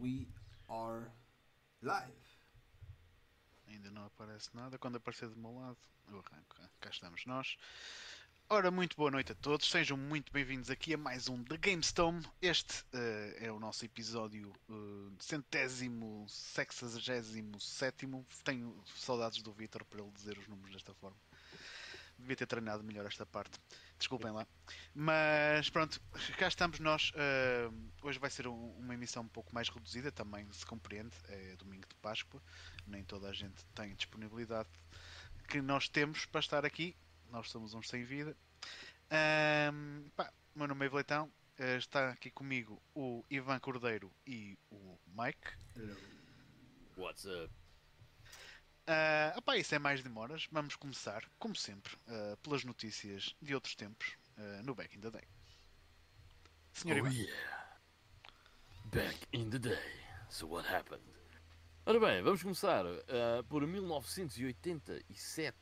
we are live. Ainda não aparece nada. Quando aparecer do meu lado, eu arranco. Cá estamos nós. Ora, muito boa noite a todos. Sejam muito bem-vindos aqui a mais um The GameStone. Este uh, é o nosso episódio uh, centésimo, sexagésimo, sétimo. Tenho saudades do Vitor para ele dizer os números desta forma. Devia ter treinado melhor esta parte. Desculpem lá. Mas pronto, cá estamos nós. Uh, hoje vai ser um, uma emissão um pouco mais reduzida, também se compreende. É domingo de Páscoa. Nem toda a gente tem disponibilidade que nós temos para estar aqui. Nós somos uns sem vida. Um, pá, meu nome é Vleitão. Uh, está aqui comigo o Ivan Cordeiro e o Mike. Hello. What's up? Uh, opá, isso é mais demoras. Vamos começar, como sempre, uh, pelas notícias de outros tempos uh, no Back in the Day. Senhor oh Ivan, yeah. Back in the day. So what happened? Ora bem, vamos começar uh, por 1987.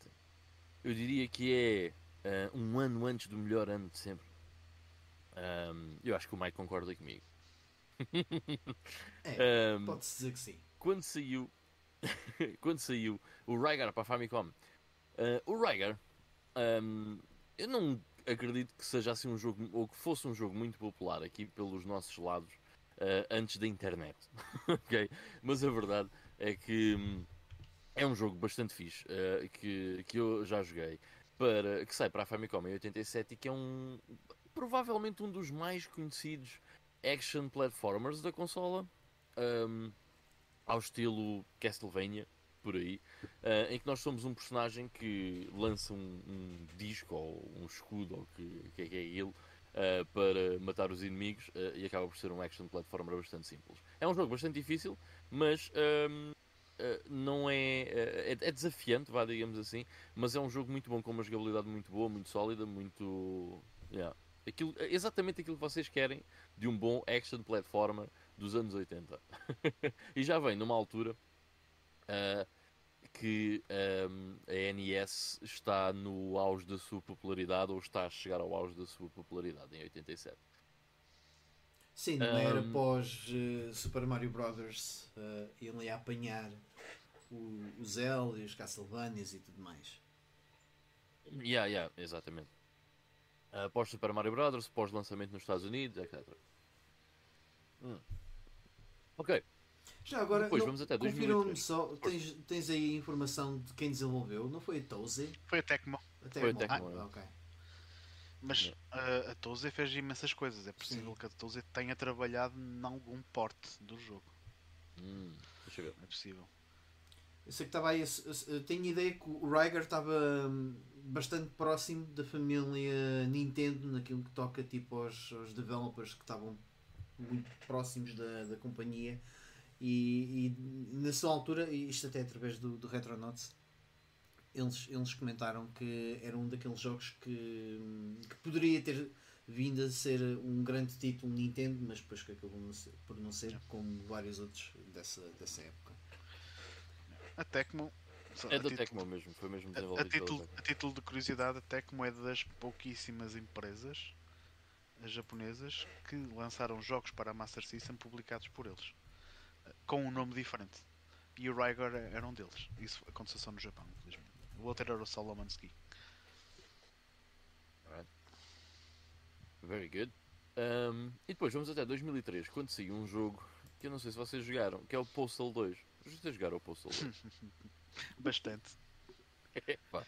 Eu diria que é uh, um ano antes do melhor ano de sempre. Um, eu acho que o Mike concorda comigo. É, Um, pode-se dizer que sim. quando saiu quando saiu o Rygar para a Famicom uh, o Rygar um, eu não acredito que seja assim um jogo ou que fosse um jogo muito popular aqui pelos nossos lados uh, antes da internet ok? Mas a verdade é que hum, é um jogo bastante fixe uh, que, que eu já joguei para, que sai para a Famicom em 87 e que é um provavelmente um dos mais conhecidos action platformers da consola um, ao estilo Castlevania, por aí, eh, em que nós somos um personagem que lança um, um disco ou um escudo, ou que, que é que é ele, eh, para matar os inimigos eh, e acaba por ser um action platformer bastante simples. É um jogo bastante difícil, mas ehm, eh, não é, é. é desafiante, vá, digamos assim, mas é um jogo muito bom, com uma jogabilidade muito boa, muito sólida, muito. Yeah. Aquilo, exatamente aquilo que vocês querem de um bom action platformer dos anos 80. e já vem numa altura ah, que ahm, a NES está no auge da sua popularidade ou está a chegar ao auge da sua popularidade em 87. Sim, não era Um, pós eh, Super Mario Brothers uh, ele ia apanhar o, o Zelda e os Castlevanias e tudo mais. Yeah, yeah, exatamente. Ah, pós Super Mario Bros., pós lançamento nos Estados Unidos, etc. Hum. Ok, Já agora, Depois não- vamos até confirma-me 2003. só, tens, tens aí a informação de quem desenvolveu? Não foi a Toze? foi a Tecmo, Até Foi a Tecmo, Ah, é. ok. mas ah, a Toze fez imensas coisas. É possível Sim. que a Toze tenha trabalhado em algum porte do jogo. Hum, deixa eu ver. É possível. Eu sei que estava aí. a- Eu tenho ideia que o Rygar estava hum, bastante próximo da família Nintendo naquilo que toca tipo aos, aos developers que estavam muito próximos da, da companhia e, e na sua altura, e isto até através do, do Retronauts, eles, eles comentaram que era um daqueles jogos que, que poderia ter vindo a ser um grande título Nintendo, mas depois que acabou não ser- por não ser, como vários outros dessa, dessa época. A Tecmo. só É a da título- Tecmo mesmo, foi mesmo A, a título, a título de curiosidade, a Tecmo é das pouquíssimas empresas japonesas que lançaram jogos para a Master System publicados por eles, com um nome diferente. E o Rygar era um deles. Isso aconteceu só no Japão, infelizmente. O outro era o Solomon Ski. Very good. Um, e depois vamos até 2003, quando saiu um jogo que eu não sei se vocês jogaram, que é o Postal 2. Vocês jogaram o Postal 2? Bastante. Epá,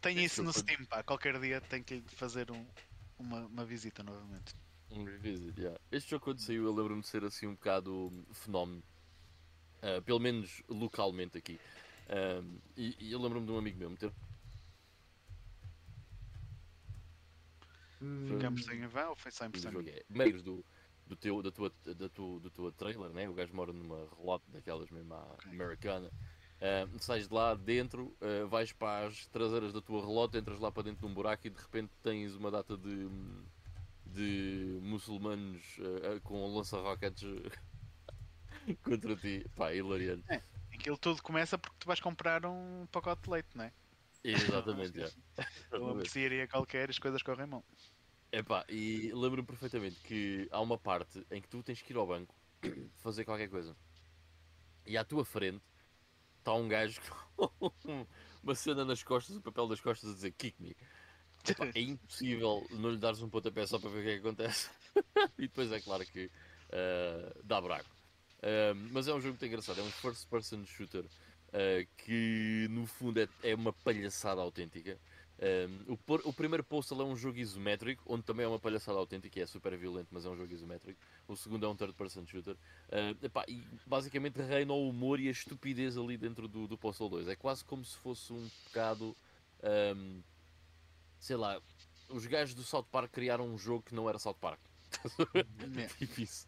Tem isso no Steam, pá. Qualquer dia tem que fazer um- uma, uma visita novamente. um revisit, yeah. Este jogo quando saiu eu lembro-me de ser assim um bocado fenómeno. Uh, pelo menos localmente aqui. Um, e, e eu lembro-me de um amigo meu meter Ficamos sem van ou foi 100%? do jogo. É, meios do, do, teu, da, tua, da, tua, da tua trailer, né? o gajo mora numa relote daquelas mesmo à Ok. americana. Uh, sais de lá dentro, uh, vais para as traseiras da tua relote, entras lá para dentro de um buraco e de repente tens uma data de, de muçulmanos uh, com lança-rockets contra ti. Pá, hilariante. Aquilo tudo começa porque tu vais comprar um pacote de leite, não é? Exatamente, já. Uma mercearia qualquer, as coisas correm mal. Epá, e lembro-me perfeitamente que há uma parte em que tu tens que ir ao banco, fazer qualquer coisa. E à tua frente está um gajo com uma cena nas costas, o papel das costas a dizer kick me. Epá, é impossível não lhe dares um pontapé só para ver o que é que acontece. e depois é claro que uh, dá braco. Uh, mas é um jogo muito engraçado, é um first person shooter uh, que no fundo é, é uma palhaçada autêntica. Um, o, o, primeiro Postal é um jogo isométrico, onde também é uma palhaçada autêntica e é super violento, mas é um jogo isométrico. O segundo é um third person shooter. Uh, epá, e basicamente reina o humor e a estupidez ali dentro do, do Postal 2. É quase como se fosse um bocado. Um, sei lá, os gajos do South Park criaram um jogo que não era South Park. tipo isso.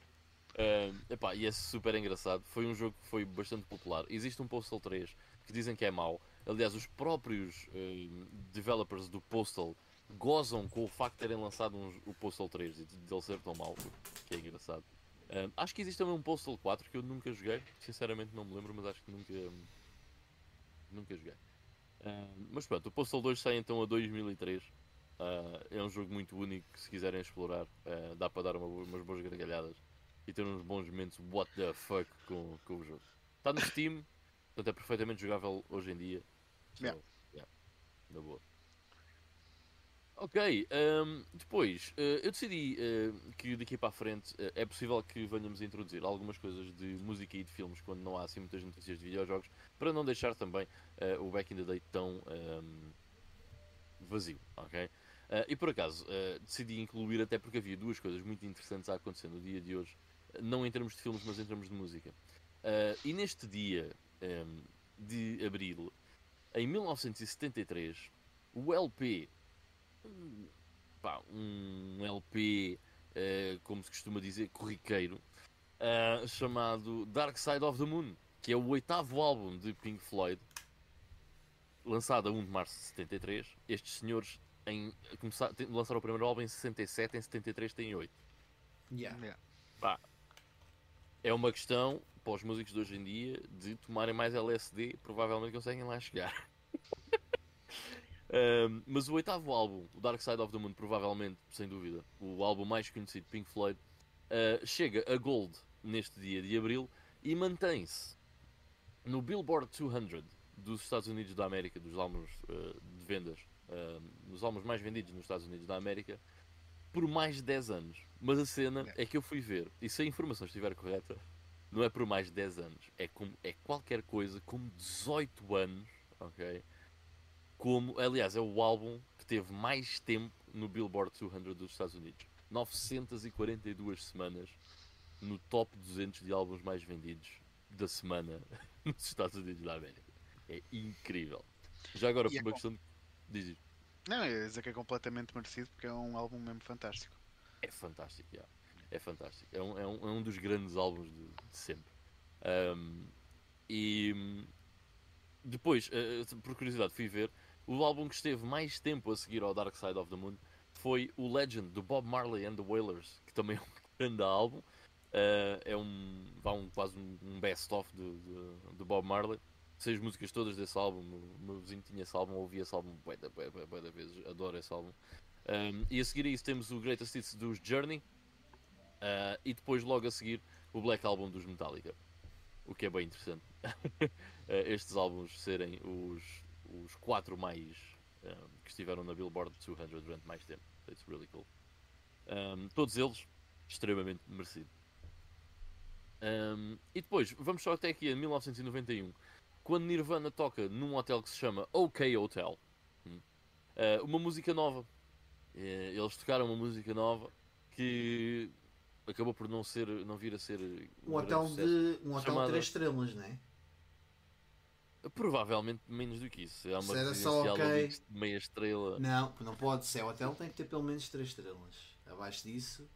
Uh, epá, e é super engraçado. Foi um jogo que foi bastante popular. Existe um Postal 3 que dizem que é mau. Aliás, os próprios uh, developers do Postal gozam com o facto de terem lançado um, o Postal 3 e de ele ser tão mau, que é engraçado. Uh, acho que existe também um Postal 4 que eu nunca joguei, sinceramente não me lembro, mas acho que nunca, um, nunca joguei. Uh, mas pronto, o Postal 2 sai então a 2003. é um jogo muito único que, se quiserem explorar, dá para dar uma, umas boas gargalhadas e ter uns bons momentos what the fuck com, com o jogo. Está no Steam, portanto é perfeitamente jogável hoje em dia. So, yeah. yeah. Na boa. Ok, um, depois uh, eu decidi uh, que daqui para a frente uh, é possível que venhamos a introduzir algumas coisas de música e de filmes quando não há assim muitas notícias de videojogos para não deixar também o Back in the Day tão um, vazio, ok? e por acaso decidi incluir até porque havia duas coisas muito interessantes a acontecer no dia de hoje não em termos de filmes, mas em termos de música. E neste dia um, de abril, em 1973, o LP, um, pá, um LP, uh, como se costuma dizer, corriqueiro, uh, chamado Dark Side of the Moon, que é o oitavo álbum de Pink Floyd, lançado a 1 de março de 73. Estes senhores em, começar, lançaram o primeiro álbum em 67, em 73 têm 8. Yeah. yeah. Pá, é uma questão para os músicos de hoje em dia de tomarem mais LSD, provavelmente conseguem lá chegar. um, mas o oitavo álbum, o Dark Side of the Moon, provavelmente, sem dúvida, o álbum mais conhecido de Pink Floyd, uh, chega a Gold neste dia de abril e mantém-se no Billboard 200 dos Estados Unidos da América, dos álbuns uh, de vendas, uh, dos álbuns mais vendidos nos Estados Unidos da América, por mais de 10 anos. Mas a cena é que eu fui ver, e se a informação estiver correta, não é por mais de 10 anos, é, como, é qualquer coisa como 18 anos, ok? Como, aliás, é o álbum que teve mais tempo no Billboard 200 dos Estados Unidos. 942 semanas no top 200 de álbuns mais vendidos da semana nos Estados Unidos da América. É incrível. Já agora, por é uma questão de. Diz não, é dizer que é completamente merecido porque é um álbum mesmo fantástico. É fantástico, yeah. É fantástico. É um, é um, é um dos grandes álbuns de, de sempre. Um, e depois, uh, por curiosidade, fui ver o álbum que esteve mais tempo a seguir ao Dark Side of the Moon foi o Legend do Bob Marley and the Wailers, que também é um grande álbum. Uh, é um, vá um, quase um, best-of do, do, do Bob Marley sei as músicas todas desse álbum. O meu vizinho tinha esse álbum, ouvi esse álbum bué, bué vezes, adoro esse álbum. Um, e a seguir a isso temos o Greatest Hits dos Journey uh, e depois logo a seguir o Black Album dos Metallica. O que é bem interessante. uh, estes álbuns serem os, os quatro mais um, que estiveram na Billboard 200 durante mais tempo. It's really cool. Um, todos eles extremamente merecido. Um, e depois, vamos só até aqui a 1991 quando Nirvana toca num hotel que se chama OK Hotel, uh, uma música nova. Eles tocaram uma música nova que acabou por não ser, não vir a ser um, hotel de um hotel chamada... de três estrelas, não é? Provavelmente menos do que isso. É uma era só okay. de meia estrela. Não, não pode. Se é hotel, tem que ter pelo menos três estrelas. Abaixo disso.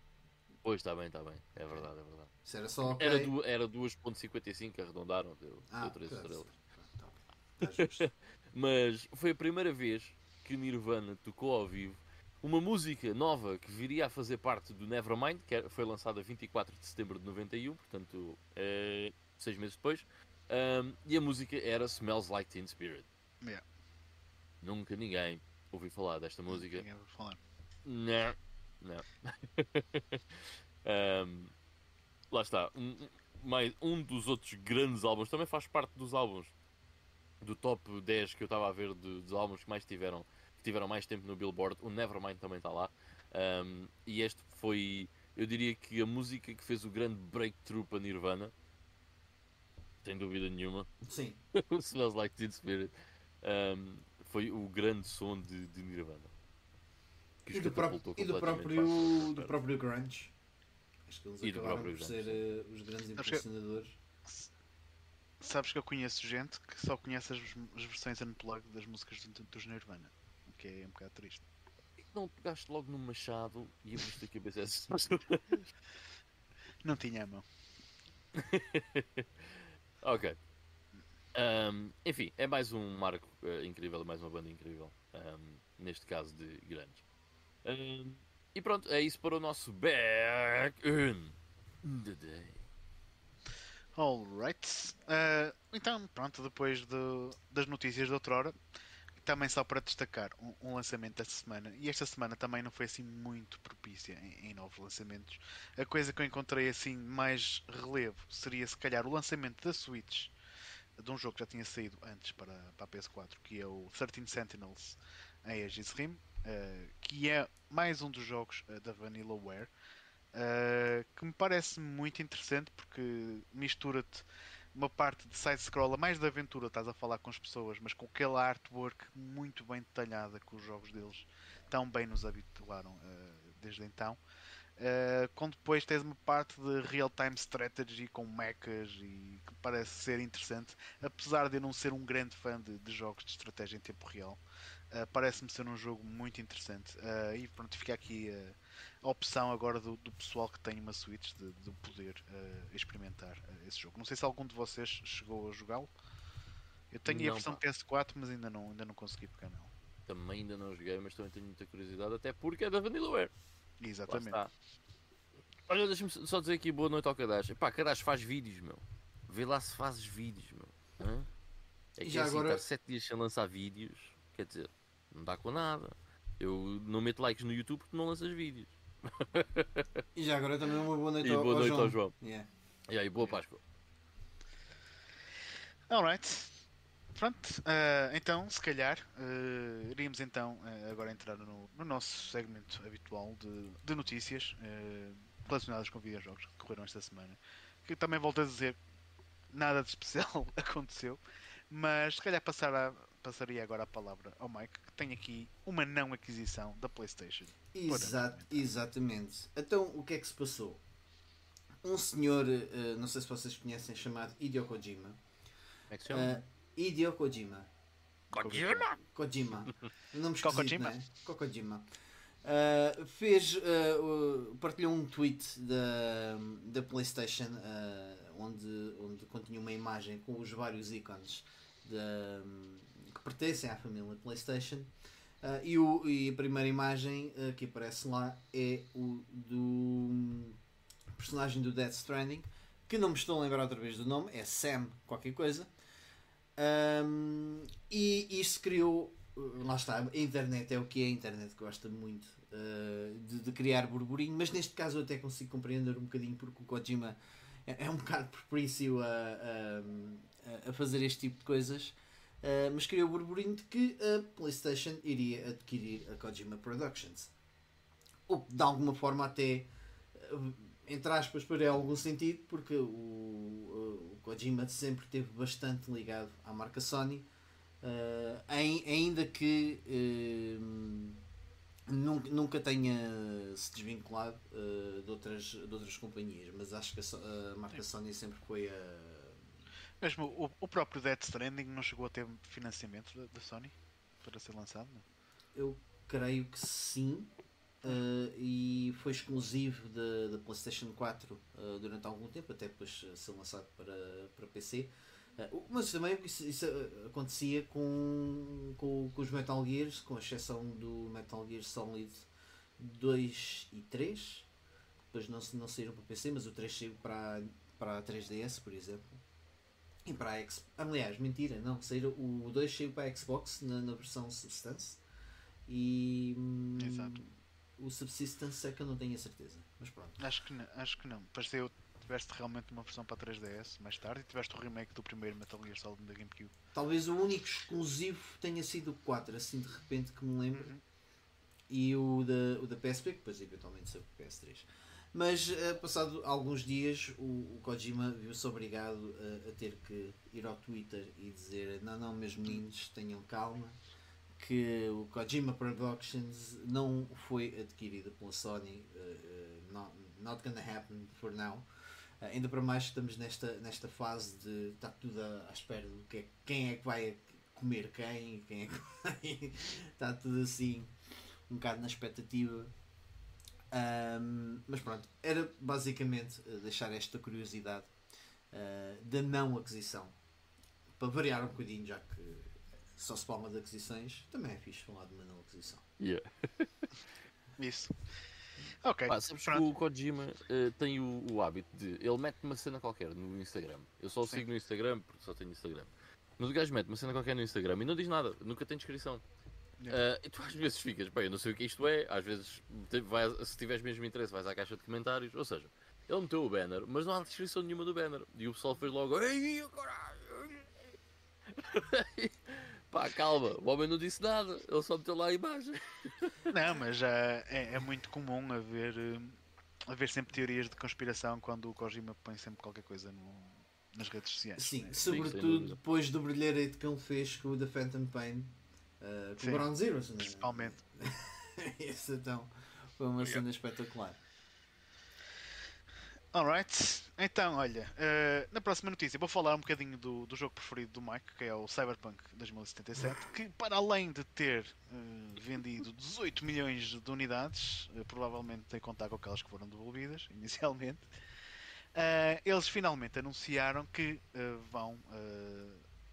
Pois está bem, está bem. É verdade, é verdade. Se era só okay. Era, du era 2.55, arredondaram, deu, ah, deu 3 estrelas. Tá Mas foi a primeira vez que Nirvana tocou ao vivo uma música nova que viria a fazer parte do Nevermind, que foi lançada 24 de setembro de 91, portanto, é, seis meses depois. Um, e a música era Smells Like Teen Spirit. Yeah. Nunca ninguém ouviu falar desta música. Ninguém ouviu falar. Não, não. um, lá está. mais, um dos outros grandes álbuns, também faz parte dos álbuns do top 10 que eu estava a ver de, dos álbuns que mais tiveram, tiveram mais tempo no Billboard. O Nevermind também está lá. Um, e este foi, eu diria que a música que fez o grande breakthrough para Nirvana, sem dúvida nenhuma. Sim. o Smells Like Teen Spirit um, foi o grande som de, de Nirvana. E do, próprio, e do próprio, do próprio Grunge. Acho que eles E do acabaram próprio por grunge, ser eh, os grandes Sabes que- impulsionadores. Sabes que eu conheço gente que só conhece as, as versões unplugged das músicas do- dos Nirvana. Que é um bocado triste. Não pegaste logo no machado e abriste a cabeça essas Não tinha a mão. Ok. Ahm, enfim, é mais um marco eh, incrível, mais uma banda incrível. ahm, neste caso de grandes. Ahm, e pronto, é isso para o nosso Back in the Day. Alright. Uh, então, pronto, depois do- das notícias de outrora, também só para destacar um, um lançamento desta semana. E esta semana também não foi assim muito propícia em, em novos lançamentos. A coisa que eu encontrei assim mais relevo seria se calhar o lançamento da Switch de um jogo que já tinha saído antes para, para a PS4, que é o 13 Sentinels Aegis Rim, uh, que é mais um dos jogos uh, da Vanillaware. Uh, que me parece muito interessante porque mistura-te uma parte de side-scroll, a mais de aventura, estás a falar com as pessoas, mas com aquele artwork muito bem detalhada que os jogos deles tão bem nos habituaram uh, desde então. Uh, com depois tens uma parte de real-time strategy com mechas e que parece ser interessante, apesar de eu não ser um grande fã de, de jogos de estratégia em tempo real. Uh, Parece-me ser um jogo muito interessante. Uh, e pronto, fica aqui uh, a opção agora do, do pessoal que tem uma Switch de, de poder uh, experimentar uh, esse jogo. Não sei se algum de vocês chegou a jogá-lo. Eu tenho a Não, versão pá. PS4, mas ainda não, ainda não consegui pegar não. Também ainda não joguei, mas também tenho muita curiosidade, até porque é da Vanillaware. Exatamente. Olha, deixa-me só dizer aqui boa noite ao Kadash. Pá, Kadash faz vídeos, meu. Vê lá se fazes vídeos, meu. Hã? É que já é assim, agora- estar 7 dias sem lançar vídeos, quer dizer, não dá com nada. Eu não meto likes no YouTube porque não lanças vídeos. E já agora também uma boa noite E ao, boa ao noite João. ao João. Yeah. E aí, boa Páscoa. Alright. Pronto, ah, então, se calhar, ah, iríamos então ah, agora entrar no, no nosso segmento habitual de, de notícias relacionadas com videojogos que correram esta semana. Que também volto a dizer, nada de especial aconteceu, mas se calhar passar a- passaria agora a palavra ao Mike, que tem aqui uma não aquisição da PlayStation. Exato, exatamente. Então, o que é que se passou? Um senhor, eh, não sei se vocês conhecem, chamado Hideo Kojima. Como é que se chama? Eh, Hideo Kojima. Kojima! Kojima. Nome Kokojima. não é? Kokojima. Uh, fez, uh, uh, partilhou um tweet da, da PlayStation uh, onde, onde continha uma imagem com os vários ícones da- pertencem à família PlayStation. Uh, e, o, e a primeira imagem uh, que aparece lá é o do personagem do Death Stranding, que não me estou a lembrar outra vez do nome, é Sam qualquer coisa. Um, e isto criou, uh, lá está, a internet é o que é, a internet gosta muito uh, de, de criar burburinho, mas neste caso eu até consigo compreender um bocadinho porque o Kojima é, é um bocado propício a, a, a fazer este tipo de coisas, uh, mas criou burburinho de que a PlayStation iria adquirir a Kojima Productions. O que de alguma forma até uh, entre aspas, para algum sentido, porque o, o Kojima sempre esteve bastante ligado à marca Sony, eh, ai- ainda que eh, nunca, nunca tenha se desvinculado eh, de, outras, de outras companhias, mas acho que a, a marca Sony sempre foi a. Mesmo o, o próprio Death Stranding não chegou a ter financiamento da, Sony para ser lançado, não? Eu creio que sim. eh, e foi exclusivo da, PlayStation 4 eh, durante algum tempo, até depois eh, ser lançado para, para PC. Eh, o- mas também isso, isso, eh, acontecia com, com, com os Metal Gears, com exceção do Metal Gear Solid 2 e 3. Depois não, não saíram para PC, mas o 3 saiu para, para a 3DS, por exemplo. E para a Xbox. Aliás, mentira, não. Saíram, o 2 saiu para a Xbox na, na versão Substance. E hum, Exato. o Subsistence é que eu não tenho a certeza. Mas pronto. Acho que não. Acho que não. Pareceu, tiveste realmente uma versão para 3DS mais tarde e tiveste o remake do primeiro Metal Gear Solid da GameCube. Talvez o único exclusivo tenha sido o 4, assim de repente que me lembro. Uhum. E o da, o da PSP, que depois eventualmente saiu para PS3. Mas eh, passado alguns dias o, o Kojima viu-se obrigado a, a ter que ir ao Twitter e dizer não, não, meus meninos, tenham calma que o Kojima Productions não foi adquirida pela Sony uh, not, not gonna happen for now. Ainda para mais estamos nesta, nesta fase de estar tudo à, à espera do que é, quem é que vai comer quem quem é que vai está tudo assim um bocado na expectativa um, mas pronto, era basicamente deixar esta curiosidade da não aquisição para variar um bocadinho já que só se palma de aquisições, também é fixe falar de uma não aquisição. Yeah. Isso. Ok. Pá, sabes que o Kojima uh, tem o, o, hábito de. Ele mete uma cena qualquer no Instagram. Eu só o sigo no Instagram porque só tenho Instagram. Mas o gajo mete uma cena qualquer no Instagram e não diz nada, nunca tem descrição. Uh, e tu às vezes ficas, bem, eu não sei o que isto é, às vezes, vai, se tiveres mesmo interesse, vais à caixa de comentários. Ou seja, ele meteu o banner, mas não há descrição nenhuma do banner. E o pessoal fez logo, ei, caralho! Pá, calma, o homem não disse nada, ele só meteu lá a imagem. Não, mas já é, é, muito comum haver, eh, haver sempre teorias de conspiração quando o Kojima põe sempre qualquer coisa no, nas redes sociais. Sim, né? sobretudo Sim, depois do brilharete que ele fez com o The Phantom Pain, uh, com o Ground Zero. Principalmente. Esse então foi uma cena espetacular. Alright, então olha, uh, na próxima notícia vou falar um bocadinho do, do jogo preferido do Mike, que é o Cyberpunk 2077, que para além de ter uh, vendido 18 milhões de unidades, uh, provavelmente tem contar com aquelas que foram devolvidas inicialmente, eles finalmente anunciaram que vão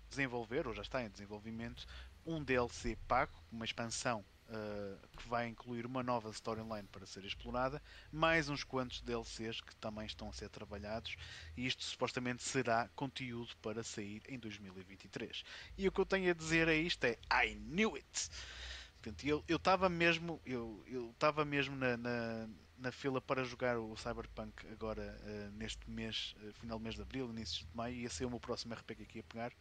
desenvolver, ou já está em desenvolvimento, um DLC pago, uma expansão uh, que vai incluir uma nova storyline para ser explorada, mais uns quantos DLCs que também estão a ser trabalhados, e isto supostamente será conteúdo para sair em 2023. E o que eu tenho a dizer a isto é I knew it! Portanto, eu estava mesmo, eu estava mesmo na, na, na, fila para jogar o Cyberpunk agora uh, neste mês, uh, final do mês de Abril, início de Maio, ia ser o meu próximo RPG que ia pegar.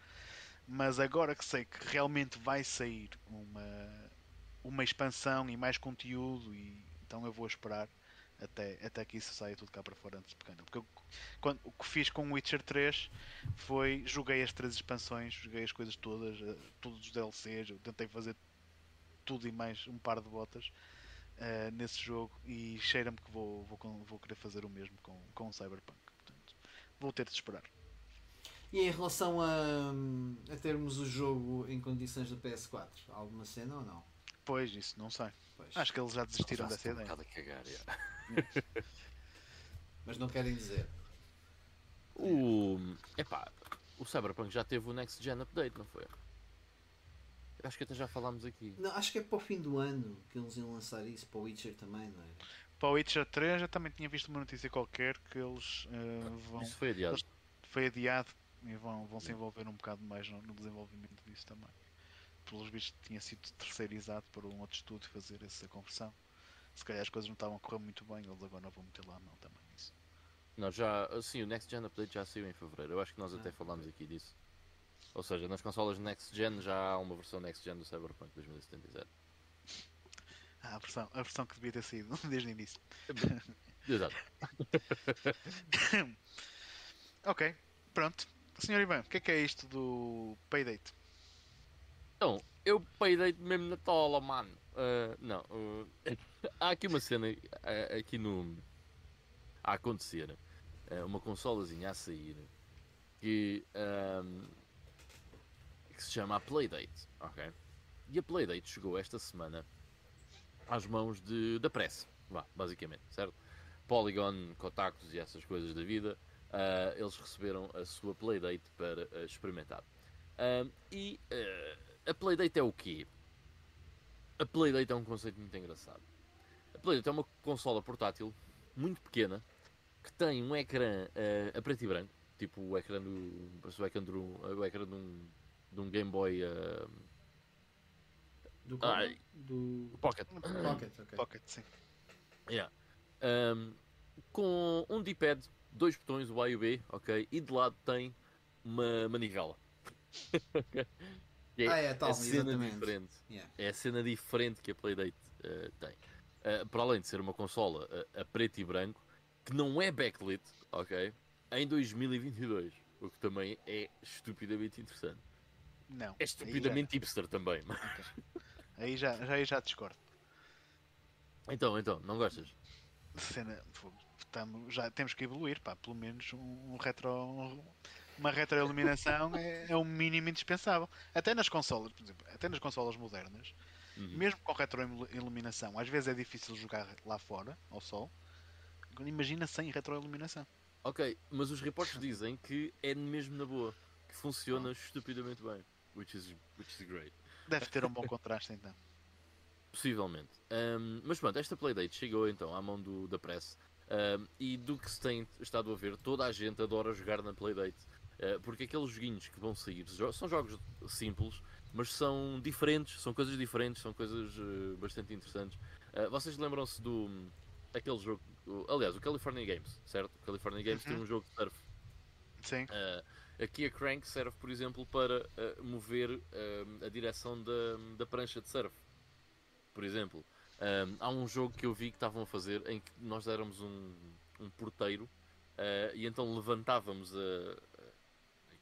Mas agora que sei que realmente vai sair uma, uma expansão e mais conteúdo e então eu vou esperar até, até que isso saia tudo cá para fora antes de pequeno. Porque eu, quando, o que fiz com o Witcher 3 foi joguei as três expansões, joguei as coisas todas, uh, todos os DLCs, eu tentei fazer tudo e mais um par de botas uh, nesse jogo e cheira-me que vou, vou, vou querer fazer o mesmo com, com o Cyberpunk. Portanto, vou ter de esperar. E em relação a, a termos o jogo em condições da PS4, alguma cena ou não? Pois, isso não sei. Pois. Acho que eles já desistiram dessa ideia. Um cagar, Mas não querem dizer. O. Epá, o Cyberpunk já teve o Next Gen Update, não foi? Acho que até já falámos aqui. Não, acho que é para o fim do ano que eles iam lançar isso, para o Witcher também, não é? Para o Witcher 3 já também tinha visto uma notícia qualquer que eles uh, vão. Isso foi adiado. Eles... Foi adiado e vão, vão se envolver um bocado mais no, no desenvolvimento disso também pelos vistos tinha sido terceirizado para um outro estúdio fazer essa conversão. Se calhar as coisas não estavam a correr muito bem, eles agora vão meter lá a mão também nisso. Não, já, sim, o Next Gen Update já saiu em Fevereiro. Eu acho que nós ah, até falámos aqui disso. Ou seja, nas consolas Next Gen já há uma versão Next Gen do Cyberpunk 2077. Ah, a versão, a versão que devia ter saído desde o início. Exato. ok, pronto. Senhor Ivan, o que é que é isto do Paydate? Então, eu peidei mesmo na tola, mano. Uh, não, uh, há aqui uma cena uh, aqui no. a acontecer. uma consolazinha a sair que, que se chama a Playdate. Ok? E a Playdate chegou esta semana às mãos de, da pressa, vá, basicamente, certo? Polygon, Kotakus e essas coisas da vida, eles receberam a sua Playdate para experimentar. e a Playdate é o quê? A Playdate é um conceito muito engraçado. A Playdate é uma consola portátil muito pequena que tem um ecrã uh, a preto e branco, tipo o ecrã do, o ecrã do, o ecrã de um, de um Game Boy uh, do, ai, do Pocket. Pocket, okay. Pocket, sim. Yeah. Um, com um D-pad dois botões, o A e o B, ok? E de lado tem uma manivela. Que Ah, é, tal, a cena exatamente. diferente. Yeah. É a cena diferente que a Playdate eh, tem. Eh, para além de ser uma consola eh, a preto e branco, que não é backlit, ok? Em 2022. O que também é estupidamente interessante. Não. É estupidamente hipster também. mas- Aí já, já, aí já discordo. Então, então, não gostas? Cena, tamo- já temos que evoluir, pá, pelo menos um, um retro. Uma retroiluminação é, é o mínimo indispensável. Até nas consolas, por exemplo, até nas consolas modernas, Uhum. mesmo com retroiluminação, às vezes é difícil jogar lá fora, ao sol. Imagina sem retroiluminação. Ok, mas os reportes dizem que é mesmo na boa, que funciona estupidamente bem. Which is, which is great. Deve ter um bom contraste então. Possivelmente. Ahm, mas pronto, esta Playdate chegou então à mão do, da press. Ahm, e do que se tem estado a ver, toda a gente adora jogar na Playdate. Ah, porque aqueles joguinhos que vão sair são jogos simples, mas são diferentes, são coisas diferentes, são coisas eh, bastante interessantes. Ah, vocês lembram-se do. aquele jogo. aliás, o California Games, certo? O California Games tem Uhum. um jogo de surf. Sim. Uh, aqui a Crank serve, por exemplo, para uh, mover a direção da, da prancha de surf. Por exemplo, Um, há um jogo que eu vi que estavam a fazer em que nós éramos um, um porteiro uh, e então levantávamos a,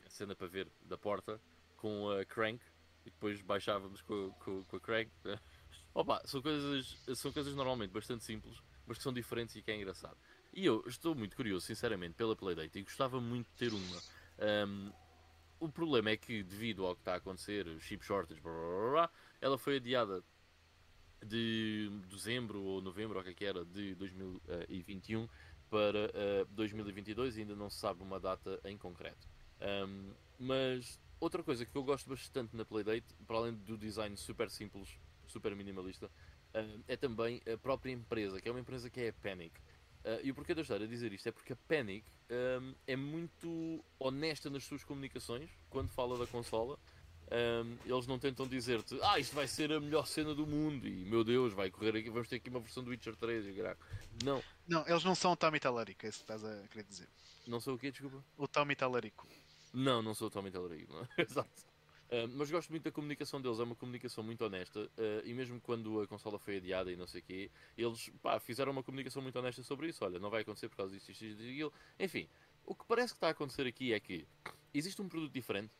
a cena para ver da porta com a Crank e depois baixávamos com, com, com a Crank. Opa, são coisas, são coisas normalmente bastante simples, mas que são diferentes e que é engraçado. E eu estou muito curioso, sinceramente, pela Playdate e gostava muito de ter uma. Um, o problema é que, devido ao que está a acontecer, chip shortage, blá, blá, blá, ela foi adiada de dezembro ou novembro, ou o que é era, de 2021 para uh, 2022 e ainda não se sabe uma data em concreto. Um, mas outra coisa que eu gosto bastante na Playdate, para além do design super simples, super minimalista, uh, é também a própria empresa, que é uma empresa que é a Panic. Uh, e o porquê de eu estar a dizer isto é porque a Panic um, é muito honesta nas suas comunicações quando fala da consola. Um, eles não tentam dizer-te, ah, isto vai ser a melhor cena do mundo e meu Deus, vai correr aqui, vamos ter aqui uma versão do Witcher 3 e caraca. Não, Não, eles não são o Tommy Talarico, é isso que estás a querer dizer. não sou o quê, desculpa? O Tommy Talarico. Não, não sou o Tommy Tellerico, não. Exato. Uh, mas gosto muito da comunicação deles, é uma comunicação muito honesta uh, e mesmo quando a consola foi adiada e não sei o quê, eles pá, fizeram uma comunicação muito honesta sobre isso. Olha, não vai acontecer por causa disto, isto, isto e aquilo. Enfim, o que parece que está a acontecer aqui é que existe um produto diferente,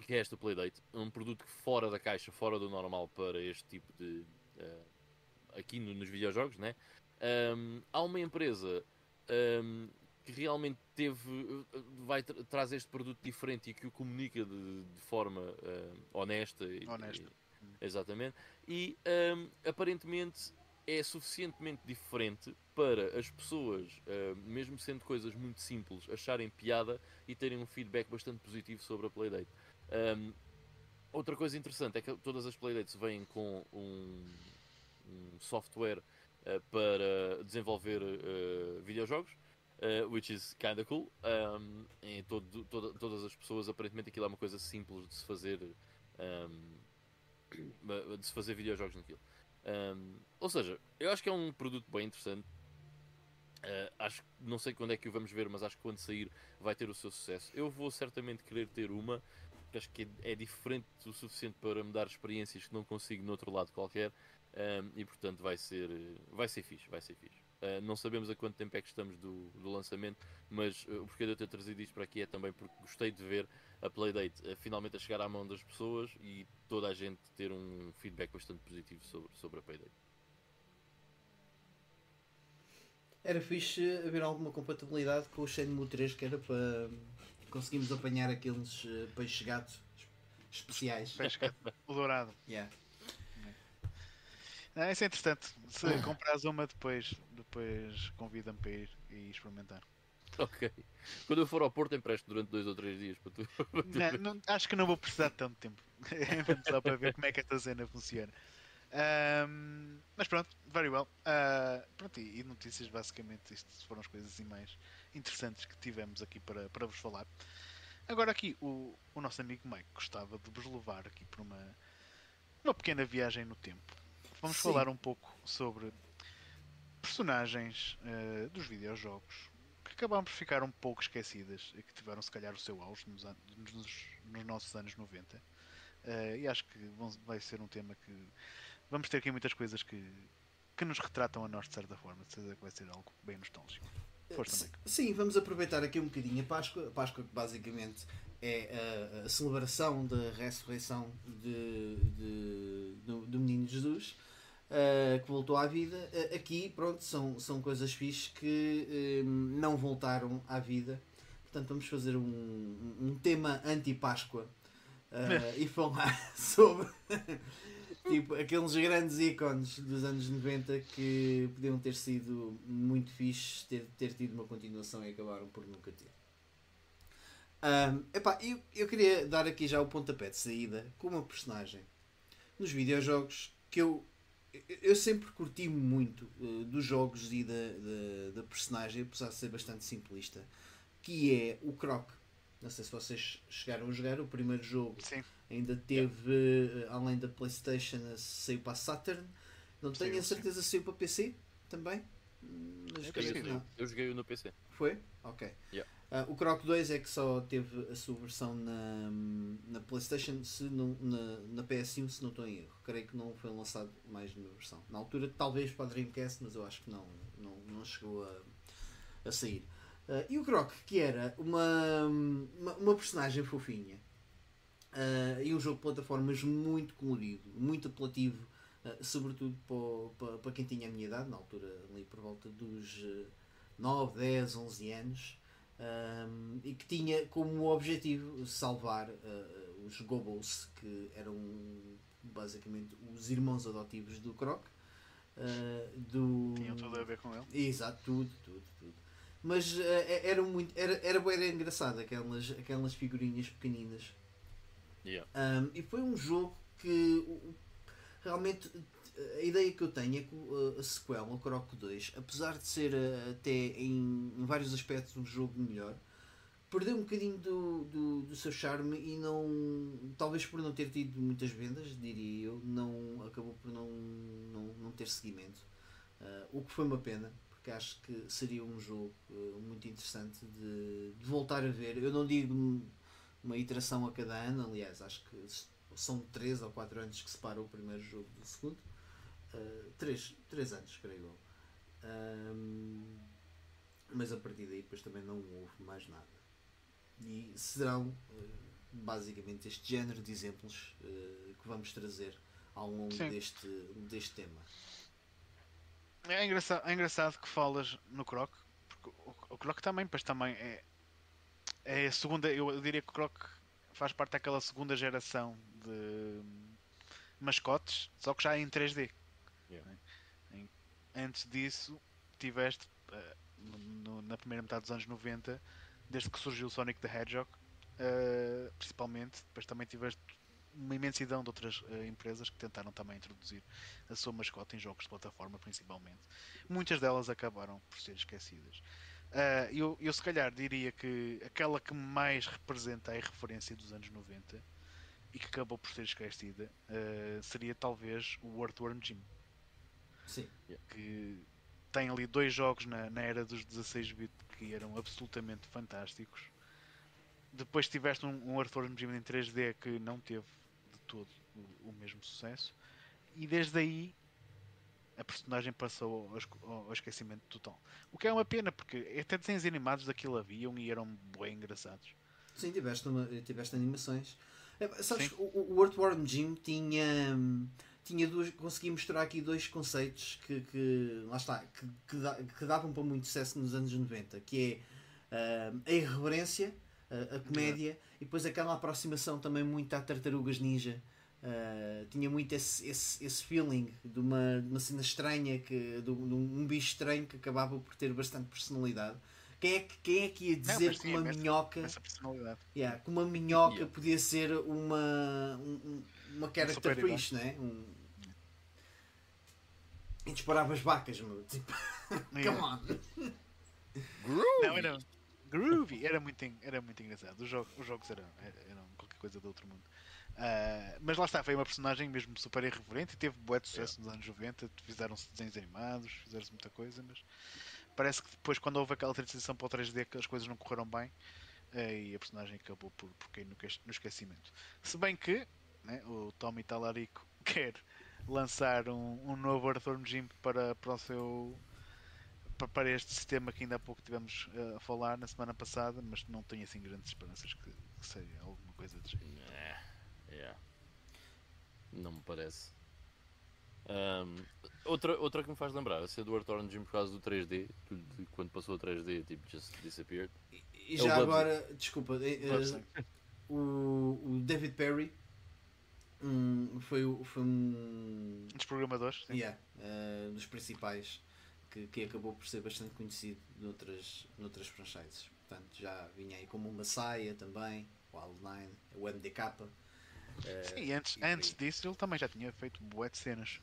que é esta Playdate, um produto fora da caixa, fora do normal para este tipo de. Uh, aqui no- nos videojogos, né? Um, há uma empresa um, que realmente teve vai tra traz este produto diferente e que o comunica de, de forma uh, honesta, e- Honesta. e- exatamente e um, aparentemente é suficientemente diferente para as pessoas uh, mesmo sendo coisas muito simples acharem piada e terem um feedback bastante positivo sobre a Playdate Um, outra coisa interessante é que todas as Playdates vêm com um, um software uh, para desenvolver uh, videojogos Uh, which is kinda cool. Um, em todo, toda- todas as pessoas, aparentemente, aquilo é uma coisa simples de se fazer, um, de se fazer videojogos naquilo. Ou seja, eu acho que é um produto bem interessante. Uh, acho não sei quando é que o vamos ver, mas acho que quando sair vai ter o seu sucesso. Eu vou certamente querer ter uma, que acho que é, é diferente o suficiente para me dar experiências que não consigo no outro lado qualquer. Um, e portanto vai ser, vai ser fixe, vai ser fixe. Uh, não sabemos a quanto tempo é que estamos do, do lançamento, mas uh, o porquê de eu ter trazido isto para aqui é também porque gostei de ver a Playdate uh, finalmente a chegar à mão das pessoas e toda a gente ter um feedback bastante positivo sobre, sobre a Playdate. Era fixe haver alguma compatibilidade com o Shenmue 3 que era para conseguirmos apanhar aqueles eh, peixes gato especiais. Pesca, o dourado. Yeah. Não, isso é interessante. Se comprares uma depois, depois convida-me para ir e experimentar. Ok. Quando eu for ao Porto, empresto durante dois ou três dias para tu. Não, não- acho que não vou precisar de tanto tempo. É mesmo só para ver como é que esta cena funciona. Ahm, mas pronto, very well. Ah, pronto, e, e notícias, basicamente, isto foram as coisas assim mais interessantes que tivemos aqui para, para vos falar. Agora aqui, o, o nosso amigo Mike gostava de vos levar aqui por uma, uma pequena viagem no tempo. Vamos Sim. falar um pouco sobre personagens eh, dos videojogos que acabaram por ficar um pouco esquecidas e que tiveram se calhar o seu auge nos, nos- nos nossos anos 90. Eh, e acho que vão- vai ser um tema que vamos ter aqui muitas coisas que, que nos retratam a nós de certa forma. De certeza que vai ser algo bem nostálgico. Sim, vamos aproveitar aqui um bocadinho a Páscoa. A Páscoa que basicamente é a, a celebração da ressurreição de, de- do, do menino Jesus eh, que voltou à vida. Eh, aqui, pronto, são, são coisas fixes que eh, não voltaram à vida. Portanto, vamos fazer um, um- tema anti-Páscoa eh, e falar sobre tipo, aqueles grandes ícones dos anos 90 que podiam ter sido muito fixes, ter, ter tido uma continuação e acabaram por nunca ter. Ahm, epá, eu, eu queria dar aqui já o pontapé de saída com uma personagem nos videojogos que eu, eu- sempre curti muito eh, dos jogos e da, da, da personagem, apesar de ser bastante simplista, que é o Croc. Não sei se vocês chegaram a jogar o primeiro jogo Sim, Ainda teve, eh, além da PlayStation, a- saiu para a Saturn. Não tenho a certeza se saiu para PC também. Mas que possível. não. Eu joguei-o no PC. Foi? Ok. Yeah. Ah, o Croc 2 é que só teve a sua versão na, na PlayStation, se não, na, na PS1, se não estou em erro. Creio que não foi lançado mais nenhuma versão. Na altura, talvez para a Dreamcast, mas eu acho que não, não, não chegou a, a sair. Ah, e o Croc, que era uma, uma, uma personagem fofinha. Ah, e um jogo de plataformas muito colorido, muito apelativo, ah, sobretudo para, para, quem tinha a minha idade, na altura ali por volta dos eh, 9, 10, 11 anos, e que tinha como objetivo salvar os Gobos, que eram basicamente os irmãos adotivos do Croc. do... tinham tudo a ver com ele. Exato, tudo, tudo, tudo. Mas eh, era muito. Era, era, de engraçado aquelas, aquelas figurinhas pequeninas. Yeah. Um, e foi um jogo que realmente a ideia que eu tenho é que a sequela, o Croc 2, apesar de ser eh, até em, em vários aspectos um jogo melhor, perdeu um bocadinho do, do, do seu charme e não. Talvez por não ter tido muitas vendas, diria eu, não acabou por não, não, não ter seguimento. Uh, o que foi uma pena, porque acho que seria um jogo uh, muito interessante de, de voltar a ver. Eu não digo uma iteração a cada ano, aliás, acho que são 3 ou 4 anos que separam o primeiro jogo do segundo. 3 três anos, creio eu. Um, mas a partir daí depois também não houve mais nada. E serão uh, basicamente este género de exemplos uh, que vamos trazer ao longo Sim. deste, deste tema. É engraçado, é engraçado que falas no Croc, porque o, o Croc também, pois também é, é a segunda, eu, eu diria que o Croc faz parte daquela segunda geração de mascotes, só que já em 3D. Yeah. né? Antes disso, tiveste eh, no- na primeira metade dos anos 90, desde que surgiu o Sonic the Hedgehog, eh, principalmente, depois também tiveste uma imensidão de outras eh, empresas que tentaram também introduzir a sua mascote em jogos de plataforma principalmente. Muitas delas acabaram por ser esquecidas. Ah, eu, eu se calhar diria que aquela que mais representa a referência dos anos 90 e que acabou por ser esquecida ah, seria talvez o Earthworm Jim, Sim. que tem ali dois jogos na, na era dos 16-bit que eram absolutamente fantásticos. Depois tiveste um, um Earthworm Jim em 3D que não teve todo o, o mesmo sucesso. E desde aí a personagem passou ao, esquecimento total. O que é uma pena, porque até desenhos animados daquilo haviam e eram bem engraçados. Sim, tiveste, uma, tiveste animações. É, Sabes, Sim. o, o Earthworm Jim tinha, tinha duas, consegui mostrar aqui dois conceitos que, que lá está, que, que, da- que davam para muito sucesso nos anos 90, que é ah, a irreverência, a, a comédia e depois aquela aproximação também muito à tartarugas ninja. Ah, tinha muito esse, esse, esse feeling de uma, de uma cena estranha, que, de, um, de um bicho estranho que acabava por ter bastante personalidade. Quem é que, quem é que ia dizer mas que uma minhoca Essa personalidade. Yeah, que uma minhoca Yeah. podia ser uma, um- um- uma character super-herói. fish, né? Um... E disparava as vacas, meu. Tipo, come on. Não, era groovy, era muito, era muito engraçado. Os jogos, os jogos eram, eram qualquer coisa do outro mundo. Ah, mas lá está, foi uma personagem mesmo super irreverente e teve bué de sucesso nos anos 90. Fizeram-se desenhos animados, fizeram-se muita coisa, mas parece que depois, quando houve aquela transição para o 3D, que as coisas não correram bem eh, e a personagem acabou por, por cair no, no esquecimento. Se bem que né, o Tommy Talarico quer lançar um, um novo Earthworm Jim para, para o seu para este sistema que ainda há pouco tivemos eh, a falar na semana passada, mas não tenho assim grandes esperanças que, que seja alguma coisa de jeito. É, yeah. Não me parece. Ahm, outra, outra que me faz lembrar, a ser do Earth Orange por causa do 3D, que de- quando passou a 3D, tipo, just disappeared. E, e É já Bubsy. agora, desculpa, eh, eh, o, o David Perry hum, foi, foi um Um dos programadores, sim. yeah, eh, dos principais que, que acabou por ser bastante conhecido noutras, noutras franchises. Portanto, já vinha aí como o Messiah também, o Al9, o MDK. eh, Sim, antes, e aí. antes disso ele também já tinha feito bué de cenas,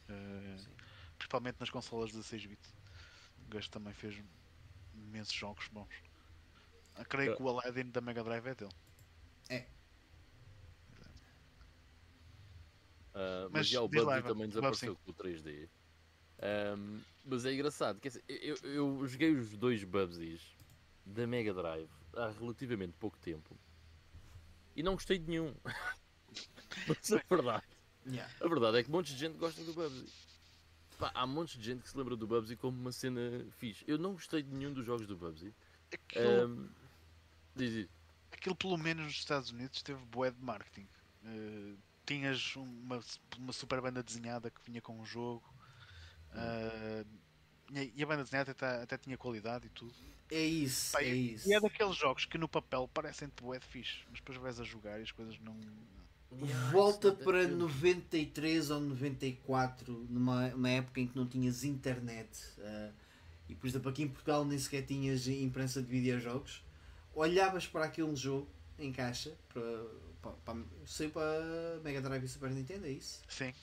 Sim. principalmente nas consolas 16 bit. O gajo também fez imensos jogos bons. Ah, creio É. que o Aladdin da Mega Drive é dele. Ah, mas, Mas já o Bubsy também desapareceu com o 3D. Ahm, mas é engraçado, quer dizer, eu, eu joguei os dois Bubsies da Mega Drive há relativamente pouco tempo e não gostei de nenhum. mas a verdade, Yeah. a verdade é que montes de gente gosta do Bubsy. Pá, há montes de gente que se lembra do Bubsy como uma cena fixe. Eu não gostei de nenhum dos jogos do Bubsy. Aquilo, Ahm, diz, aquilo pelo menos nos Estados Unidos teve bué de marketing. Eh, tinhas uma, uma super banda desenhada que vinha com um jogo. Eh, e a banda desenhada até, até tinha qualidade e tudo. É isso, Pá, é e- isso. E é daqueles jogos que no papel parecem bué de fixe, mas depois vais a jogar e as coisas não. Volta Yeah, para it's not that 93 ou 94, numa, numa época em que não tinhas internet. eh, e por exemplo, aqui em Portugal nem sequer tinhas imprensa de videojogos. Olhavas para aquele jogo em caixa, para, para, para, sei para Mega Drive e Super Nintendo, é isso? Sim.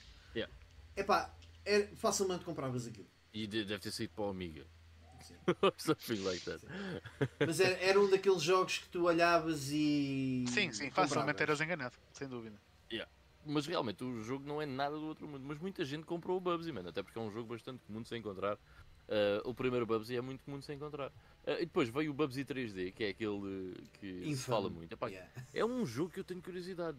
Epá, é, facilmente compravas aquilo. E de- deve ter sido para o Amiga. Sim. Something like that. Mas era, era um daqueles jogos que tu olhavas e. Sim, sim, facilmente eras enganado, sem dúvida. Mas realmente o jogo não é nada do outro mundo. Mas muita gente comprou o Bubsy, mano. Até porque é um jogo bastante comum de se encontrar. Ah, o primeiro Bubsy é muito comum de se encontrar. Ah, e depois veio o Bubsy 3D, que é aquele que se Infame. fala muito. Epá, Yeah. É um jogo que eu tenho curiosidade,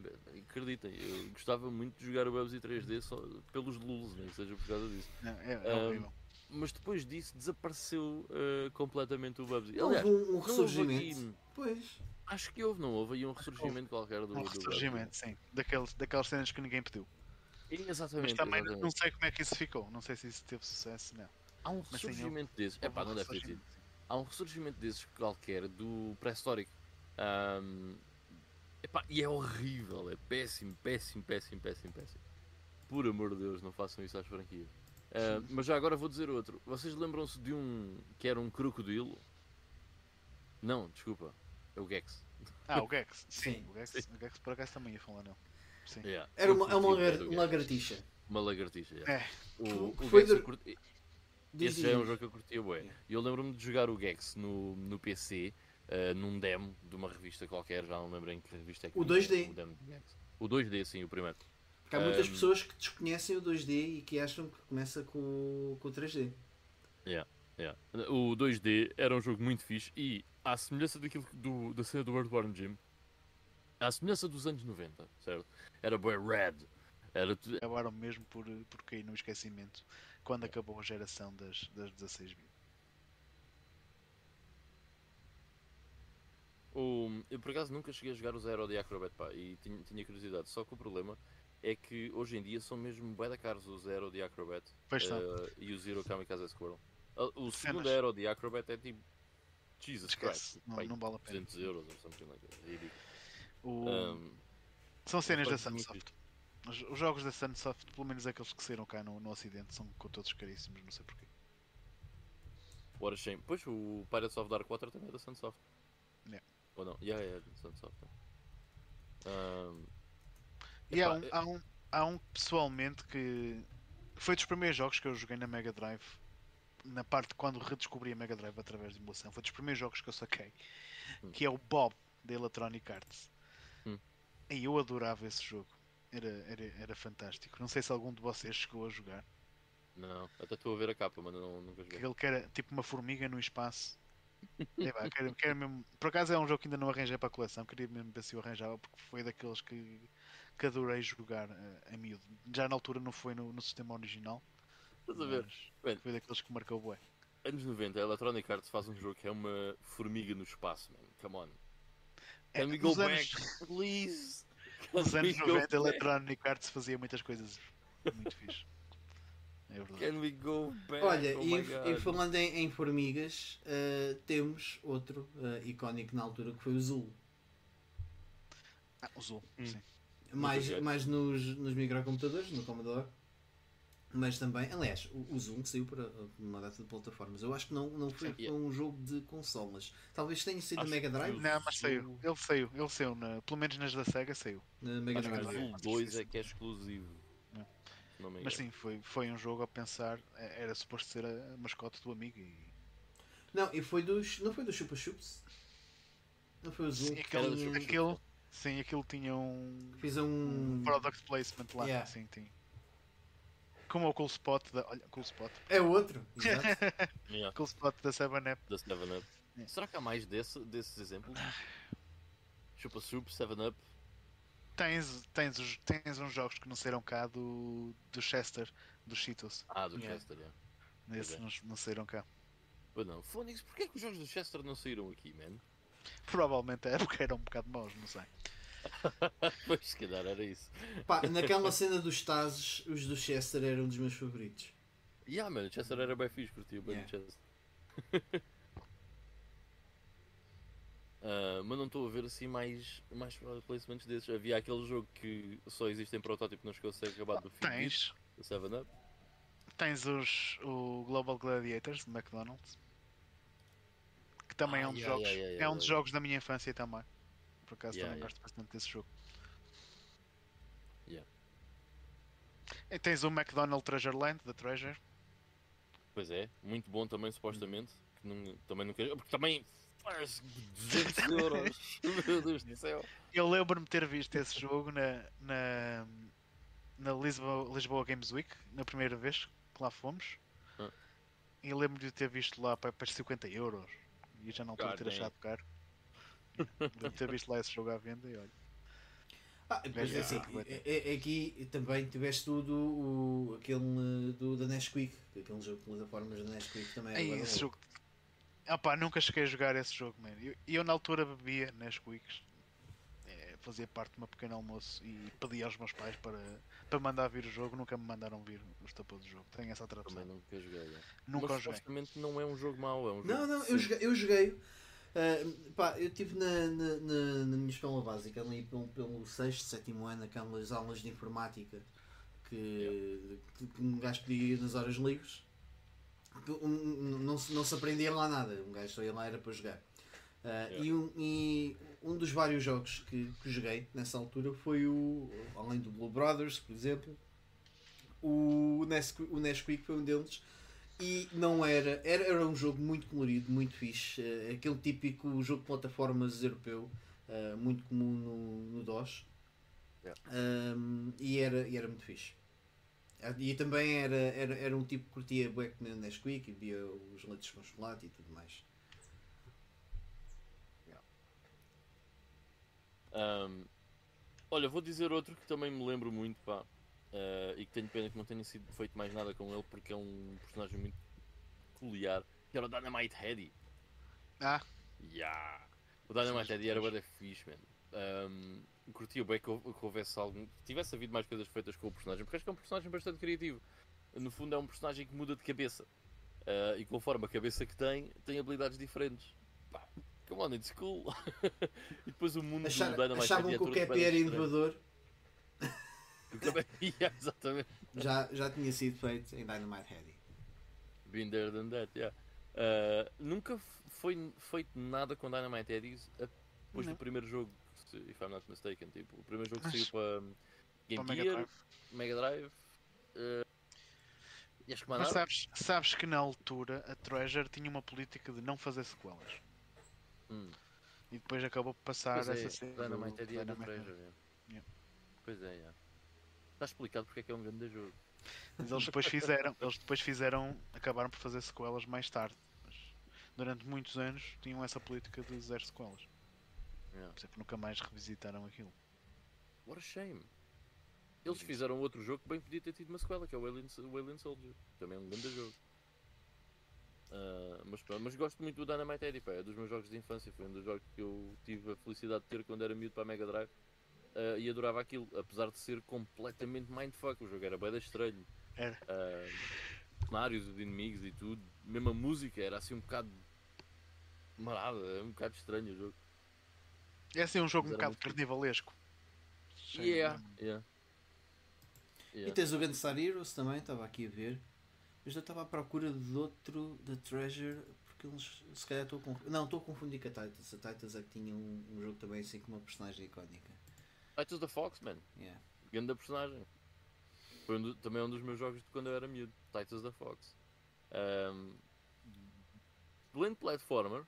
acreditem. Eu gostava muito de jogar o Bubsy 3D só pelos nem que seja por causa disso. Não, é, é horrível. Mas depois disso desapareceu ah, completamente o Bubsy. Houve Aliás, um, um houve ressurgimento. aqui- Pois. acho que houve, não houve aí um ressurgimento qualquer do, Um do ressurgimento, sim. Daqueles, daquelas cenas que ninguém pediu. Exatamente. Mas também exatamente. não sei como é que isso ficou. Não sei se isso teve sucesso, não. Há um Mas sim, ressurgimento desses. É Houve pá, um não deve ter tido. Sim. Há um ressurgimento desses qualquer do pré-histórico. Ahm, epá, e é horrível, é péssimo, péssimo, péssimo, péssimo, péssimo. Por amor de Deus, não façam isso às franquias. Ah, mas já agora vou dizer outro. Vocês lembram-se de um que era um crocodilo? Não, desculpa. É o Gex. Ah, o Gex. Sim, Sim. o Gex, o Gex por acaso também ia falar nele. Sim. Yeah, Era uma, é uma, lagartixa. Uma lagartixa, yeah. É. O, Que o foi Gex de- Diz, Esse já é um jogo que eu curtia bué. Yeah. E eu lembro-me de jogar o Gex no, no PC, eh, num demo de uma revista qualquer, já não lembro em que revista é que O vinha 2D. O, demo do Gex. o 2D, sim, o primeiro. Porque há muitas Ahm. pessoas que desconhecem o 2D e que acham que começa com, o- com o 3D. Yeah. O 2D era um jogo muito fixe e, à semelhança daquilo do, da cena do Earthworm Jim, à semelhança dos anos 90, certo? Era bué red. Era Acabaram mesmo por, por cair no esquecimento quando acabou a geração das, das 16 bit. O, eu por acaso nunca cheguei a jogar o Zero de Acrobat pá, e tinha, tinha curiosidade. Só que o problema é que hoje em dia são mesmo bué da caros o Zero de Acrobat eh, e o Zero Kamikaze Squirrel. Ah, O Cenas. segundo Aero de Acrobat é tipo Jesus Esquece, Christ, não, pá, não vale a pena. 200 euros ou something like that. É ridículo. O- Um, São cenas da Sunsoft. Os, os jogos da Sunsoft, pelo menos aqueles que saíram cá no, no Ocidente, são todos caríssimos, não sei porquê. what a shame. Pois o Pirates of Dark Water também é da Sunsoft. Yeah. Ou não? Yeah, é da Sunsoft. Um, E há um, há, um, há um pessoalmente que foi dos primeiros jogos que eu joguei na Mega Drive. Na parte quando redescobri a Mega Drive através de emulação, foi dos primeiros jogos que eu saquei. Hum. Que é o Bob da Electronic Arts. Hum. E eu adorava esse jogo. Era, era, era fantástico. Não sei se algum de vocês chegou a jogar. Não, até estou a ver a capa, mas não, nunca joguei. Aquele que era tipo uma formiga no espaço. Epá, quero, quero mesmo... Por acaso é um jogo que ainda não arranjei para a coleção, queria mesmo ver se eu arranjava, porque foi daqueles que, que adorei jogar eh, a miúdo. Já na altura não foi no, no sistema original, Estás a ver? Bem. foi daqueles que marcou o bué. Anos 90, a Electronic Arts faz um jogo que é uma formiga no espaço, man. Come on. É, Can we go nos back, anos- please? Nos anos we go 90 a back? Electronic Arts fazia muitas coisas muito fixe. É verdade. Can we go back? Olha, oh e, e falando em, em formigas, eh, temos outro eh, icónico na altura que foi o Zul. Ah, o Zul, Hum. sim. Mais, mais nos, nos microcomputadores, no Commodore. Mas também, aliás, o, o Zoom saiu para uma data de plataformas. Eu acho que não, não foi, Sim, um jogo de consolas. Talvez tenha sido Acho na Mega Drive. Não, mas saiu. Ele saiu. Ele saiu. Na, pelo menos nas da SEGA saiu. Na Mega Acho que O Drive. é. Zul 2 é que é exclusivo. É. Não Mas sim, foi, foi um jogo a pensar. é- Era suposto ser a mascote do amigo e. Não, e foi dos. Não foi dos Chupa Chups? Não foi o Zoom Sim, que aquele, aquele, sim, aquilo tinha um. fez um. product placement lá. Yeah. Sim, tinha. Como o Cool Spot da. Olha, Cool Spot. É outro, exato. Yeah, Cool Spot da 7up. da 7-Up. É. Será que há mais desse, desses exemplos? Chupa Soup, 7-Up. Tens, tens, tens uns jogos que não saíram cá do, do Chester, dos Cheetos. Ah, do Yeah. Chester, yeah. Nesses é. não, não saíram cá. Pois não. Phonics, porquê é que os jogos do Chester não saíram aqui, man? Provavelmente é porque eram um bocado maus, não sei. pois, se calhar era isso. Pá, naquela cena dos Tazes, os do Chester eram um dos meus favoritos. Yeah, mano, o Chester era bem fixe, curtia bem Yeah. o Chester. Ah, mas não estou a ver assim mais, mais placements desses. Havia aquele jogo que só existe em protótipo, não chegou a ser acabado do fim Tens, do 7-Up. tens os, o Global Gladiators de McDonald's. Que também Ah, é um dos yeah, jogos. yeah, yeah, é um dos yeah. jogos da minha infância também. Por acaso Yeah, também yeah. gosto bastante desse jogo. Yeah. E tens o McDonald's Treasure Land, da Treasure. Pois é, muito bom também, supostamente. Que não, também não quero. Porque também faz 200 euros. Meu Deus do céu. Eu lembro-me ter visto esse jogo na, na, na Lisboa, Lisboa Games Week, na primeira vez que lá fomos. Ah. E lembro-me de ter visto lá para, para 50 euros. E já não estou a ter achado caro. Lembro-me de ter visto lá esse jogo à venda e olha. Ah, depois, Gajo assim, aproveita. é- é- aqui também tiveste tudo o, aquele eh, do, da Nesquik, aquele jogo de plataformas da Nesquik também bué esse jogo. Ah pá, nunca cheguei a jogar esse jogo, man. Eu, eu na altura bebia nas Quicks. É, fazia parte de um pequeno almoço e pedia aos meus pais para, para mandar vir o jogo. Nunca me mandaram vir os tapos do jogo. Tenho essa Também tradução. nunca joguei. é. Nunca Mas joguei. não é um jogo mau, é um jogo. Não, não, eu joguei. Eu, joguei ah, pá, eu estive na, na, na, na minha escola básica, ali pelo, pelo 6, 7 ano, aquelas aulas de informática que, que, que um gajo podia ir nas horas livres. Um- não, se, não se aprendia lá nada, um gajo só ia lá era para jogar. Ah, Yeah. e, um, e um dos vários jogos que, que joguei nessa altura foi o, além do Blue Brothers, por exemplo, o Nesquik, o Nesquik foi um deles e não era, era, era um jogo muito colorido, muito fixe, eh, aquele típico jogo de plataformas europeu, eh, muito comum no, no DOS, Yeah. Um, e, era, e era muito fixe. Ah, E também era, era, era um tipo que curtia bué comer Nesquik e via os leites com chocolate e tudo mais. Ahm, olha, vou dizer outro que também me lembro muito, pá. Ah, e que tenho pena que não tenha sido feito mais nada com ele porque é um personagem muito peculiar. Que era o Dynamite Heady. Ah, Yeah. O Dynamite Heady era bué da fixe, man. Um, curtia bem que, que houvesse algum. que tivesse havido mais coisas feitas com o personagem, porque acho que é um personagem bastante criativo. No fundo, é um personagem que muda de cabeça. Ah, e conforme a cabeça que tem, tem habilidades diferentes. Pá, come on, it's cool. e depois o mundo Achar- do Dynamite achavam Heady é que o bué era inovador, Yeah, exatamente. já, já tinha sido feito em Dynamite Heady. Been there than that, yeah. Uh, nunca foi feito nada com Dynamite a- depois Não. do primeiro jogo, if I'm not mistaken. Tipo, o primeiro jogo que saiu para um, Game para o Mega Gear, Drive. Mega Drive. uh, e Mas sabes, sabes que na altura a Treasure tinha uma política de não fazer sequelas. Hum, E depois acabou por passar pois é, essa cena. do Dynamite é do Dynamite Treasure. yeah. Yeah. Pois é, yeah. Está explicado porque é que é um grande jogo. Mas eles depois fizeram, eles depois fizeram, acabaram por fazer sequelas mais tarde. Mas durante muitos anos tinham essa política de zero sequelas. Yeah. Por isso é que nunca mais revisitaram aquilo. What a shame. Eles fizeram outro jogo que bem podia ter tido uma sequela, que é o Alien, o Alien Soldier. Também é um grande jogo. Ah, mas, mas gosto muito do Dynamite Eddie, pá, é dos meus jogos de infância. Foi um dos jogos que eu tive a felicidade de ter quando era miúdo para a Mega Drive. Ah, e adorava aquilo, apesar de ser completamente mindfuck. O jogo era bem estranho. Era. Ah, cenários de inimigos e tudo. Mesmo a música era assim um bocado marada, é um bocado estranho o jogo. É assim um jogo um Mas bocado carnivalesco. Yeah, de- yeah. E Yeah. tens o Gunstar Heroes também, estava aqui a ver. Mas eu estava à procura de outro, da Treasure, porque eles, se calhar estou a confundir. Não, estou a confundir com a Titans. A Titans é que tinha um, um jogo também assim com uma personagem icónica. Titans da Fox, man. Yeah. Grande personagem. Foi um do- também um dos meus jogos de quando eu era miúdo. Titans da Fox. Um, excelente platformer.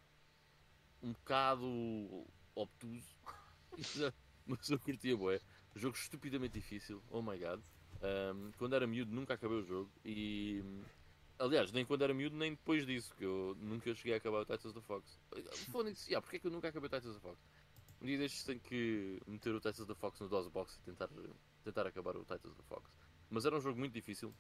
Um bocado obtuso. Mas eu curtia bué. Jogo estupidamente difícil. Oh my god. Um, quando era miúdo nunca acabei o jogo. E... Aliás, nem quando era miúdo, nem depois disso, que eu nunca cheguei a acabar o Titans da Fox. Foda-se, yeah, porque é que eu nunca acabei o Titans da Fox? Um dia destes tenho que meter o Titans da Fox no DOSBox e tentar, tentar acabar o Titans da Fox. Mas era um jogo muito difícil.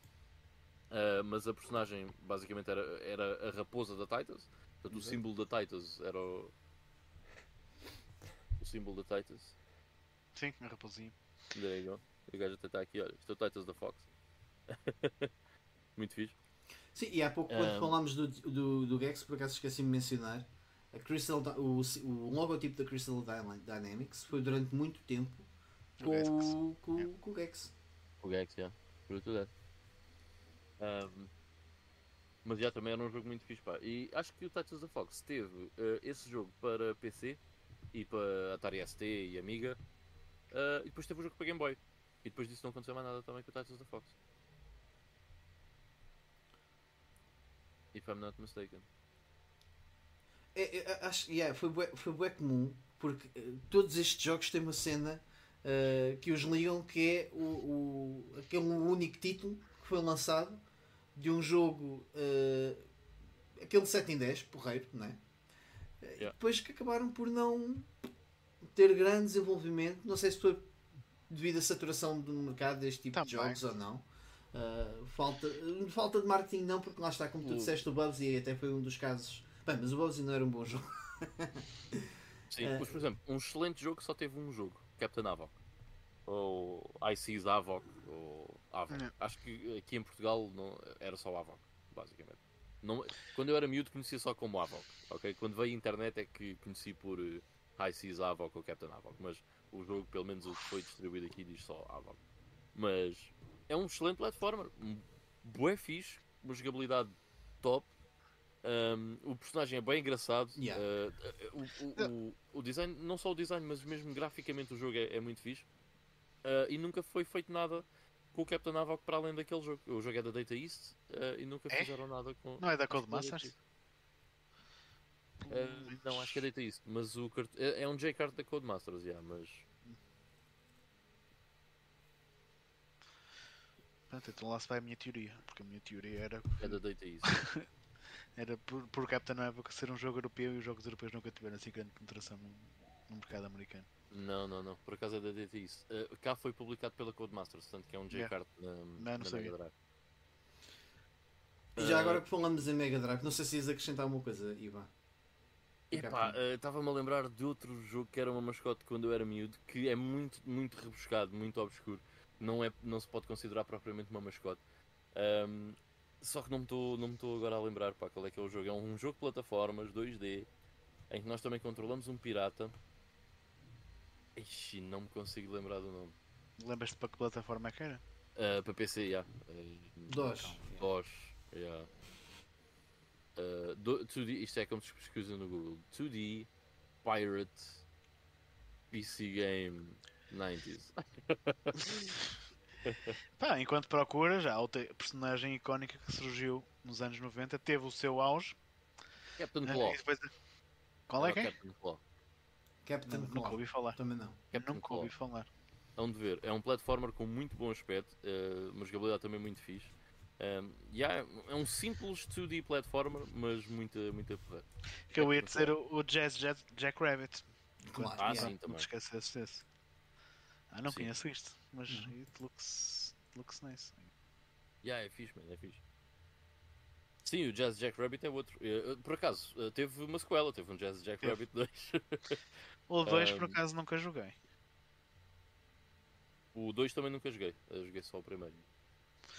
Ah, mas a personagem basicamente era, era a raposa da Titans. Portanto, o símbolo da Titans era o. O símbolo da Titans. Sim, a raposinha. There you go. E o gajo até está aqui, olha. Isto é o Titans da Fox. muito fixe. Sim, e há pouco quando Um, falámos do, do, do Gex, por acaso esqueci-me de mencionar, a Crystal, o, o logotipo da Crystal Dy- Dynamics foi durante muito tempo O com, Gex. o- com, Yeah. com o Gex. O Gex, to that. Um, mas já também era um jogo muito fixe, pá. E acho que o Titans da Fox teve eh, esse jogo para PC e para Atari ST e Amiga. eh, e depois teve o jogo para Game Boy. E depois disso não aconteceu mais nada também com o Titans da Fox. If I'm not mistaken. É, é, acho, yeah, foi, bué, foi bué comum, porque eh, todos estes jogos têm uma cena eh, que os ligam que é o, o, aquele único título que foi lançado de um jogo, eh, aquele 7 em 10, porreiro, não é? Yeah. depois que acabaram por não ter grande desenvolvimento, não sei se foi devido à saturação do mercado deste tipo de jogos ou não. Uh, falta, uh, falta de marketing não, porque lá está, como tu O- disseste, o Bubsy até foi um dos casos. Bem, mas o Bubsy não era um bom jogo. Sim, Eh, mas por exemplo, um excelente jogo que só teve um jogo, Captain Havok. Ou IC's Havok, ou Havok. Não. Acho que aqui em Portugal não, era só Havok, basicamente. Não, quando eu era miúdo conhecia só como Havok, ok? Quando veio a internet é que conheci por uh, IC's Havok ou Captain Havok, mas o jogo, pelo menos o que foi distribuído aqui, diz só Havok. Mas é um excelente platformer, um bué fixe, uma jogabilidade top. Um, o personagem é bem engraçado. Yeah. Uh, o, o, o, design, não só o design, mas mesmo graficamente o jogo é, é muito fixe. Uh, e nunca foi feito nada com o Captain Havok para além daquele jogo. O jogo é da Data East uh, e nunca É? fizeram nada com. Não é da Codemasters? Uh, não, acho que é Data East, mas o cart- é, é um J-Card da Codemasters, yeah, mas Pronto, então lá se vai a minha teoria. Porque a minha teoria era, é da Data East. era por, por Captain America ser um jogo europeu e os jogos europeus nunca tiveram assim grande penetração no, no mercado americano. Não, não, não. Por acaso é da Data East. Uh, cá foi publicado pela Codemasters, portanto que é um Yeah. J-Card na, não na sabia. Mega Drive. E já Uh, agora que falamos em Mega Drive, não sei se ias acrescentar alguma coisa, Ivan. Epá, eh, estava-me a lembrar de outro jogo que era uma mascote quando eu era miúdo, que é muito, muito rebuscado, muito obscuro. Não, é, não se pode considerar propriamente uma mascote. Ahm, só que não me estou não me estou agora a lembrar pá, qual é que é o jogo. É um jogo de plataformas 2D em que nós também controlamos um pirata. Ixi, não me consigo lembrar do nome. Lembras-te para que plataforma é que era? Ah, para PC, já. Uh, DOS. DOS, yeah. Uh, do- 2D, isto é como se pesquisa no Google. 2D Pirate PC Game 90s. Pá, enquanto procuras, já outra personagem icónica que surgiu nos anos 90 teve o seu auge. Captain Claw. depois- Qual é que é? Captain Claw. Captain Não, nunca ouvi falar. Também não. Captain Nunca Claw. ouvi falar. é um dever. É um platformer com muito bom aspecto, uh, uma jogabilidade também muito fixe. Um, yeah, é um simples 2D platformer, mas muita, muita porra. Que eu ia dizer o, o Jazz Jack, Jack Rabbit. Claro, Ah, yeah. sim, também. Não te esqueces desse. Ah, não Sim. conheço isto, mas Uhum. it looks, looks nice. Yeah, é fixe, man, é fixe. Sim, o Jazz Jack Rabbit é outro. Eh, eh, Por acaso, eh, teve uma sequela, teve um Jazz Jack Teve. Rabbit 2. O 2 por Um, acaso nunca joguei. o 2 também nunca joguei, eu joguei só o primeiro.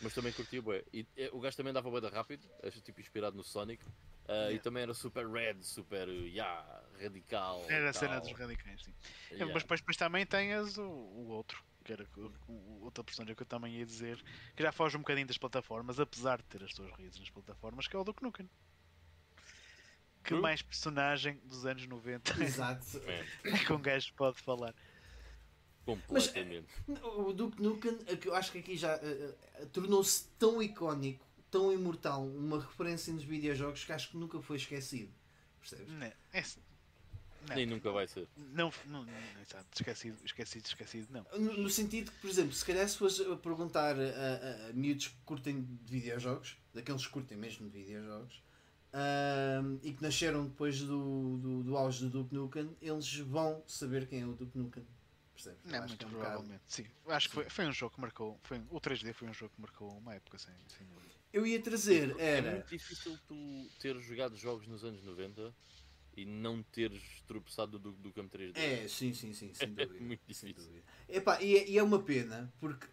Mas também curtia bué. E o gajo também dava bué da rápido, acho tipo inspirado no Sonic. Ah, E Yeah. também era super red, super, yeah, radical. Era e a cena dos radicais, sim. É, Yeah. Mas depois, depois também tens o, o outro, que era outra personagem que eu também ia dizer, que já foge um bocadinho das plataformas, apesar de ter as suas raízes nas plataformas, que é o Duke Nukem. Que True. mais personagem dos anos 90 Exato. É que um gajo pode falar? completamente. O Duke Nukem, é que eu acho que aqui já eh, tornou-se tão icónico, tão imortal, uma referência nos videojogos que acho que nunca foi esquecido. Percebes? Não, é, não, Nem nunca vai ser. não, não, exato, esquecido, esquecido, esquecido, não. No, no sentido que, por exemplo, se calhar se fores a perguntar a, a, a miúdos que curtem de videojogos, daqueles que curtem mesmo de videojogos, ahm, e que nasceram depois do, do, do auge do Duke Nukem, eles vão saber quem é o Duke Nukem. Percebes? Não, acho muito que é um provavelmente. Sim, acho que foi, foi um jogo que marcou. Foi, o 3D foi um jogo que marcou uma época, sem, sem dúvida. Eu ia trazer, É era. muito difícil tu teres jogado jogos nos anos 90 e não teres tropeçado do, do Cam 3D. É, sim, sim, sim, sem dúvida. muito difícil. Epá, e, é- e é uma pena, porque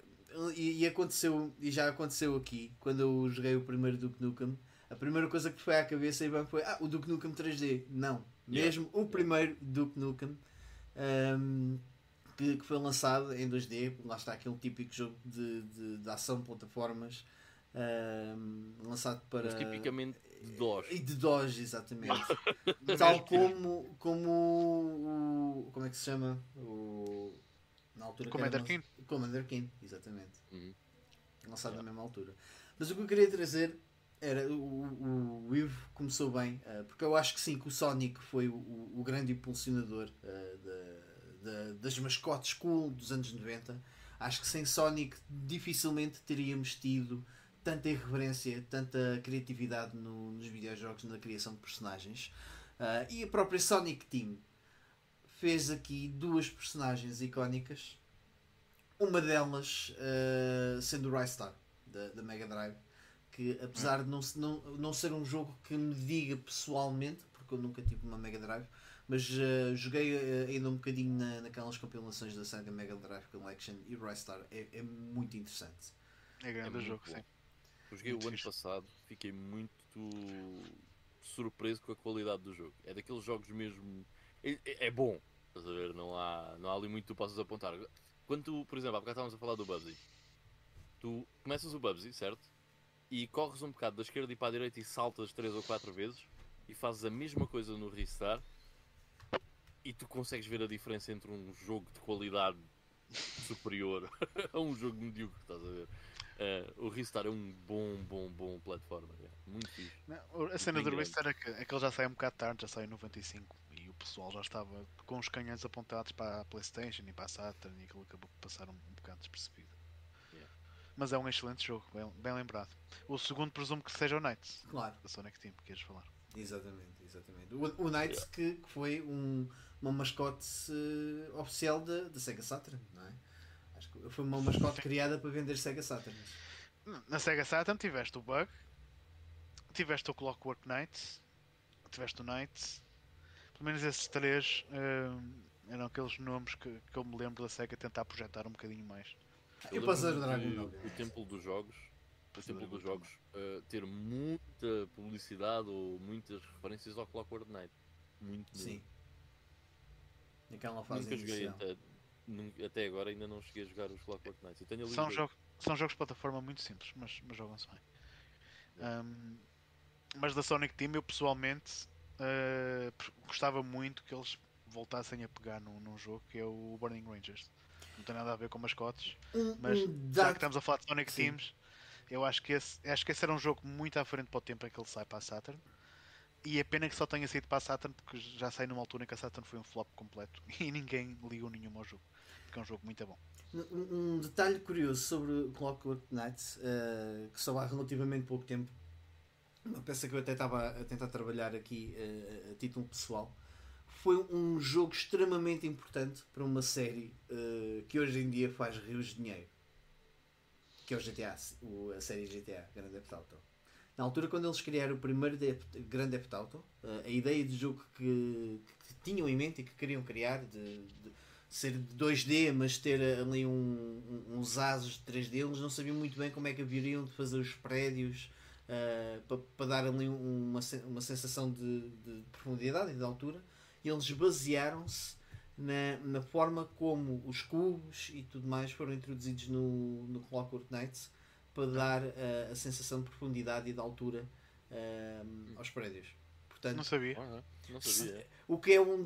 e, e aconteceu, e já aconteceu aqui, quando eu joguei o primeiro Duke Nukem, a primeira coisa que foi à cabeça e foi, ah, o Duke Nukem 3D. Não, Yeah. mesmo o primeiro Duke Nukem, ahm, que, que foi lançado em 2D, lá está aquele típico jogo de, de, de ação de plataformas, ahm, lançado para... Mas tipicamente de DOS. E de DOS, exatamente. Tal como, como o. Como é que se chama? O. Na altura que Commander lanç- Commander Keen, exatamente. Uhum. Lançado Yeah. na mesma altura. Mas o que eu queria trazer era. O, o, o Ivo começou bem, eh, porque eu acho que sim, que o Sonic foi o, o, grande impulsionador da- da- das mascotes cool dos anos 90. Acho que sem Sonic dificilmente teríamos tido tanta irreverência, tanta criatividade no- nos videojogos, na criação de personagens. Ah, e a própria Sonic Team fez aqui duas personagens icónicas. Uma delas ah, sendo o Rystar, da, da Mega Drive, que apesar de não, não, não ser um jogo que me diga pessoalmente, porque eu nunca tive uma Mega Drive, mas ah, joguei ah, ainda um bocadinho na, naquelas compilações da Sega Mega Drive Collection e o Rystar é, é muito interessante. É grande É jogo, bom. sim. Eu joguei Muito o ano passado, fiquei muito surpreso com a qualidade do jogo. É daqueles jogos mesmo. É, é- é bom, estás a ver? Não há, não há ali muito que tu possas apontar. Quando tu, por exemplo, há bocado estávamos a falar do Bubsy, tu começas o Bubsy, certo? E corres um bocado da esquerda e para a direita e saltas 3 ou 4 vezes e fazes a mesma coisa no Restart e tu consegues ver a diferença entre um jogo de qualidade superior a um jogo medíocre, estás a ver? Eh, o Ristar é um bom, bom, bom platformer. é. Muito fixe. Não, a cena do grande. Ristar é que, é que ele já sai um bocado tarde, já sai em 95 e o pessoal já estava com os canhões apontados para a Playstation e para a Saturn e aquilo acabou por passar um, um bocado despercebido. Yeah. Mas é um excelente jogo, bem, bem lembrado. O segundo presumo que seja o Knights, Claro. da Sonic Team, que queres falar. Exatamente, exatamente. O, o Knights que, que foi um, uma mascote eh, oficial da, da Sega Saturn, não é? Acho que foi uma mascote criada para vender Sega Saturn. Na Sega Saturn tiveste o Bug, tiveste o Clockwork Knights, tiveste o Knights. Pelo menos esses três hum, eram aqueles nomes que, que eu me lembro da Sega tentar projetar um bocadinho mais. Eu posso adorar de um O obviamente. Templo dos Jogos, o Templo dos Jogos, eh, ter muita publicidade ou muitas referências ao Clockwork Knight. Muito Sim. Naquela fase Nunca joguei inicial. até, nun- até agora, ainda não cheguei a jogar os Clockwork Knights. Eu tenho ali São, jogo, são jogos de plataforma muito simples, mas, mas jogam-se bem. Hum, mas da Sonic Team, eu pessoalmente uh, gostava muito que eles voltassem a pegar num, num jogo que é o Burning Rangers. Não tem nada a ver com mascotes, Um, mas um já que estamos a falar de Sonic Sim. Teams, eu acho que, esse, acho que esse era um jogo muito à frente para o tempo em que ele sai para a Saturn. E é pena que só tenha saído para a Saturn, porque já sei numa altura em que a Saturn foi um flop completo e ninguém ligou nenhum ao jogo. Porque é um jogo muito bom. Um, detalhe curioso sobre Clockwork Knights, uh, que só há relativamente pouco tempo, uma peça que eu até estava a tentar trabalhar aqui uh, a título pessoal, foi um jogo extremamente importante para uma série uh, que hoje em dia faz rios de dinheiro. Que é o GTA, o, a série GTA, Grand Theft Auto. Na altura, quando eles criaram o primeiro Grand Theft Auto, uh, a ideia de jogo que, que, tinham em mente e que queriam criar, de, de ser 2D, mas ter ali um, um, uns asos de 3D, eles não sabiam muito bem como é que haveriam de fazer os prédios uh, para, para dar ali uma, uma sensação de, de profundidade e de altura. E eles basearam-se na, na forma como os cubos e tudo mais foram introduzidos no, no Clockwork Knights para dar uh, a sensação de profundidade e de altura uh, aos prédios. Portanto, não sabia. não sabia. O que é um.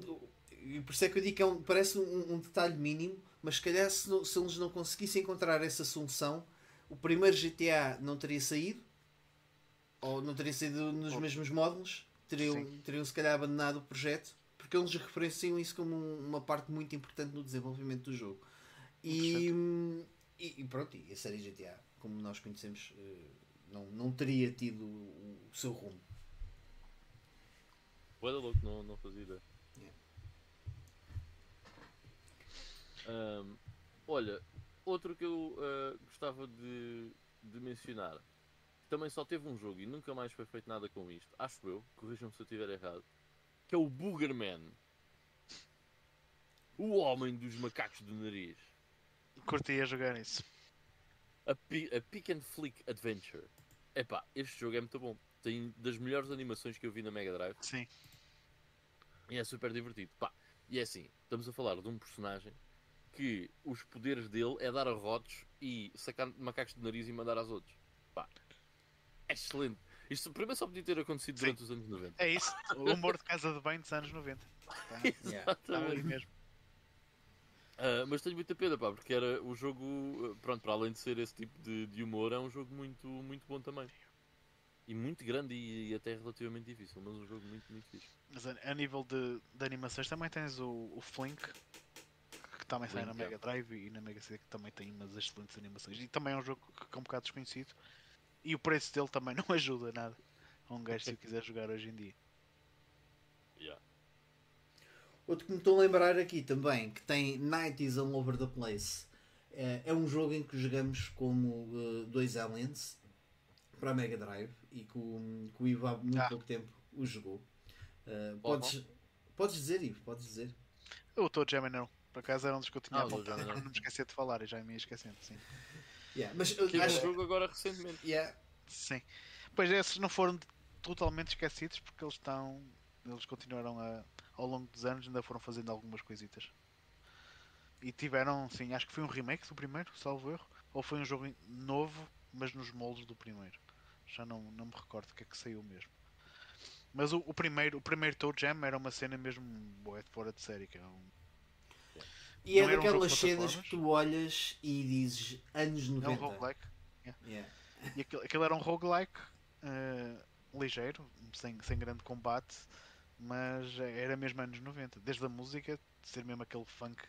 E por isso é que eu digo que é um, parece um, um detalhe mínimo, mas se calhar se, se eles não conseguissem encontrar essa solução, o primeiro GTA não teria saído, ou não teria saído nos oh. mesmos módulos, teriam, teriam se calhar abandonado o projeto porque eles referenciam isso como uma parte muito importante no desenvolvimento do jogo. E, e, e, pronto, e a série GTA, como nós conhecemos, eh, não, não teria tido o, seu rumo. Olha louco, não, não fazia ideia. Yeah. Um, olha, outro que eu uh, gostava de, de mencionar, também só teve um jogo e nunca mais foi feito nada com isto, acho eu, corrijam-me se eu estiver errado, que é o Boogerman. O homem dos macacos de nariz. Curti a jogar isso. A, P a Pick and Flick Adventure. Epá, este jogo é muito bom. Tem das melhores animações que eu vi na Mega Drive. Sim. E é super divertido. Pá, e é assim, estamos a falar de um personagem que os poderes dele é dar arrotos e sacar macacos de nariz e mandar aos outros. Pá, é excelente. Isto primeiro só podia ter acontecido durante Sim. os anos 90. É isso, o humor de casa de banho dos anos 90. Tá? Exatamente. mesmo. Uh, mas tenho muita pena, pá, porque era o jogo, pronto, para além de ser esse tipo de, de humor, é um jogo muito, muito bom também. E muito grande e, e, até relativamente difícil, mas um jogo muito, muito fixe. Mas a, a nível de, de, animações também tens o, o Flink, que também sai na Mega Drive e na Mega CD que também tem umas excelentes animações. E também é um jogo que é um bocado desconhecido e o preço dele também não ajuda nada a um gajo se quiser jogar hoje em dia. Yeah. Outro que me estou a lembrar aqui também, que tem 90s All Over the Place, é, é um jogo em que jogamos como uh, dois aliens para a Mega Drive e que o, que o Ivo há muito ah. pouco tempo o jogou. Uh, podes, podes dizer, Ivo, podes dizer. Eu estou Gemini não. Por acaso era um dos que eu tinha ah, apontado, não me esqueci de falar e já me ia esquecendo, sim. Yeah, mas que acho... jogo agora recentemente. Yeah. Sim. Pois esses não foram totalmente esquecidos porque eles estão. Eles continuaram a, ao longo dos anos, ainda foram fazendo algumas coisitas. E tiveram, sim, acho que foi um remake do primeiro, salvo erro. Ou foi um jogo novo, mas nos moldes do primeiro. Já não, não me recordo o que é que saiu mesmo. Mas o, o primeiro, o primeiro Toe Jam era uma cena mesmo boa fora de série, que era um e é daquelas um cenas que tu olhas e dizes anos 90. É um roguelike. Yeah. Yeah. E aquilo, aquilo, era um roguelike uh, ligeiro, sem, sem grande combate, mas era mesmo anos 90. Desde a música, ser mesmo aquele funk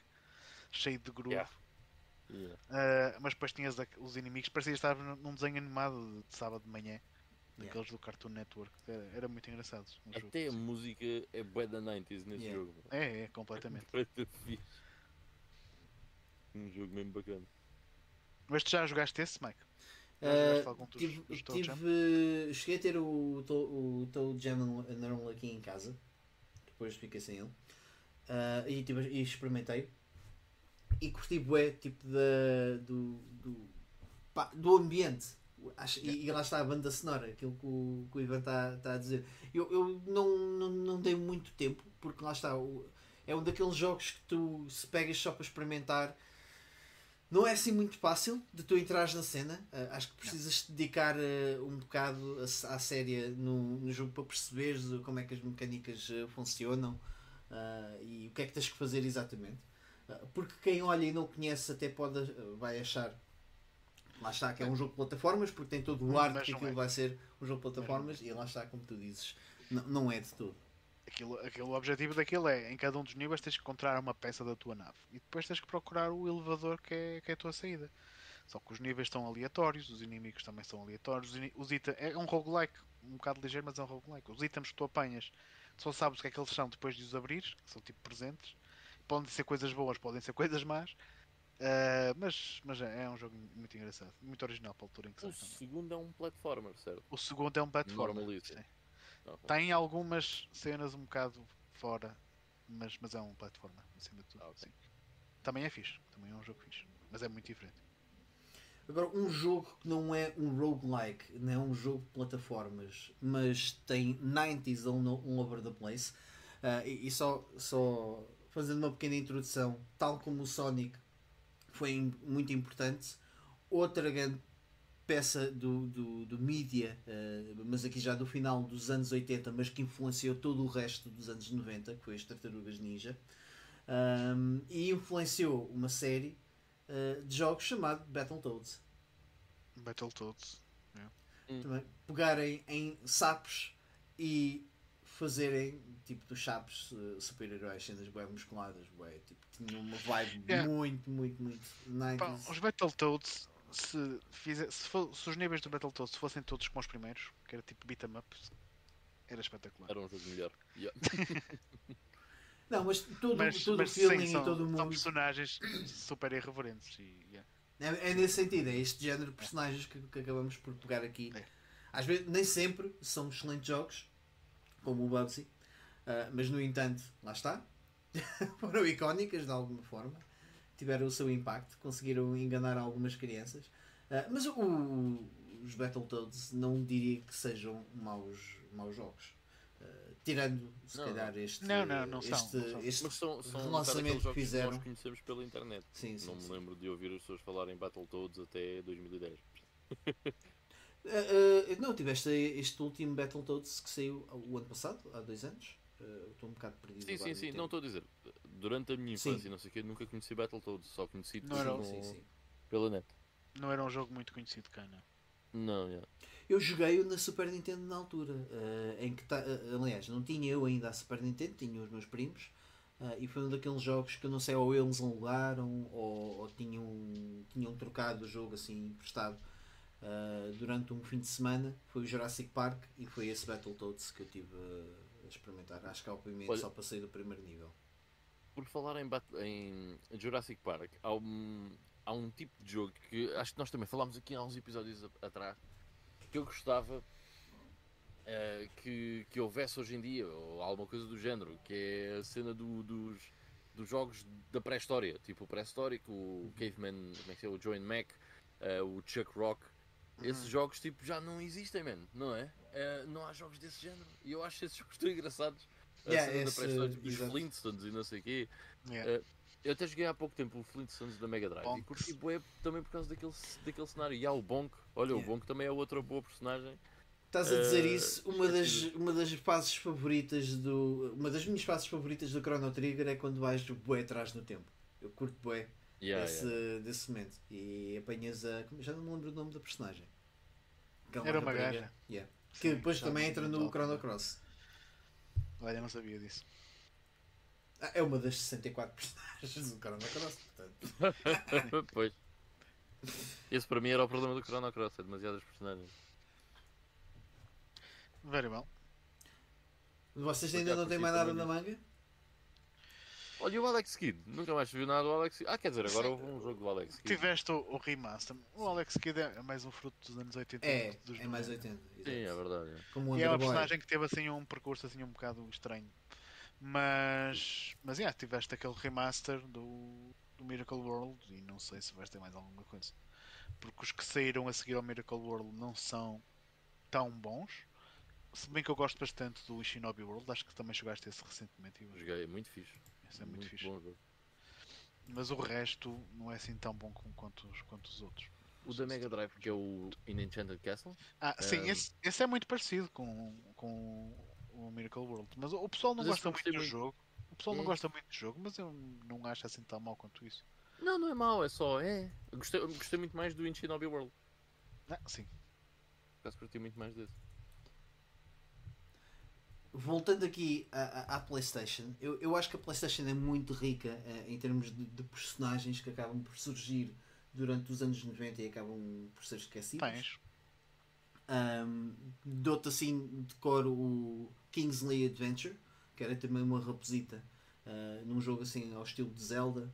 cheio de groove. Yeah. Uh, mas depois tinhas os inimigos, parecia estar num desenho animado de sábado de manhã. Daqueles do Cartoon Network, era, era muito engraçado. Até jogo, a música é bué da 90s nesse jogo. É, é, completamente. É um jogo mesmo bacana. Mas tu já jogaste esse, Mike? Uh, tive, tive cheguei a ter o, o Toad Jam Neural aqui em casa, depois fiquei sem ele, uh, e, tive, e experimentei e curti bué tipo da, do, do, pá, do ambiente. Acho, e, e, lá está a banda sonora, aquilo que o, que o Ivan está tá a dizer. Eu, eu não, não, não dei muito tempo, porque lá está, o, é um daqueles jogos que tu se pegas só para experimentar não é assim muito fácil de tu entrares na cena. Uh, acho que precisas te dedicar uh, um bocado à, à série no, no jogo para perceberes como é que as mecânicas uh, funcionam e o que é que tens que fazer exatamente. porque quem olha e não conhece até pode vai achar lá está que é um jogo de plataformas porque tem todo o ar que aquilo é. vai ser um jogo de plataformas e lá está como tu dizes Não, não é de tudo. Aquilo, aquilo, o objetivo daquilo é, em cada um dos níveis tens que encontrar uma peça da tua nave. E depois tens que procurar o elevador que é, que é a tua saída. Só que os níveis estão aleatórios, os inimigos também são aleatórios. Os, ita- é um roguelike, um bocado ligeiro, mas é um roguelike. Os itens que tu apanhas, só sabes o que é que eles são depois de os abrir, que são tipo presentes. Podem ser coisas boas, podem ser coisas más. Ah, mas mas é, é um jogo muito engraçado, muito original para a altura em que O segundo é um platformer, certo? O segundo é um platformer. Normalíssimo. sim. Tem algumas cenas um bocado fora, mas, mas é um platformer, acima de tudo. Ah. Também é fixe, também é um jogo fixe, mas é muito diferente. Agora, um jogo que não é um roguelike, não é um jogo de plataformas, mas tem 90s all, all over the place. Ah, e e só, só fazendo uma pequena introdução, tal como o Sonic foi muito importante, outra grande peça do, do, do mídia, ah, mas aqui já do final dos anos 80, mas que influenciou todo o resto dos anos 90, que foi as Tartarugas Ninja, Ahm, e influenciou uma série ah, de jogos chamado Battletoads. Battletoads. também pegarem em sapos e fazerem tipo dos sapos eh, super-heróis, cenas bem musculadas, bué, tipo, tinha uma vibe Yeah. muito, muito, muito Pá, 90s. os Battletoads, se, fizer, se, fo- se os níveis do Battletoads fossem todos como os primeiros, que era tipo beat 'em up, era espetacular. Era um jogo melhor. Yeah. Não, mas todo, Mas, todo mas o feeling sim, são, e todo o são mundo personagens super irreverentes. E, yeah. é, é nesse sentido, é este género de personagens que, que acabamos por pegar aqui. É. Às vezes, nem sempre são excelentes jogos, como o Bubsy, ah, mas no entanto, lá está, foram icónicas de alguma forma, tiveram o seu impacto, conseguiram enganar algumas crianças. Ah, mas o- os Battletoads não diria que sejam maus, maus jogos. Ah, tirando, se Não, calhar, este, Não, não, não são, este, não são. este Mas são, são relançamento que fizeram. nós conhecemos pela internet. Sim, sim, não me sim. lembro de ouvir as pessoas falarem Battletoads até 2010. Ah, ah, não, tiveste este último Battletoads que saiu o ano passado, há dois anos. Ah, Estou um bocado perdido. Sim, sim, no sim. Não estou a dizer. Durante a minha Sim. infância, e não sei o quê, nunca conheci Battletoads. Só conheci Não era tudo o- Sim, no- sim. pela net. Não era um jogo muito conhecido cá, não. Não, yeah. Eu joguei-o na Super Nintendo na altura, eh, em que ta- eh, aliás, não tinha eu ainda a Super Nintendo, tinha os meus primos, e foi um daqueles jogos que eu não sei, ou eles alugaram ou, ou tinham, tinham trocado o jogo assim emprestado durante um fim de semana. Foi o Jurassic Park e foi esse Battletoads que eu tive experimentar. Acho que obviamente Olha- só passei do primeiro nível. Por falar em, em Jurassic Park, há um, há um tipo de jogo que acho que nós também falámos aqui há uns episódios atrás que eu gostava eh, que, que houvesse hoje em dia, ou alguma coisa do género, que é a cena do- dos, dos jogos da pré-história, tipo o pré-histórico, o Caveman, como é que é, o Join Mac, eh, o Chuck Rock. Esses jogos tipo já não existem, man, não é? Eh, não há jogos desse género. E eu acho esses jogos tão engraçados. A Yeah, da esse, pré-história, tipo, os. Flintstones e não sei o quê. Yeah. Eh, Eu até joguei há pouco tempo o Flintstones da Mega Drive e Bonk. curti bué também por causa daquele, daquele cenário. E há o Bonk, olha, Yeah. o Bonk também é outra boa personagem. Estás a dizer Eh, isso, uma das, uma das fases favoritas do. Uma das minhas fases favoritas do Chrono Trigger é quando vais bué atrás no tempo. Eu curto bué Yeah, desse, yeah. desse momento. E apanhas a. Já não me lembro o nome da personagem. Era uma gaja. Yeah. Que depois também entra no Chrono também. Cross. Olha, não sabia disso. Ah, É uma das 64 personagens do Chrono Cross. Portanto. pois. Esse para mim era o problema do Chrono Cross, é demasiadas personagens. Very well. Vocês ainda não têm mais nada na manga? Olha e o Alex Kidd, nunca mais viu nada do Alex Kidd. Ah, quer dizer, agora houve um jogo do Alex Kidd. Tiveste o, o remaster. O Alex Kidd é mais um fruto dos anos 80. É, dos é mais 90. 80. Sim, é verdade. é. Como E é uma personagem que teve assim um percurso assim um bocado estranho. Mas. Mas yeah, tiveste aquele remaster do, do Miracle World e não sei se vais ter mais alguma coisa. Porque os que saíram a seguir ao Miracle World não são tão bons. Se bem que eu gosto bastante do Shinobi World, acho que também jogaste esse recentemente. Joguei, é muito fixe. Esse é muito, fixe. bom jogo. Mas o resto não é assim tão bom como, quanto, os, quanto os outros. O da Mega Drive, que é o In Enchanted Castle. Ah, sim, Um, esse, esse é muito parecido com, com o Miracle World. Mas o, pessoal não Mas gosta muito do muito. jogo. O pessoal não É. gosta muito do jogo, mas eu não acho assim tão mau quanto isso. Não, não é mau, é só, é. Eu gostei, eu gostei muito mais do In Shinobi World. Ah, sim. Por acaso curti muito mais desse. Voltando aqui à, à- PlayStation, eu, eu acho que a PlayStation é muito rica eh, em termos de, de personagens que acabam por surgir durante os anos 90 e acabam por ser esquecidos. Tens. Um, Dou-te assim de cor o Kingsley Adventure, que era também uma raposita uh, num jogo assim ao estilo de Zelda,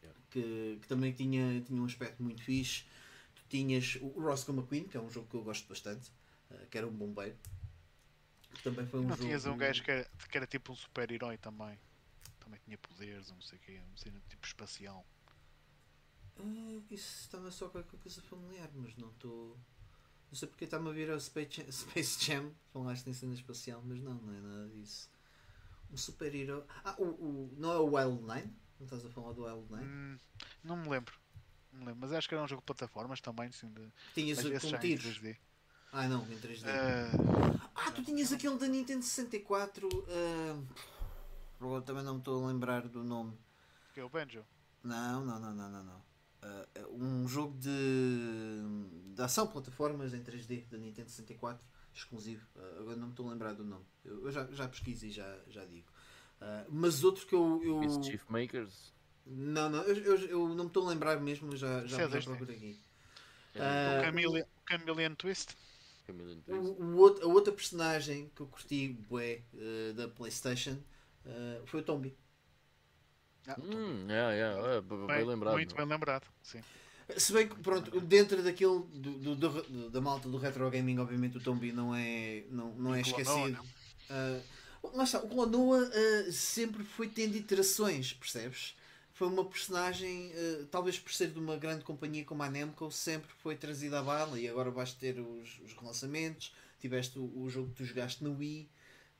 Yeah. que, que também tinha, tinha um aspecto muito fixe. Tu tinhas o Roscoe McQueen, que é um jogo que eu gosto bastante, uh, que era um bombeiro. Que também foi um Não jogo. tinhas um gajo que era, que era tipo um super-herói também. Também tinha poderes, não sei o quê, um cena tipo espacial. Ah, isso estava só qualquer coisa familiar, mas não estou. Não sei porque está-me a vir a Space Jam, Space Jam falaste em cena espacial, mas não, não é nada disso. Um super-herói. Ah, o, o, não é o Wild Nine? Não estás a falar do Wild Nine? Hum, não me lembro. Não me lembro. Mas acho que era um jogo de plataformas também, assim, de... Tinhas mas com tiros. 3D. Ah, não, em 3D. Ah, ah, tu tinhas aquele da Nintendo 64. ah, agora também não me estou a lembrar do nome. que é o Banjo. Não, não, não, não, não. não. Ah, é um jogo de, de ação plataformas em 3D da Nintendo 64, exclusivo. Ah, agora não me estou a lembrar do nome. Eu, eu já, já pesquiso e já, já digo. Ah, mas outro que eu. eu Mischief Makers. não, não, eu, eu, eu não me estou a lembrar mesmo, já, já, é já 2D. procuro aqui. Ah, o Chameleon, o Chameleon Twist. O, o outro, a outra personagem que eu curti bué, eh, da PlayStation eh, foi o Tombi. Ah, Hum, é, é, é, bem, bem, lembrado. muito bem lembrado. Sim. Se bem que, pronto, dentro daquilo do, do- do- da malta do retro gaming, obviamente o Tombi não é, não, não é esquecido. Lá está, o Clonoa sempre foi tendo iterações, percebes? Foi uma personagem, ah, talvez por ser de uma grande companhia como a Namco, sempre foi trazida à bala e agora vais ter os, os relançamentos. Tiveste o, o jogo que tu jogaste no Wii.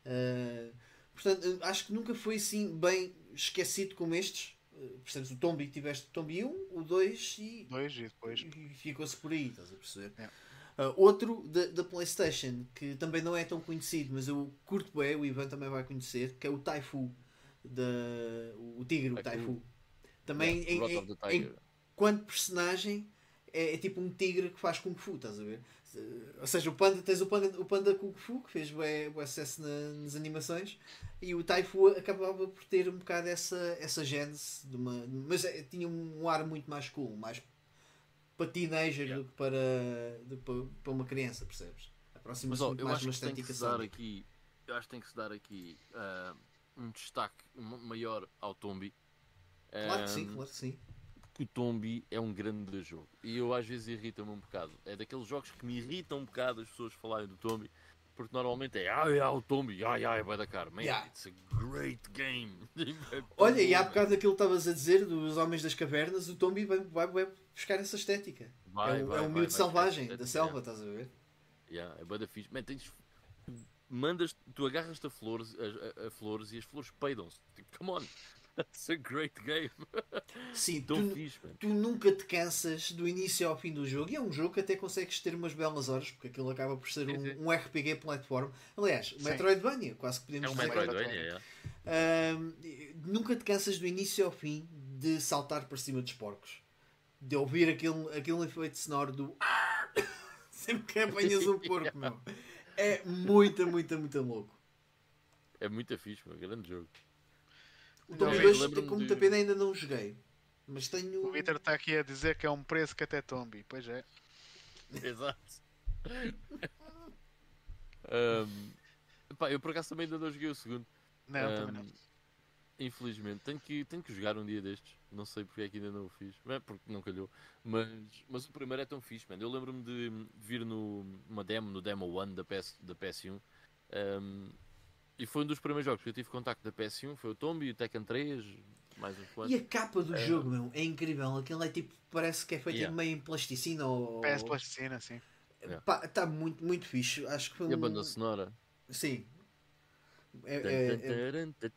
Ah, portanto, ah, acho que nunca foi assim bem esquecido como estes. Ah, percebes? O Tombi, tiveste o Tombi 1, o 2 e Dois e depois. e ficou-se por aí, estás a perceber? É. Ah, outro da, da PlayStation que também não é tão conhecido, mas eu curto bem, o Ivan também vai conhecer, que é o Taifu, da, o tigre, o Taifu. Também Yeah, em, em, enquanto personagem é, é tipo um tigre que faz Kung Fu, estás a ver? Ou seja, o panda, tens o panda, o panda Kung Fu que fez bué sucesso na- nas animações e o Taifu acabava por ter um bocado essa, essa gênese de uma, mas é- tinha um ar muito mais cool, mais para teenager Yeah. do que para, do para, para uma criança, percebes? Mas Aproxima-se muito eu mais uma que tem que estética se dar aqui, eu acho que tem que se dar aqui ah, um destaque ma- maior ao Tombi. Claro que sim, claro que sim. o Tombi é um grande jogo. E eu às vezes irrita-me um bocado. É daqueles jogos que me irritam um bocado as pessoas falarem do Tombi. Porque normalmente é ai, ai, o Tombi, ai, ai, vai da cara. Man, Yeah. it's a great game. É Olha, e há bocado daquilo que estavas a dizer dos Homens das Cavernas, o Tombi vai, vai, vai buscar essa estética. Vai, é, vai, é um miúdo selvagem da selva, estás a ver? Yeah, é bué da fixe. Man, tens... Mandas, tu agarras-te a flores, a, a- a flores e as flores peidam-se. Tipo, come on, that's a great game. Sim, tu, fixe, tu nunca te cansas do início ao fim do jogo e é um jogo que até consegues ter umas belas horas porque aquilo acaba por ser um, um RPG platform. Aliás, o Sim. Metroidvania, quase que É podemos um dizer. Metroidvania, yeah. Ahm, nunca te cansas do início ao fim de saltar para cima dos porcos. De ouvir aquele, aquele efeito sonoro do sempre que apanhas um porco, meu. É muito, muito, muito louco. É muito fixe, meu. grande jogo. O Tomb eu 2, lembro-me com muita de- pena, ainda não joguei. Mas tenho. O Vitor está aqui a dizer que é um preço que até tombe. Pois é. Exato. Ahm, pá, eu por acaso também ainda não joguei o segundo. Não, também não. Infelizmente, tenho que, tenho que jogar um dia destes. Não sei porque é que ainda não o fiz. Não é porque não calhou. Mas, mas o primeiro é tão fixe, man. Eu lembro-me de vir no, numa demo, no Demo 1 da, PS, da PS1. ahm, e foi um dos primeiros jogos que eu tive contacto da PS1. Foi o Tomb e o Tekken 3, mais uns quantos. E a capa do É. jogo, meu, é incrível. Aquilo é tipo, parece que é feito Yeah. meio em plasticina ou. PS Plasticina, sim. Yeah. Está muito, muito fixe. Acho que foi E a um- banda sonora. Sim. É, é- é-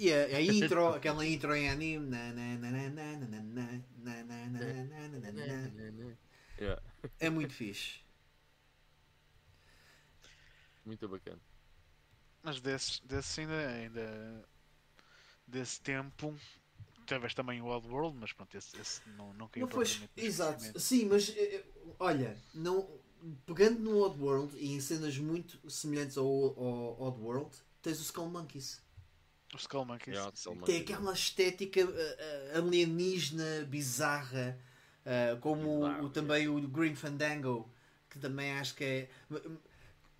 E a, a intro, aquela intro em anime. na, na, na, muito bacana. Mas desses, desses ainda, ainda. Desse tempo. Tiveste também o Old World, mas pronto, esse, esse não, não caiu Não nos Exato. Sim, mas eh, eh, olha, não, pegando no Oddworld e em cenas muito semelhantes ao, ao Oddworld, tens o Skull Monkeys. O Skull Monkeys. Yeah. Skull Tem aquela estética uh, alienígena, bizarra, uh, como Bizarro, o, também o Green Fandango, que também acho que é.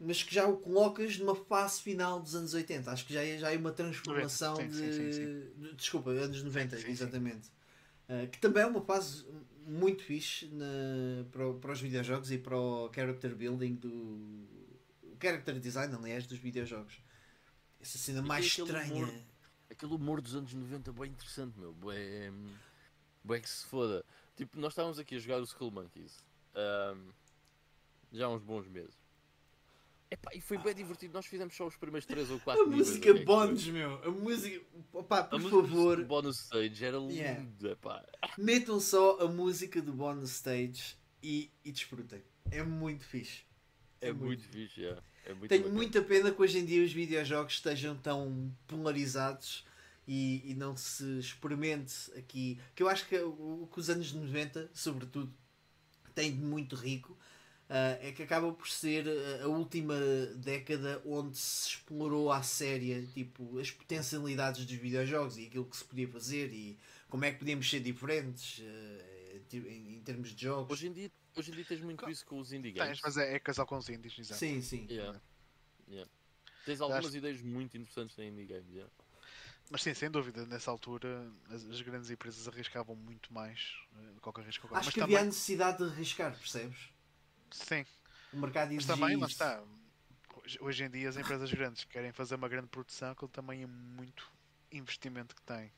Mas que já o colocas numa fase final dos anos 80. Acho que já é, já é uma transformação Sim, de, sim, sim, sim. de- Desculpa, anos 90, Sim, sim, sim. exatamente. Uh, que também é uma fase muito fixe na- para, para os videojogos e para o character building do. o character design, aliás, dos videojogos. Essa cena E mais aquele estranha. humor- Aquele humor dos anos 90 bem interessante, meu. Bué, bué que se foda. Tipo, nós estávamos aqui a jogar o Skull Monkeys ahm, já há uns bons meses. Epá, e foi bem divertido. Nós fizemos só os primeiros 3 ou 4 A música bónus, meu. A música. Opá, por favor, O bónus stage era Yeah. epá. metam só a música do bonus stage e, e desfrutem. É muito fixe. É muito fixe, yeah. é muito Tenho bacana. muita pena que hoje em dia os videojogos estejam tão polarizados e, e não se experimente aqui. Que eu acho que o, o que os anos 90, sobretudo, têm de muito rico ah, é que acaba por ser ah, a última década onde se explorou à séria tipo, as potencialidades dos videojogos e aquilo que se podia fazer e como é que podíamos ser diferentes ah, em, em termos de jogos. Hoje em, dia, hoje em dia tens muito isso com os indie Tens, games. mas é, é casal com os indies, exato. Sim, sim. Yeah. Yeah. Tens algumas Acho- ideias muito interessantes na indie games. Yeah. Mas sim, sem dúvida, nessa altura as, as grandes empresas arriscavam muito mais eh, do que o que arriscam agora. Acho Mas que também, havia a necessidade de arriscar, percebes? Sim, O mercado mas exigia também, lá está. Hoje, em dia as empresas grandes querem fazer uma grande produção, aquilo também é muito investimento que tem.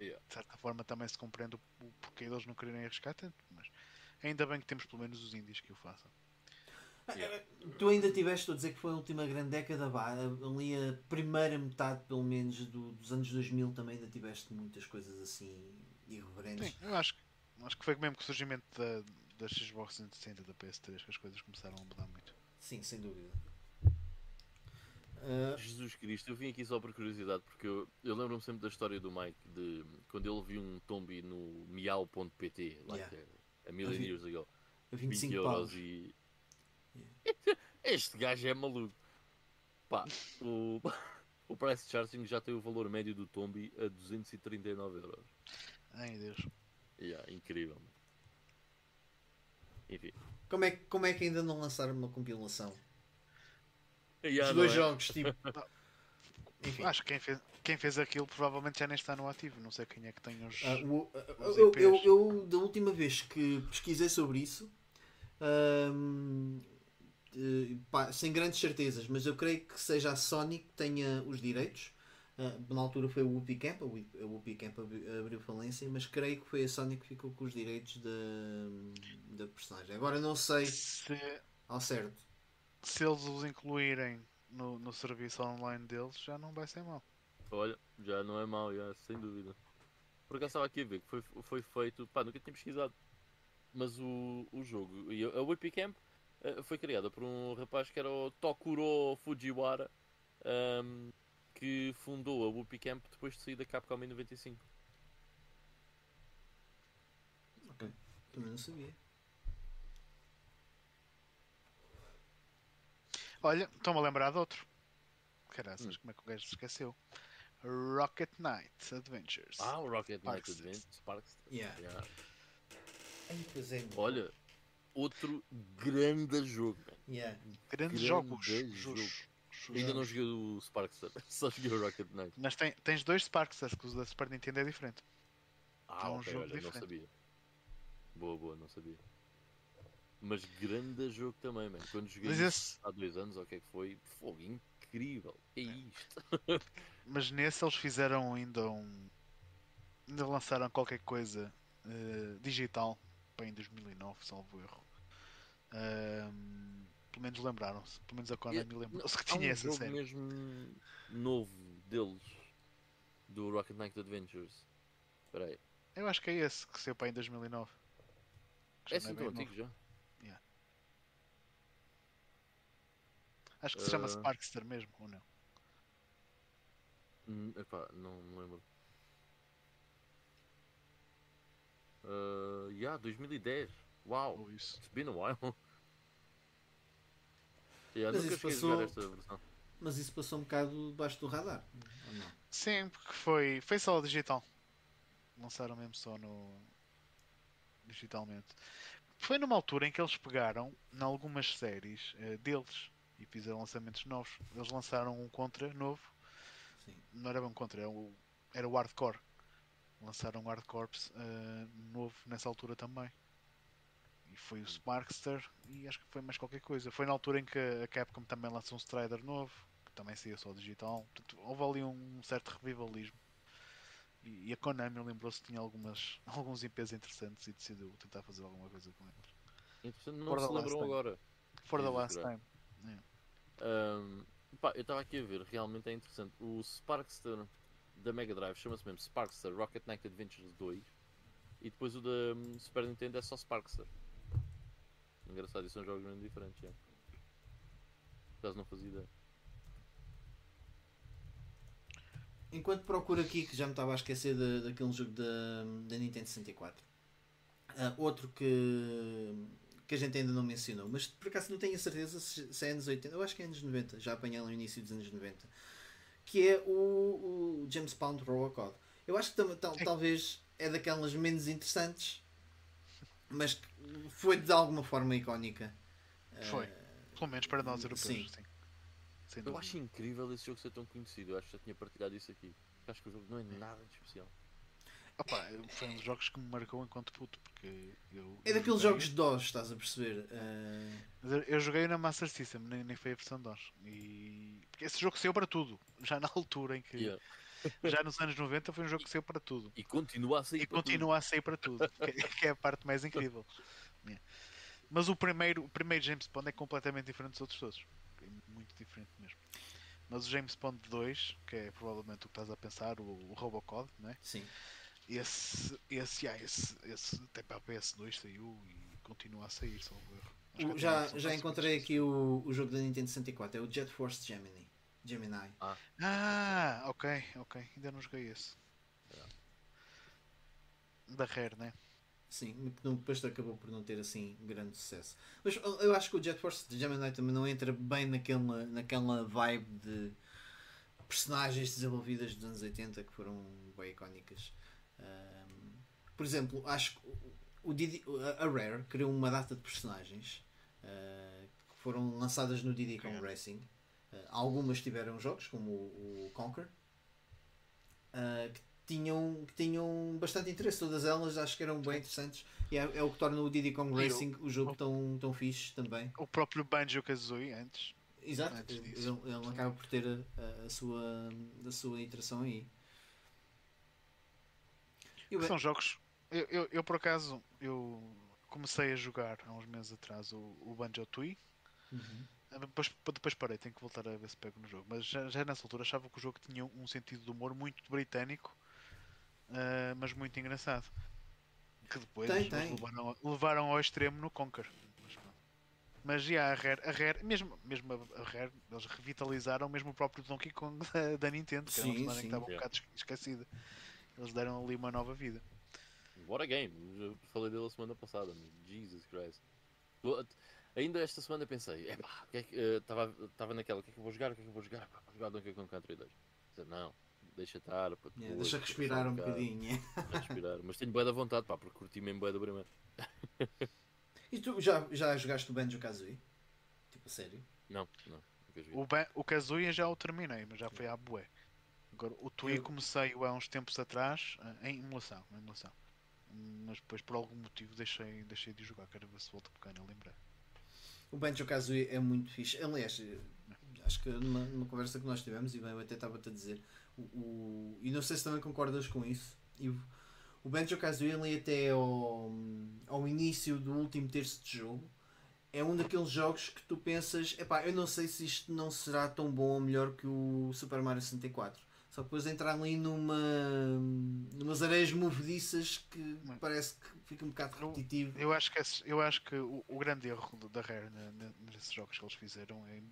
Yeah. De certa forma também se compreende o, o porquê deles não quererem arriscar tanto, mas ainda bem que temos pelo menos os indies que o façam. Tu ainda tiveste a dizer que foi a última grande década, vá, ali a primeira metade, pelo menos, do- dos anos 2000 também ainda tiveste muitas coisas assim irreverentes. Sim, eu acho, que- acho que foi mesmo com o surgimento da, da Xbox 360 da PS3 que as coisas começaram a mudar muito. Sim, sem dúvida. Ah, Jesus Cristo, eu vim aqui só por curiosidade, porque eu, eu lembro-me sempre da história do Mike, de quando ele viu um tombi no miau.pt, like Yeah. a, a million years ago, a 20 25 euros e. Este gajo é maluco. Pá, o, o price charging já tem o valor médio do tombi a 239 euros. Ai Deus. Yeah, incrível. mano. Enfim. Como é, que- como é que ainda não lançaram uma compilação? Yeah, Os dois é? jogos, tipo. Enfim. Acho que quem fez, quem fez aquilo provavelmente já nem está no ativo. Não sei quem é que tem os. Ah, o- ah, Os eu, IPs. eu, eu, da última vez que pesquisei sobre isso, eh, pá, sem grandes certezas, mas eu creio que seja a Sony que tenha os direitos. Ah, na altura foi o Whoopi Camp, a Whoopi- Whoopi Camp abri- abriu falência, mas creio que foi a Sony que ficou com os direitos da, da personagem. Agora não sei Se, ao certo. se eles os incluírem no, no serviço online deles, já não vai ser mal. Olha, já não é mau, já, sem dúvida. Por acaso estava aqui a ver que foi, foi feito, pá, nunca tinha pesquisado. Mas o, o jogo, e a Whippy Camp eh, foi criada por um rapaz que era o Tokuro Fujiwara, ahm, que fundou a Whoopi Camp depois de sair da Capcom em 95. Ok. Também não sabia. Olha, estou-me a lembrar de outro. Caraças, Hum. como é que o gajo se esqueceu? Rocket Knight Adventures. Ah, o Rocket Knight. Advance, Sparks. Yeah. Yeah. Ai, é. Olha, outro grande jogo. Yeah. Grandes grande jogos. jogo. Ainda não joguei o Sparkster, só joguei o Rocket Knight. Mas tem- tens dois Sparks, que o da Super Nintendo é diferente. Ah, É um ok, jogo olha, não diferente. sabia. Boa, boa, não sabia. Mas grande jogo também, mano. Quando joguei esse- há dois anos, o que é que foi, fogo incrível. Que é isto? Mas nesse eles fizeram ainda um. Ainda lançaram qualquer coisa eh, digital bem em 2009, salvo erro. Ahm, pelo menos lembraram-se. Pelo menos a Konami lembrou-se que Há um tinha essa série. mesmo novo deles, do Rocket Knight Adventures. Espera aí. Eu acho que é esse que saiu para em 2009. Que É não assim novo. antigo já? Acho que se chama Ah. Sparkster mesmo, ou não? Hum, Epá, não me lembro. Uh, yeah, 2010. Wow, Ou isso. it's been a while. Yeah, Mas isso passou- jogar esta versão. Mas isso passou um bocado debaixo do radar, ou não? Sim, porque foi, foi só digital. Lançaram mesmo só no. digitalmente. Foi numa altura em que eles pegaram em algumas séries eh, deles e fizeram lançamentos novos. Eles lançaram um Contra novo. Sim. Não era bem um Contra, era o, era o Hardcore. Lançaram um Hardcore eh, novo nessa altura também. Foi o Sparkster e acho que foi mais qualquer coisa. Foi na altura em que a Capcom também lançou um Strider novo, que também saía só digital. Portanto, houve ali um certo revivalismo. E, e a Konami lembrou-se que tinha algumas, alguns IPs interessantes e decidiu tentar fazer alguma coisa com eles. Interessante, não For se the last lembrou time. agora. For the last time. Ahm, pá, eu estava aqui a ver, realmente é interessante. O Sparkster da Mega Drive chama-se mesmo Sparkster Rocket Knight Adventures 2 e depois o da hum, Super Nintendo é só Sparkster. Engraçado, e são jogos mesmo diferentes. É. Por acaso não fazia ideia. Enquanto procuro aqui, que já me estava a esquecer da, daquele jogo da, da Nintendo 64. Ah, outro que, que a gente ainda não mencionou, mas por acaso não tenho a certeza se, se é anos 80, eu acho que é anos 90, já apanhei no início dos anos 90, que é o, o James Bond Robocop. Eu acho que tam- tal- É. talvez é daquelas menos interessantes, mas foi de alguma forma icónica. Foi. Ah, Pelo menos para nós europeus. Sim. Sim. Sem Eu dúvida. acho incrível esse jogo ser tão conhecido. Eu acho que já tinha partilhado isso aqui. Acho que o jogo não é nada de especial. Opa, foi um dos jogos que me marcou enquanto puto, porque eu. é eu daqueles joguei- jogos de DOS, estás a perceber? Mas eu- Eu joguei na Master System, nem, nem foi a versão DOS. E... Porque esse jogo saiu para tudo. Já na altura em que. Yeah. Já nos anos 90 foi um jogo que saiu para tudo. E continua a sair E para tudo. continua a sair para tudo. que, que é a parte mais incrível. Mas o primeiro, o primeiro James Bond é completamente diferente dos outros todos. É muito diferente mesmo. Mas o James Bond 2, que é provavelmente o que estás a pensar, o, o Robocop, né? sim. esse, esse, ah, esse, esse até para a PS2 saiu e continua a sair, salvo erro. Já, já encontrei aqui o, o jogo da Nintendo 64, é o Jet Force Gemini. Gemini. Ah, ok, ok. Ainda não joguei esse. Da Rare, né? Sim, depois acabou por não ter assim grande sucesso. Mas eu acho que o Jet Force Gemini também não entra bem naquela, naquela vibe de personagens desenvolvidas dos anos 80 que foram bem icónicas. Ahm, por exemplo, acho que o- Diddy- a Rare criou uma data de personagens ah, que foram lançadas no Diddy Kong. Racing. Ah, algumas tiveram jogos, como o, o Conquer, ah, que, tinham, que tinham bastante interesse. Todas elas acho que eram bem interessantes. E é, é o que torna o Diddy Kong E o- Racing o jogo o- tão, tão fixe também. O próprio Banjo Kazooie antes. Exato, Antes ele, ele acaba por ter a, a sua, a sua iteração aí. E são jogos. Eu, eu, eu, por acaso eu comecei a jogar há uns meses atrás o, o Banjo Tooie. Uhum. Depois, depois parei, tenho que voltar a ver se pego no jogo. Mas já, já nessa altura achava que o jogo tinha um sentido de humor muito britânico, ah, mas muito engraçado. Que depois Tem, tem. Levaram, levaram ao extremo no Conquer. Mas, mas já a Rare, a Rare mesmo, mesmo a Rare, eles revitalizaram mesmo o próprio Donkey Kong da, da Nintendo, que era uma Sim, sim. que estava um bocado esquecida. Eles deram ali uma nova vida. What a game! Eu falei dele a semana passada, Jesus Christ. Ainda esta semana pensei, epá, o que é que, estava naquela, o que é que eu vou jogar, o que é que eu vou jogar, Pá, vou jogar Donkey Kong Country 2. Disse, Não, deixa estar, pá, Yeah, depois, deixa respirar um bocado, bocadinho. deixa respirar. Mas tenho bué da vontade, pá, porque curti mesmo bué do primeiro. E tu já, já jogaste o Banjo Kazooie? Tipo, a sério? Não, não. O, Ba- o Kazuya já o terminei, mas já foi à bué. Agora, o Tui Eu- comecei há uns tempos atrás eh, em emulação, em emulação. Mas depois por algum motivo deixei, deixei de jogar, quero ver se volto a pegar lembrar. O Banjo Kazooie é muito fixe. Aliás, acho que numa, numa conversa que nós tivemos, e bem, eu até estava-te a dizer, o, o- e não sei se também concordas com isso, o, o Banjo Kazooie ali até ao, ao início do último terço de jogo é um daqueles jogos que tu pensas, epá, eu não sei se isto não será tão bom ou melhor que o Super Mario 64. Só depois entrar ali numa numas areias movediças que parece que fica um bocado Eu- repetitivo. Eu acho que, esse- eu acho que o, o grande erro da Rare nesses jogos que eles fizeram é.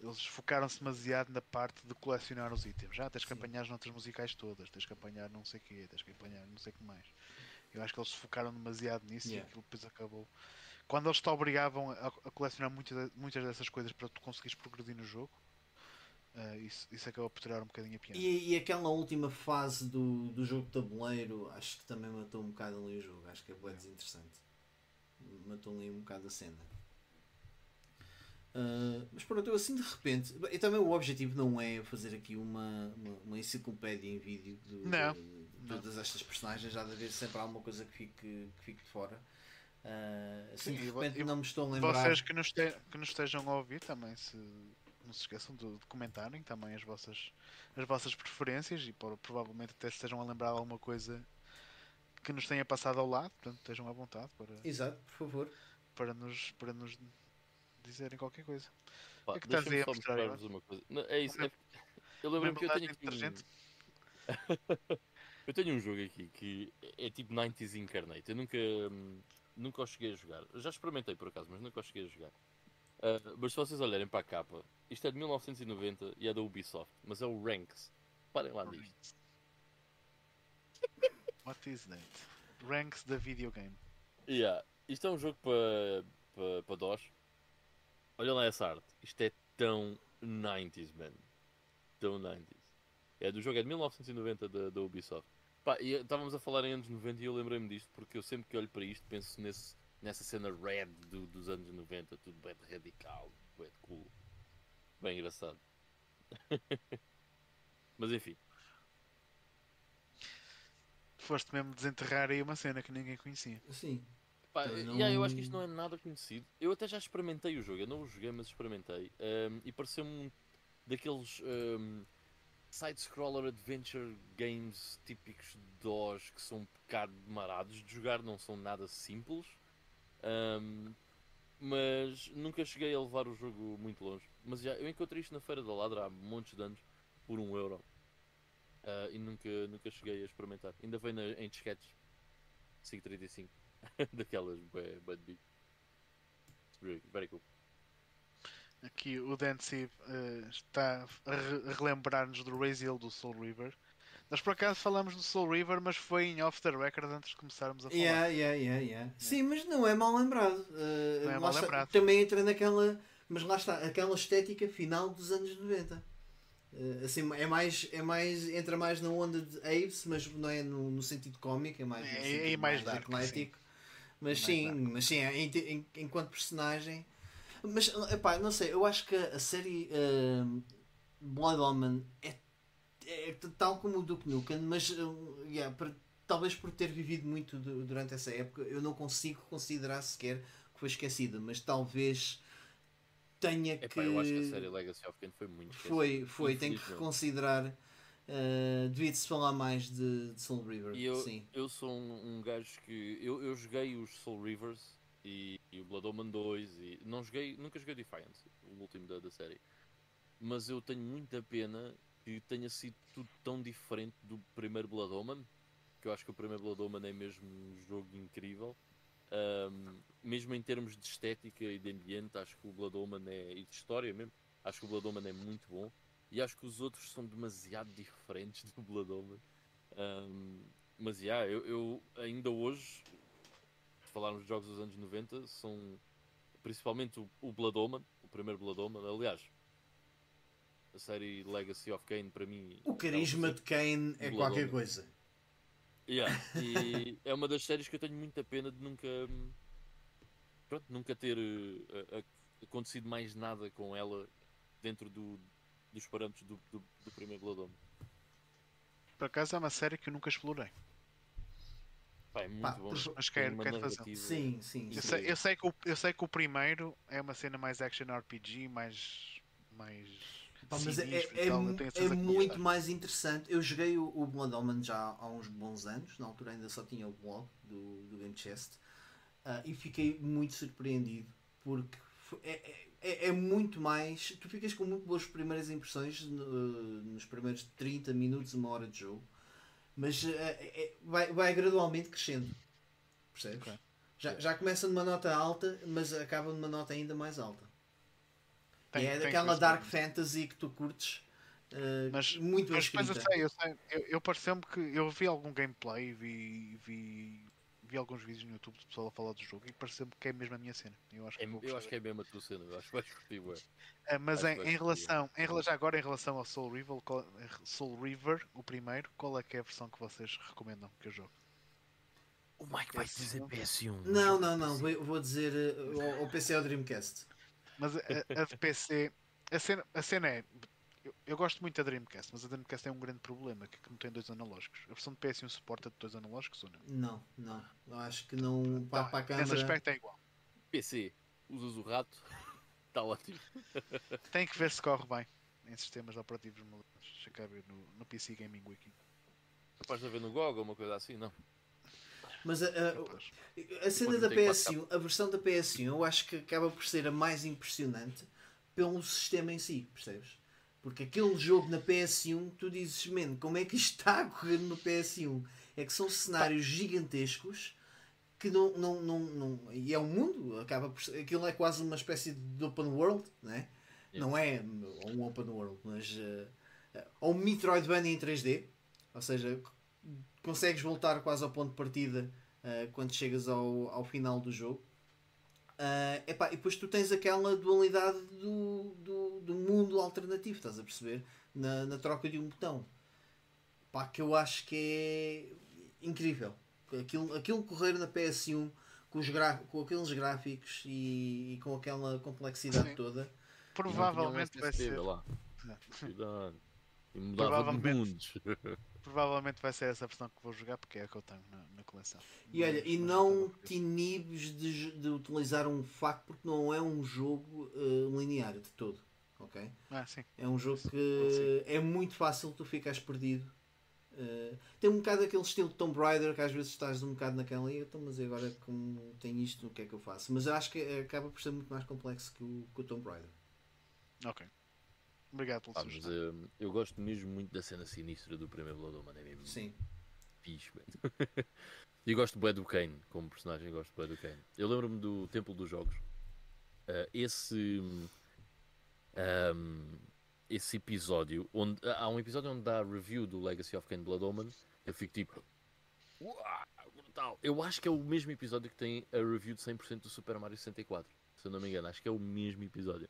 Eles focaram-se demasiado na parte de colecionar os itens. Já tens que Sim. apanhar as notas musicais todas, tens que apanhar não sei o quê, tens que apanhar não sei o que mais. Eu acho que eles se focaram demasiado nisso Yeah. e aquilo depois acabou. quando eles te obrigavam a, a colecionar muitas, muitas dessas coisas para tu conseguires progredir no jogo, uh, isso, isso acabou por tirar um bocadinho a piada. E, e, aquela última fase do, do jogo de tabuleiro, acho que também matou um bocado ali o jogo. Acho que é bem desinteressante. Matou ali um bocado a cena. Uh, mas pronto, eu assim de repente. E também o objetivo não é fazer aqui uma, uma, uma enciclopédia em vídeo de, não, de, de todas estas personagens. Já de haver sempre alguma coisa que fique, que fique de fora. Uh, assim Sim, de repente e, não me estou a lembrar. Vocês que nos, te, que nos estejam a ouvir também, se não se esqueçam de, de comentarem também as vossas, as vossas preferências e por, provavelmente até se estejam a lembrar alguma coisa que nos tenha passado ao lado. Portanto, estejam à vontade para. Exato, por favor. Para nos, para nos dizerem qualquer coisa. Pá, o que é que estás a mostrar? Uma coisa. Não, é isso. É... Eu lembro que eu tenho aqui um... eu tenho um jogo aqui que é tipo 90s Incarnate. Eu nunca, hum, nunca o cheguei a jogar. Já experimentei por acaso, mas nunca o cheguei a jogar. Uh, mas se vocês olharem para a capa, isto é de 1990 e é da Ubisoft, mas é o Ranks. Parem lá disto. What is that? Ranks da videogame. Yeah. Isto é um jogo para, para, para DOS Olha lá essa arte. Isto é tão 90s, man. Tão 90s. É do jogo, é de 1990 da, da Ubisoft. Pá, e estávamos a falar em anos 90 e eu lembrei-me disto porque eu sempre que olho para isto penso nesse, nessa cena red do, dos anos 90, tudo bem radical, bem cool. Bem engraçado. Mas enfim. Foste mesmo desenterrar aí uma cena que ninguém conhecia. Sim. Pá, não... yeah, eu acho que isto não é nada conhecido. Eu até já experimentei o jogo, eu não o joguei, mas experimentei. Um, e pareceu-me um daqueles um, side-scroller adventure games típicos de DOS que são um bocado marados de jogar, não são nada simples. Um, mas nunca cheguei a levar o jogo muito longe. Mas já, eu encontrei isto na Feira da Ladra há montes de anos por um euro. Uh, e nunca, nunca cheguei a experimentar. Ainda vem na, em disquetes 535. Daquelas bad big. Very cool. Aqui o Dancy uh, está a, re a relembrar-nos do Raziel do Soul River. Nós por acaso falamos do Soul River, mas foi em off the record antes de começarmos a falar. Yeah, yeah, yeah, yeah. Sim, mas não é mal lembrado. Uh, não é mal lembrado. também entra naquela. Mas lá está, aquela estética final dos anos 90. Uh, assim, é mais, é mais, entra mais na onda de Aves, mas não é no, no sentido cómico, é mais, é, é mais, mais atlético. Mas sim, mas sim, é, enquanto personagem. Mas, epá, não sei, eu acho que a série uh, Blood Omen é, é, tal como o Duke Nukem, mas uh, yeah, por, talvez por ter vivido muito durante essa época, eu não consigo considerar sequer que foi esquecida, mas talvez tenha que. Epá, eu acho que a série Legacy of Kain foi muito esquecida. Foi, foi, tenho que considerar Uh, Devia-se falar mais de, de, Soul River. E eu, sim. eu sou um, um gajo que. Eu, eu joguei os Soul Rivers e, e, o Blood Omen 2 e não joguei, nunca joguei Defiance, o último da, da série. Mas eu tenho muita pena que tenha sido tudo tão diferente do primeiro Blood Omen. Que eu acho que o primeiro Blood Omen é mesmo um jogo incrível. Um, mesmo em termos de estética e de ambiente, acho que o Blood Omen é. e de história mesmo, acho que o Blood Omen é muito bom. E acho que os outros são demasiado diferentes do Blood Omen. Um, mas yeah, eu, eu, ainda hoje, falarmos de jogos dos anos 90, são principalmente o, o Blood Omen, o primeiro Blood Omen. Aliás, a série Legacy of Kane para mim. O carisma é de Kane é qualquer coisa. Yeah, e é uma das séries que eu tenho muita pena de nunca. Pronto, nunca ter uh, acontecido mais nada com ela dentro do, dos parâmetros do, do, do primeiro Blood Por acaso é uma série que eu nunca explorei. Pá, é muito Pá, bom. Mas quero, quero fazer. Sim, sim. Eu sei, eu, sei que o, eu sei que o primeiro é uma cena mais action RPG, mais. mais Pá, mas é, é, é muito mais interessante. Eu joguei o, o Blood Omen já há uns bons anos, na altura ainda só tinha o blog do, do Game Chest, uh, e fiquei muito surpreendido porque é, é é, é, muito mais. Tu ficas com muito boas primeiras impressões no, nos primeiros 30 minutos, uma hora de jogo, mas é, é, vai, vai gradualmente crescendo. Percebes? Okay. Já, já começa numa nota alta, mas acaba numa nota ainda mais alta. Tem, é daquela dark fantasy que tu curtes. Uh, mas, muito mas depois eu sei, eu, sei, eu, eu pareceu-me que eu vi algum gameplay, vi, vi vi alguns vídeos no YouTube do pessoal a falar do jogo e pareceu-me que é mesmo a minha cena. Eu acho que, É- eu acho que é mesmo a tua cena, eu acho que vais curtir, ué. Ah, mas acho em, em relação, em relação, já agora em relação ao Soul River, qual- Soul River, o primeiro, qual é que é a versão que vocês recomendam que eu jogue? O Mike vai dizer PS1. Não, não, não. Vou, vou dizer uh, ao, ao PC ao Dreamcast. Mas a, a de PC, a cena, a cena é. Eu, eu gosto muito da Dreamcast, mas a Dreamcast tem um grande problema, que, é que não tem dois analógicos. A versão de PS1 suporta de dois analógicos ou não? Não, não. Eu acho que não. Para, para a Então, Nesse aspecto é igual. PC, usas o rato, está ótimo. Tem que ver se corre bem em sistemas operativos modernos. Deixa cá ver no, no PC Gaming Wiki. Capaz de haver no GOG ou uma coisa assim, não. Mas a, a- a cena da não tem PS1, a versão da PS1, eu acho que acaba por ser a mais impressionante pelo sistema em si, percebes? Porque aquele jogo na PS1, tu dizes, man, como é que isto está a correr no PS1? É que são cenários gigantescos que não, não, não, não. E é um mundo, acaba por ser, aquilo é quase uma espécie de open world, né? não é um open world, mas. eh, ou um Metroidvania em 3D, ou seja, consegues voltar quase ao ponto de partida eh, quando chegas ao, ao final do jogo. Ah, epá, e depois tu tens aquela dualidade do, do, do mundo alternativo, estás a perceber? Na, na troca de um botão. Pá, que eu acho que é incrível. Aquilo, aquilo correr na PS1 com, os gra com aqueles gráficos e, e com aquela complexidade Sim. toda. Provavelmente vai ser. Lá. Cuidado. E mudava de mundos. Provavelmente vai ser essa versão que vou jogar porque é a que eu tenho na, na coleção. E olha, e não te inibes de, de utilizar um facto porque não é um jogo eh, linear de todo. Ok? Ah, sim. É um jogo Sim, que é muito fácil tu ficares perdido. Eh, tem um bocado aquele estilo de Tomb Raider que às vezes estás um bocado naquela e então, mas agora como tenho isto, o que é que eu faço? Mas acho que acaba por ser muito mais complexo que o, que o Tomb Raider. Ok. Obrigado pelo mas sugestão. eh, eu gosto mesmo muito da cena sinistra do primeiro Blood Omen, é mesmo Sim. fixe. E gosto bué do Kane, como personagem, gosto bué do Kane. Eu lembro-me do Templo dos Jogos. Ah, esse. ahm, esse episódio, onde há um episódio onde dá a review do Legacy of Kane Blood Omen, eu fico tipo. Uau, brutal! Eu acho que é o mesmo episódio que tem a review de 100% do Super Mario 64. Se eu não me engano, acho que é o mesmo episódio.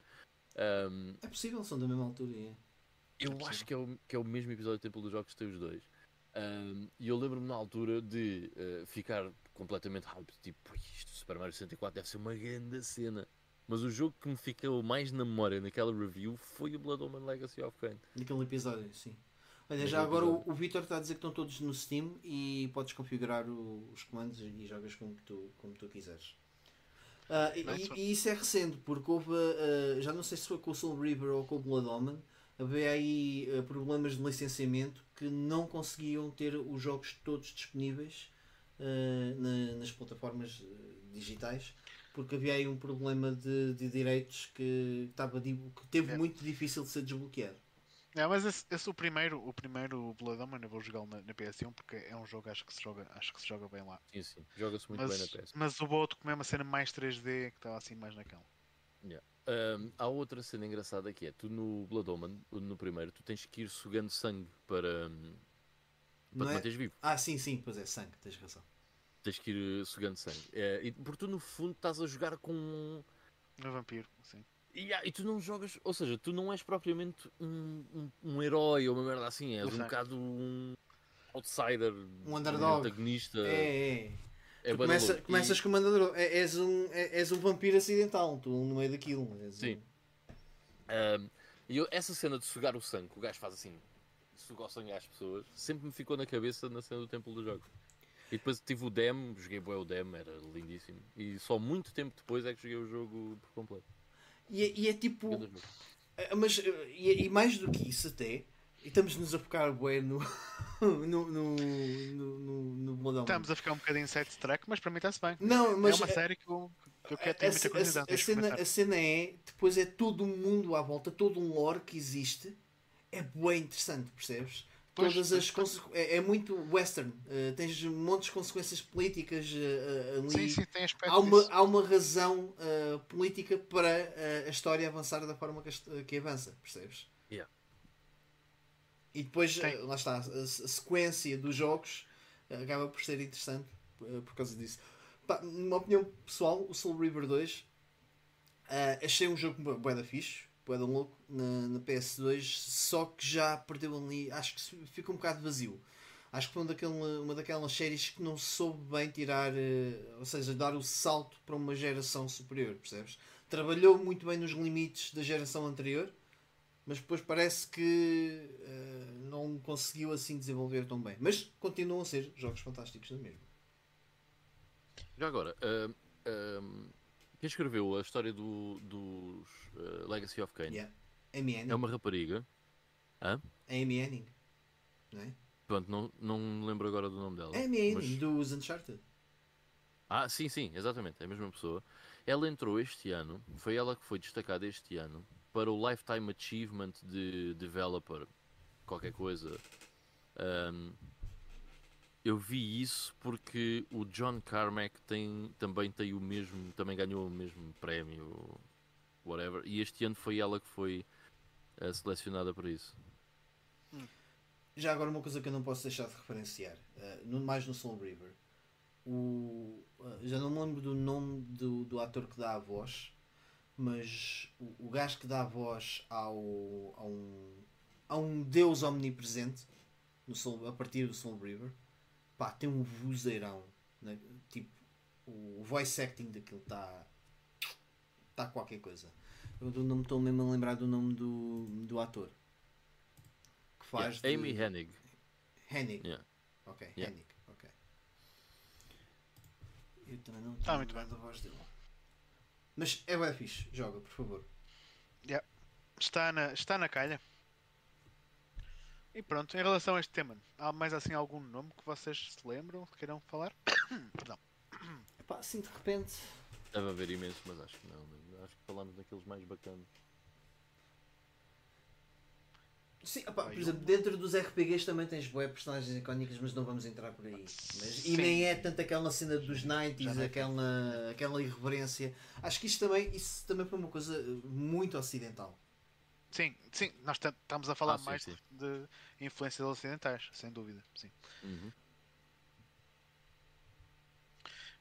Ahm, É possível, são da mesma altura. É. eu possível. acho que é, o, que é o mesmo episódio do Templo dos Jogos que tem os dois. Ahm, E eu lembro-me na altura de eh, ficar completamente hyped, tipo, "Pô, isto Super Mario 64 deve ser uma grande cena. Mas o jogo que me ficou mais na memória naquela review foi o Blood Omen Legacy of Kain. Naquele episódio, sim. Olha, Naquele já agora o, episódio. o Vitor está a dizer que estão todos no Steam e podes configurar o- os comandos e jogas como tu, como tu quiseres. Ah, e, Nice e isso é recente, porque houve, ah, já não sei se foi com o Soul River ou com o Blood Omen, havia aí ah, problemas de licenciamento que não conseguiam ter os jogos todos disponíveis na- nas plataformas digitais, porque havia aí um problema de, de direitos que, estava, que teve É. muito difícil de ser desbloqueado. Não, mas esse, esse o primeiro, o primeiro Blood Omen eu vou jogá-lo na, na PS1 porque é um jogo acho que se joga, acho que se joga bem lá. Sim, sim. Joga-se muito Mas, bem na PS. mas o outro como é uma cena mais 3D que estava assim mais naquela. Ahm, há outra cena engraçada que é, tu no Blood Omen, no primeiro, tu tens que ir sugando sangue para, hum, para Não te é? manteres vivo. Ah, sim, sim, pois é, sangue, tens razão. Tens que ir eh, sugando sangue. É, e, porque tu no fundo estás a jogar com um, vampiro, sim. E, ah, e tu não jogas, ou seja, tu não és propriamente um, um, um herói ou uma merda assim, és Eu um bocado um outsider, Um underdog. antagonista. É, é. é da começa, começas E- como andador, é- és um, é- és um vampiro acidental, tu no meio daquilo. Sim. um- e eu- essa cena de sugar o sangue, o gajo faz assim, suga o sangue às pessoas, sempre me ficou na cabeça na cena do Templo dos Jogos. E depois tive o demo, joguei bué o demo, era lindíssimo. E só muito tempo depois é que joguei o jogo por completo. E, é- e é tipo. Grandes jogos. é, Mas, é, e, e mais do que isso, até, e estamos-nos a focar bué no. no. no. no. no, no Omen. Estamos a ficar um bocadinho side track, mas para mim está-se bem. Não, mas. é uma a- série que eu, que eu a, quero ter muita a- curiosidade. a, de cena, a cena é. Depois é todo um mundo à volta, todo um lore que existe. É bué interessante, percebes? Pois, Todas pois, as é, é muito western. eh, tens montes de consequências políticas eh, ali. Sim, sim, tem aspecto há uma, disso. há uma razão uh, política para uh, a história avançar da forma que, que avança, percebes? Yeah. E depois, Tem. uh, lá está, a, sequência dos jogos uh, acaba por ser interessante uh, por causa disso. Pá, numa opinião pessoal, o Soul River 2 uh, achei um jogo bué da fixe, bué da louco na, na PS2, só que já perdeu ali, acho que fica um bocado vazio. Acho que foi uma daquelas, uma daquelas séries que não soube bem tirar, uh, ou seja, dar o salto para uma geração superior, percebes? Trabalhou muito bem nos limites da geração anterior, mas depois parece que uh, não conseguiu assim desenvolver tão bem. Mas continuam a ser jogos fantásticos na mesma. Já agora, uh, quem escreveu a história do, dos uh, Legacy of Kain yeah. É uma rapariga. Hã? Amy Henning, não é? Pronto, não, não me lembro agora do nome dela. Amy Henning, mas... dos Uncharted. Ah, sim, sim, exatamente, é a mesma pessoa. Ela entrou este ano, foi ela que foi destacada este ano para o Lifetime Achievement de Developer, qualquer coisa. Um, eu vi isso porque o John Carmack tem, também tem o mesmo, também ganhou o mesmo prémio, whatever, e este ano foi ela que foi uh, selecionada para isso. Já agora uma coisa que eu não posso deixar de referenciar, uh, no, mais no Soul River, o, uh, já não me lembro do nome do, do ator que dá a voz, mas o, o gajo que dá a voz ao, a, um, a um deus omnipresente no Soul, a partir do Soul River pá, tem um vozeirão. Né? Tipo, o voice acting daquilo está. está qualquer coisa. Eu não me estou mesmo a lembrar do nome do, do ator. Que faz. Yeah, de... Amy Hennig. Hennig. Yeah. Ok, yeah. Hennig. Ok. Eu também não estou ah, muito bem. da voz dele. Mas é bem fixe. Joga, por favor. Yeah. Está, na, está na calha. E pronto, em relação a este tema, há mais assim algum nome que vocês se lembram, que queiram falar? Perdão. Epá, assim de repente. Deve haver imenso, mas acho que não. Acho que falamos daqueles mais bacanas. Sim, opa, por exemplo, dentro dos RPGs também tens boé personagens icónicas, mas não vamos entrar por aí. Mas, e nem é tanto aquela cena dos 90s, aquela, aquela irreverência. Acho que isto também, isso também foi uma coisa muito ocidental. Sim, sim, nós estamos a falar ah, sim, mais sim. de influências ocidentais, sem dúvida. Sim. Uhum.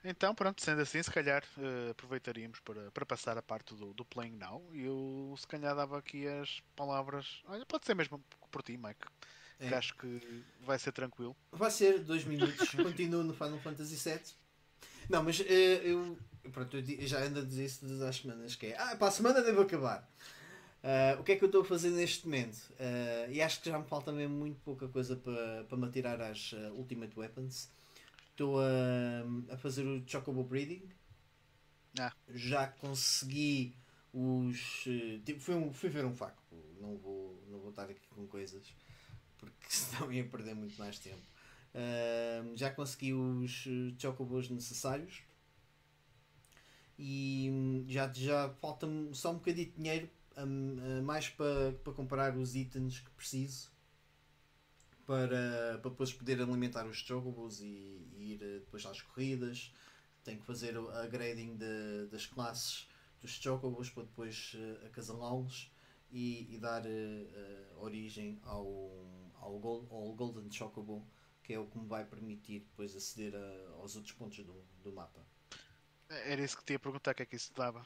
Então, pronto, sendo assim, se calhar uh, aproveitaríamos para, para passar a parte do, do Playing Now e eu se calhar dava aqui as palavras. Olha, pode ser mesmo por ti, Mike. É. Que acho que vai ser tranquilo. Vai ser dois minutos, continuo no Final Fantasy VII. Não, mas uh, eu, pronto, eu já ando a dizer isso todas as semanas que é. Ah, para a semana devo acabar. Uh, o que é que eu estou a fazer neste momento? Uh, e acho que já me falta mesmo muito pouca coisa para, para me atirar às uh, Ultimate Weapons. Estou a, a fazer o Chocobo Breeding. Ah. Já consegui os. Tipo, fui, um, fui ver um faco. Não vou, não vou estar aqui com coisas porque senão ia perder muito mais tempo. já consegui os Chocobos necessários e hum, já, já falta-me só um bocadinho de dinheiro um, mais para, para comprar os itens que preciso para, para depois poder alimentar os chocobos e, e, ir eh, depois às corridas. Tenho que fazer a grading de, das classes dos chocobos para depois uh, acasalá-los e, e, dar uh, origem ao, ao, gold, ao Golden Chocobo, que é o que me vai permitir depois aceder a, aos outros pontos do, do mapa. Era isso que te ia perguntar, o que é que isso dava?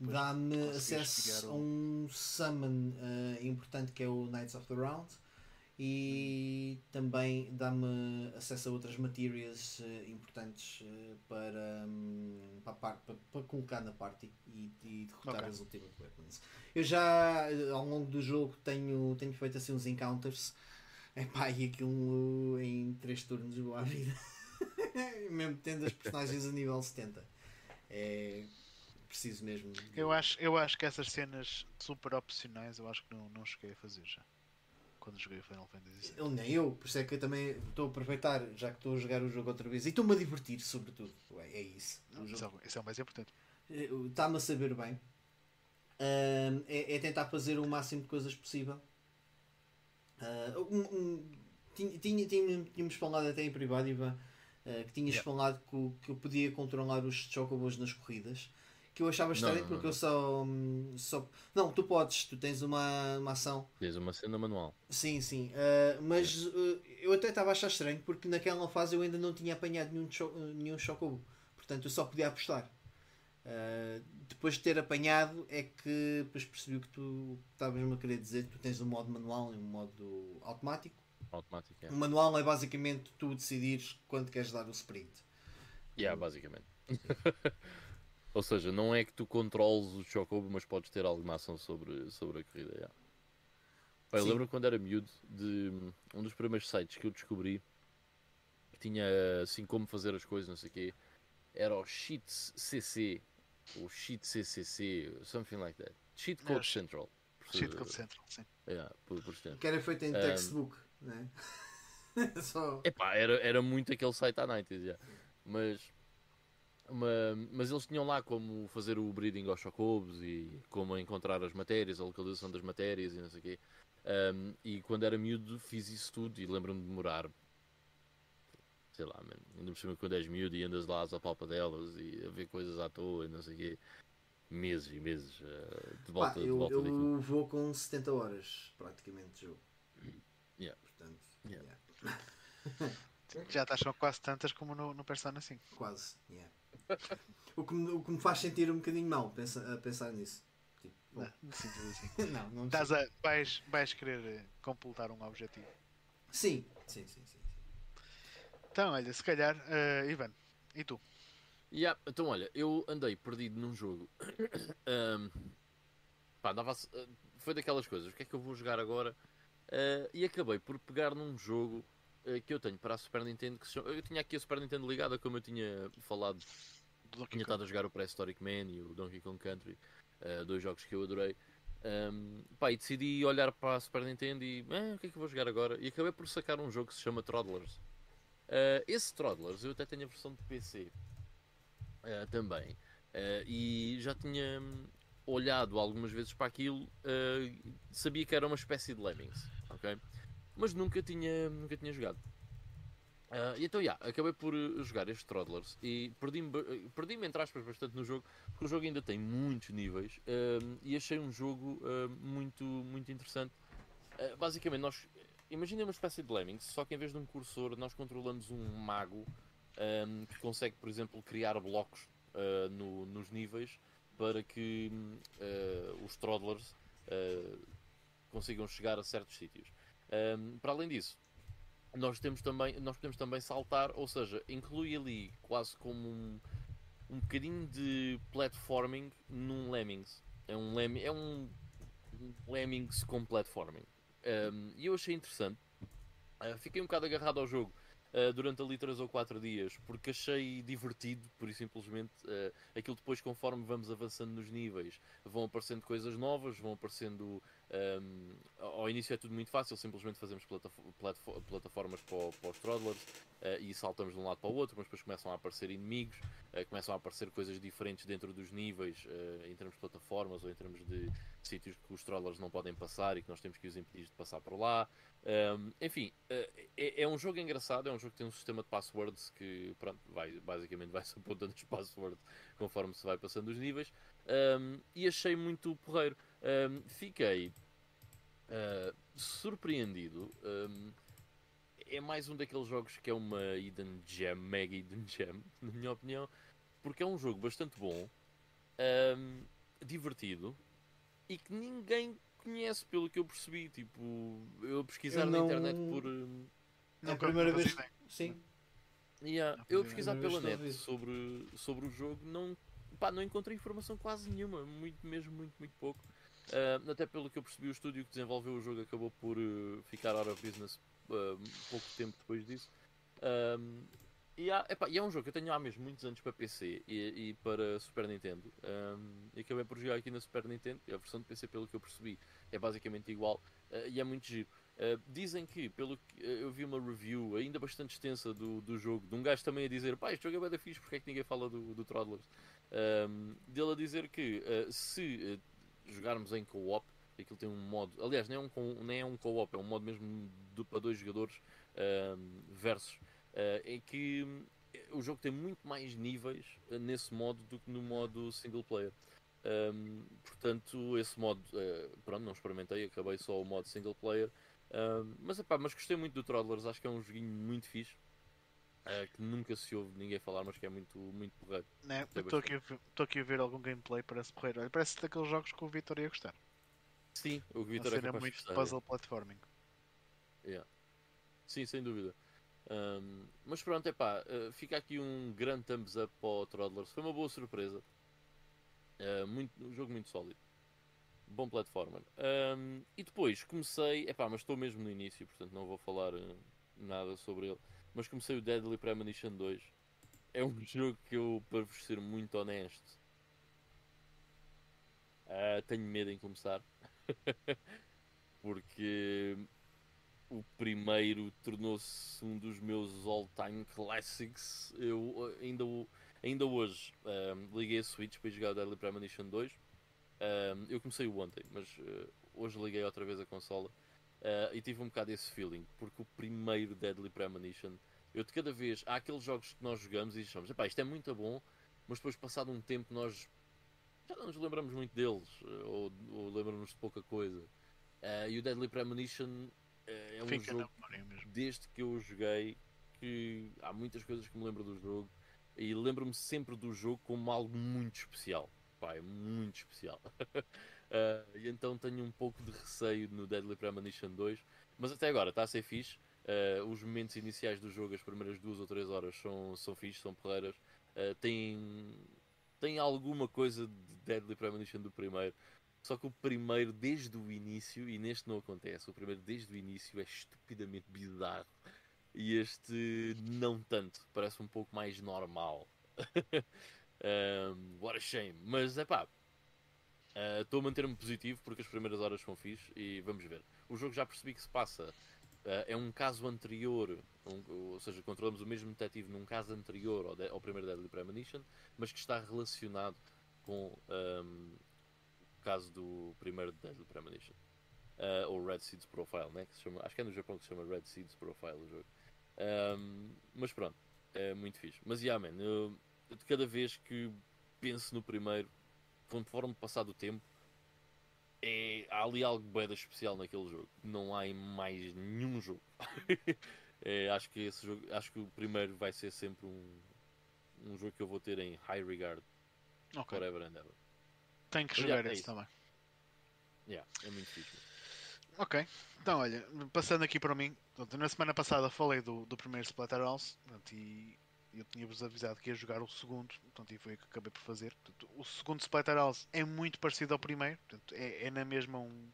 Dá-me acesso a um summon uh, importante que é o Knights of the Round e também dá-me acesso a outras materias uh, importantes uh, para, um, para, para, para, colocar na party e, e derrotar okay. as Ultimate Weapons. Eu já ao longo do jogo tenho, tenho feito assim uns encounters Epá, e aquilo em 3 turnos boa vida. Mesmo tendo as personagens a nível 70. É, preciso mesmo. De... Eu, acho, eu acho que essas cenas super opcionais eu acho que não, não cheguei a fazer já. Quando joguei Final Fantasy VII. Nem eu, por isso é que eu também estou a aproveitar, já que estou a jogar o jogo outra vez. E estou-me a divertir, sobretudo. Ué, é isso. Não, é, isso é o mais importante. Eh, está-me a saber bem. Uh, é, é, tentar fazer o máximo de coisas possível. Uh, um, um, tinha, tinha, tínhamos falado até em privado, Ivan, uh, que tinhas yeah. falado que, que eu podia controlar os chocobos nas corridas Que eu achava estranho não, não, porque não. eu só, hum, só. Não, tu podes, tu tens uma, uma ação. Tens uma cena manual. Sim, sim. Uh, mas uh, eu até estava a achar estranho porque naquela fase eu ainda não tinha apanhado nenhum, cho nenhum Chocobo. Portanto eu só podia apostar. Uh, depois de ter apanhado é que depois percebi que tu estavas-me a querer dizer. Tu tens um modo manual e um modo automático. Automático, é. O manual é basicamente tu decidires quando queres dar o sprint. Yeah, basicamente. Ou seja, não é que tu controles o Chocobo, mas podes ter alguma ação sobre, sobre a corrida. yeah. Eu lembro quando era miúdo de um dos primeiros sites que eu descobri que tinha assim como fazer as coisas, não sei o quê, era o Cheats CC, ou Cheat CCC, something like that. Cheat Code É, Central. por- Cheat Code Central, sim. yeah, por, por. Que era feito em Um, textbook, né? Só. Epá, era, era muito aquele site à 90 já. Mas, uma- mas eles tinham lá como fazer o breeding aos chocobos e como encontrar as matérias, a localização das matérias e não sei o quê. Um, e quando era miúdo fiz isso tudo e lembro-me de demorar, sei lá, man, ainda por cima quando és miúdo e andas lá às apalpadelas e a ver coisas à toa e não sei o quê. Meses e meses eh, de Pá, volta, de eu, volta eu daquilo. vou com 70 horas praticamente de jogo. Yeah. Portanto, Yeah. yeah, Já estás com quase tantas como no, no Persona 5. quase. yeah. O, que me, o que me faz sentir um bocadinho mal pensa, a pensar nisso. Tipo, Não, não sintas assim. não, não Estás a, vais, vais querer eh, completar um objetivo. Sim, sim, sim, sim. sim. Então, olha, se calhar, eh, Ivan, e tu? Yeah, então olha, eu andei perdido num jogo. Ahm, pá, andava ah, foi daquelas coisas, o que é que eu vou jogar agora? Ah, e acabei por pegar num jogo ah, que eu tenho para a Super Nintendo. Que se chama- Eu tinha aqui a Super Nintendo ligada, como eu tinha falado, tinha estado a jogar o Prehistoric Man e o Donkey Kong Country, ah, dois jogos que eu adorei. Ahm, pá, e decidi olhar para a Super Nintendo e "Ah, o que é que eu vou jogar agora? E acabei por sacar um jogo que se chama Toddlers. Ah, esse Toddlers eu até tenho a versão de PC ah, também. Ah, e já tinha hum, olhado algumas vezes para aquilo, sabia que era uma espécie de Lemmings, ok? Mas nunca tinha, nunca tinha jogado. E então, já, acabei por eh, jogar este Toddlers e perdi-me, eh, perdi-me, entre aspas, bastante no jogo, porque o jogo ainda tem muitos níveis ah, e achei um jogo ah, muito, muito interessante. Ah, basicamente, nós imaginem uma espécie de Lemmings, só que em vez de um cursor, nós controlamos um mago ahm, que consegue, por exemplo, criar blocos ah, no- nos níveis para que os Toddlers ah, consigam chegar a certos sítios. Para além disso, nós, temos também, nós podemos também saltar, ou seja, inclui ali quase como um, um bocadinho de platforming num Lemmings. É um, lem, é um Lemmings com platforming. Um, e eu achei interessante. Uh, fiquei um bocado agarrado ao jogo uh, durante ali 3 ou 4 dias porque achei divertido, por simplesmente. Uh, aquilo depois, conforme vamos avançando nos níveis, vão aparecendo coisas novas, vão aparecendo. Um, ao início é tudo muito fácil, simplesmente fazemos plataformas para, para os Toddlers uh, e saltamos de um lado para o outro, mas depois começam a aparecer inimigos, uh, começam a aparecer coisas diferentes dentro dos níveis, uh, em termos de plataformas ou em termos de sítios que os Toddlers não podem passar e que nós temos que os impedir de passar por lá. Um, enfim, é, é um jogo engraçado, é um jogo que tem um sistema de passwords que, pronto, vai, basicamente vai-se apontando os passwords conforme se vai passando os níveis. Um, e achei muito porreiro. Um, fiquei uh, surpreendido. Um, é mais um daqueles jogos que é uma hidden gem, mega hidden gem, na minha opinião, porque é um jogo bastante bom, um, divertido e que ninguém conhece, pelo que eu percebi. Tipo, eu a pesquisar Eu na não- internet por. É a primeira vez. Sim. Yeah, Não eu pesquisar pela net sobre, sobre o jogo, não, pá, não encontrei informação quase nenhuma, muito mesmo, muito, muito pouco. Ah, até pelo que eu percebi, o estúdio que desenvolveu o jogo acabou por eh, ficar out of business ah, pouco tempo depois disso. Ahm, e, há- epá, e é um jogo que eu tenho há mesmo muitos anos para PC e, e para Super Nintendo. Ahm, e acabei por jogar aqui na Super Nintendo. A versão de PC, pelo que eu percebi, é basicamente igual ah, e é muito giro. Uh, dizem que, pelo que uh, eu vi uma review ainda bastante extensa do, do jogo, de um gajo também a dizer: pá, este jogo é bem da fixe, porque é que ninguém fala do, do Toddlers? Um, dele a dizer que uh, se uh, jogarmos em co-op, aquilo tem um modo, aliás, nem é um, nem é um co-op, é um modo mesmo do- para dois jogadores um, versus, uh, em que o jogo tem muito mais níveis eh, nesse modo do que no modo single player. Um, portanto, esse modo, uh, pronto, não experimentei, acabei só o modo single player. Um, mas, epá, mas gostei muito do Toddlers, acho que é um joguinho muito fixe. Uh, que nunca se ouve ninguém falar, mas que é muito, muito porreiro. Né? Estou aqui, a ver- tô aqui a ver algum gameplay, parece porreiro. Olha, parece daqueles jogos que o Vitor ia gostar. Sim, o Vitor é capaz de muito gostar, é. puzzle platforming. Sim, sem dúvida. Um, mas pronto, é pá, fica aqui um grande thumbs up para o Toddlers. Foi uma boa surpresa. Uh, muito, um jogo muito sólido. Bom platformer. Um, e depois comecei, é pá, mas estou mesmo no início, portanto não vou falar uh, nada sobre ele. Mas comecei o Deadly Premonition 2. É um jogo que eu, para vos ser muito honesto, uh, tenho medo em começar. Porque o primeiro tornou-se um dos meus all-time classics. Eu ainda, ainda hoje um, liguei a Switch para jogar o Deadly Premonition 2. Um, eu comecei o ontem, mas uh, hoje liguei outra vez a consola uh, e tive um bocado esse feeling, porque o primeiro Deadly Premonition, eu de cada vez, há aqueles jogos que nós jogamos e achamos, "Epá, isto é muito bom, mas depois passado um tempo nós já não nos lembramos muito deles, uh, ou, ou lembramos de pouca coisa. Uh, e o Deadly Premonition uh, é um Fica jogo desde que eu o joguei que há muitas coisas que me lembro do jogo e lembro-me sempre do jogo como algo muito especial. Pá, é muito especial. Ah, e então tenho um pouco de receio no Deadly Premonition 2, mas até agora está a ser fixe. Ah, os momentos iniciais do jogo, as primeiras duas ou três horas, são, são fixe, são porreiras. Ah, tem, tem alguma coisa de Deadly Premonition do primeiro. Só que o primeiro, desde o início, e neste não acontece, o primeiro desde o início é estupidamente bizarro. E este não tanto, parece um pouco mais normal. um, what a shame. Mas é pá, estou a manter-me positivo porque as primeiras horas são fixe e vamos ver. O jogo já percebi que se passa. Ah, é um caso anterior, um- ou seja, controlamos o mesmo detetive num caso anterior ao, de- ao primeiro Deadly Premonition, mas que está relacionado com ahm, o caso do primeiro Deadly Premonition. Ah, ou Red Seeds Profile, né? que se chama, acho que é no Japão que se chama Red Seeds Profile o jogo. Ahm, mas pronto, é muito fixe. Mas yeah, man, eu, de cada vez que penso no primeiro, conforme passado o tempo, é, há ali algo bem especial naquele jogo. Não há em mais nenhum jogo. É, acho que esse jogo, acho que o primeiro vai ser sempre um, um jogo que eu vou ter em high regard Ok. forever and ever. Tenho que jogar yeah, é esse isso. também. Yeah, é muito fixe. Ok, então olha, passando aqui para mim, na semana passada falei do, do primeiro Splatterhouse e eu tinha-vos avisado que ia jogar o segundo, portanto, e foi o que acabei por fazer. Portanto, o segundo Splatterhouse é muito parecido ao primeiro, portanto, é, é na mesma um,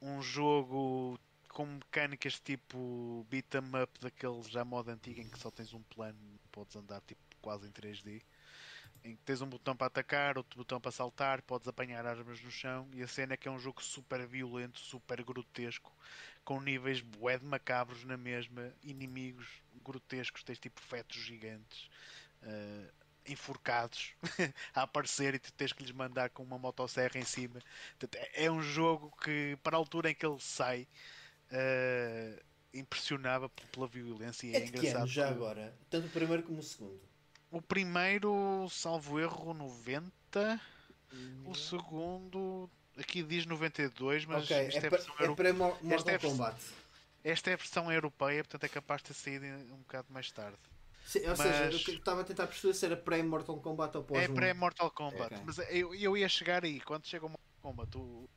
um jogo com mecânicas tipo beat 'em up daquele já modo antigo em que só tens um plano, podes andar tipo quase em 3D. Em que tens um botão para atacar, outro botão para saltar, podes apanhar armas no chão e a cena é que é um jogo super violento, super grotesco, com níveis bué de macabros na mesma, inimigos grotescos, tens tipo fetos gigantes eh, enforcados a aparecer e tu tens que lhes mandar com uma motosserra em cima. É- é um jogo que para a altura em que ele sai eh, impressionava pela violência e É é, engraçado. ano já que agora? Tanto o primeiro como o segundo. O primeiro, salvo erro, 90. O segundo, aqui diz 92, mas ok, isto é, é, versão é euro- pré-Mortal esta é esta é a versão europeia, portanto é capaz de ter saído um bocado mais tarde. Se- Ou Mas- seja, eu que- estava a tentar perceber se era pré-Mortal Kombat ou pós é pré-Mortal Kombat, Ok. mas eu, eu ia chegar aí. Quando chega o Mortal Kombat, o-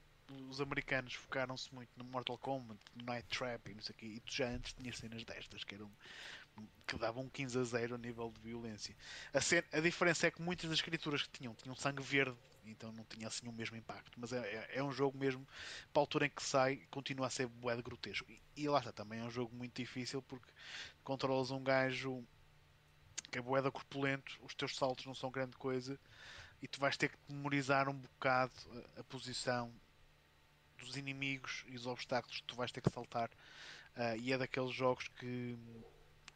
os americanos focaram-se muito no Mortal Kombat, no Night Trap e não sei o quê, e tu já antes tinhas cenas destas que eram que davam 15 a 0 a nível de violência. A, ce- a diferença é que muitas das criaturas que tinham tinham sangue verde, então não tinha assim o mesmo impacto. Mas é, é- é um jogo mesmo, para a altura em que sai, continua a ser bué de grotesco. E, e lá está, também é um jogo muito difícil porque controlas um gajo que é boeda corpulento, os teus saltos não são grande coisa e tu vais ter que memorizar um bocado a, a posição dos inimigos e os obstáculos que tu vais ter que saltar. Ah, e é daqueles jogos que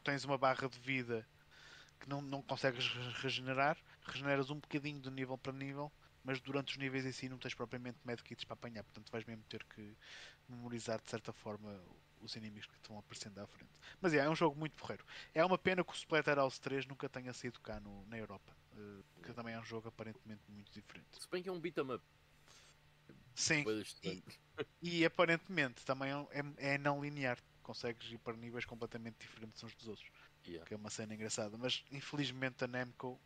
tens uma barra de vida que não, não consegues re- regenerar, regeneras um bocadinho de nível para nível, mas durante os níveis em si não tens propriamente medkits para apanhar, portanto vais mesmo ter que memorizar de certa forma os inimigos que estão aparecendo à frente. Mas é, é um jogo muito porreiro. É uma pena que o Splatterhouse 3 nunca tenha sido cá no, na Europa, uh, que também é um jogo aparentemente muito diferente. Se bem que é um beat 'em up. Sim, estranha. e aparentemente também é, é não linear. Consegues ir para níveis completamente diferentes uns dos outros. Yeah. que é uma cena engraçada. Mas infelizmente a Namco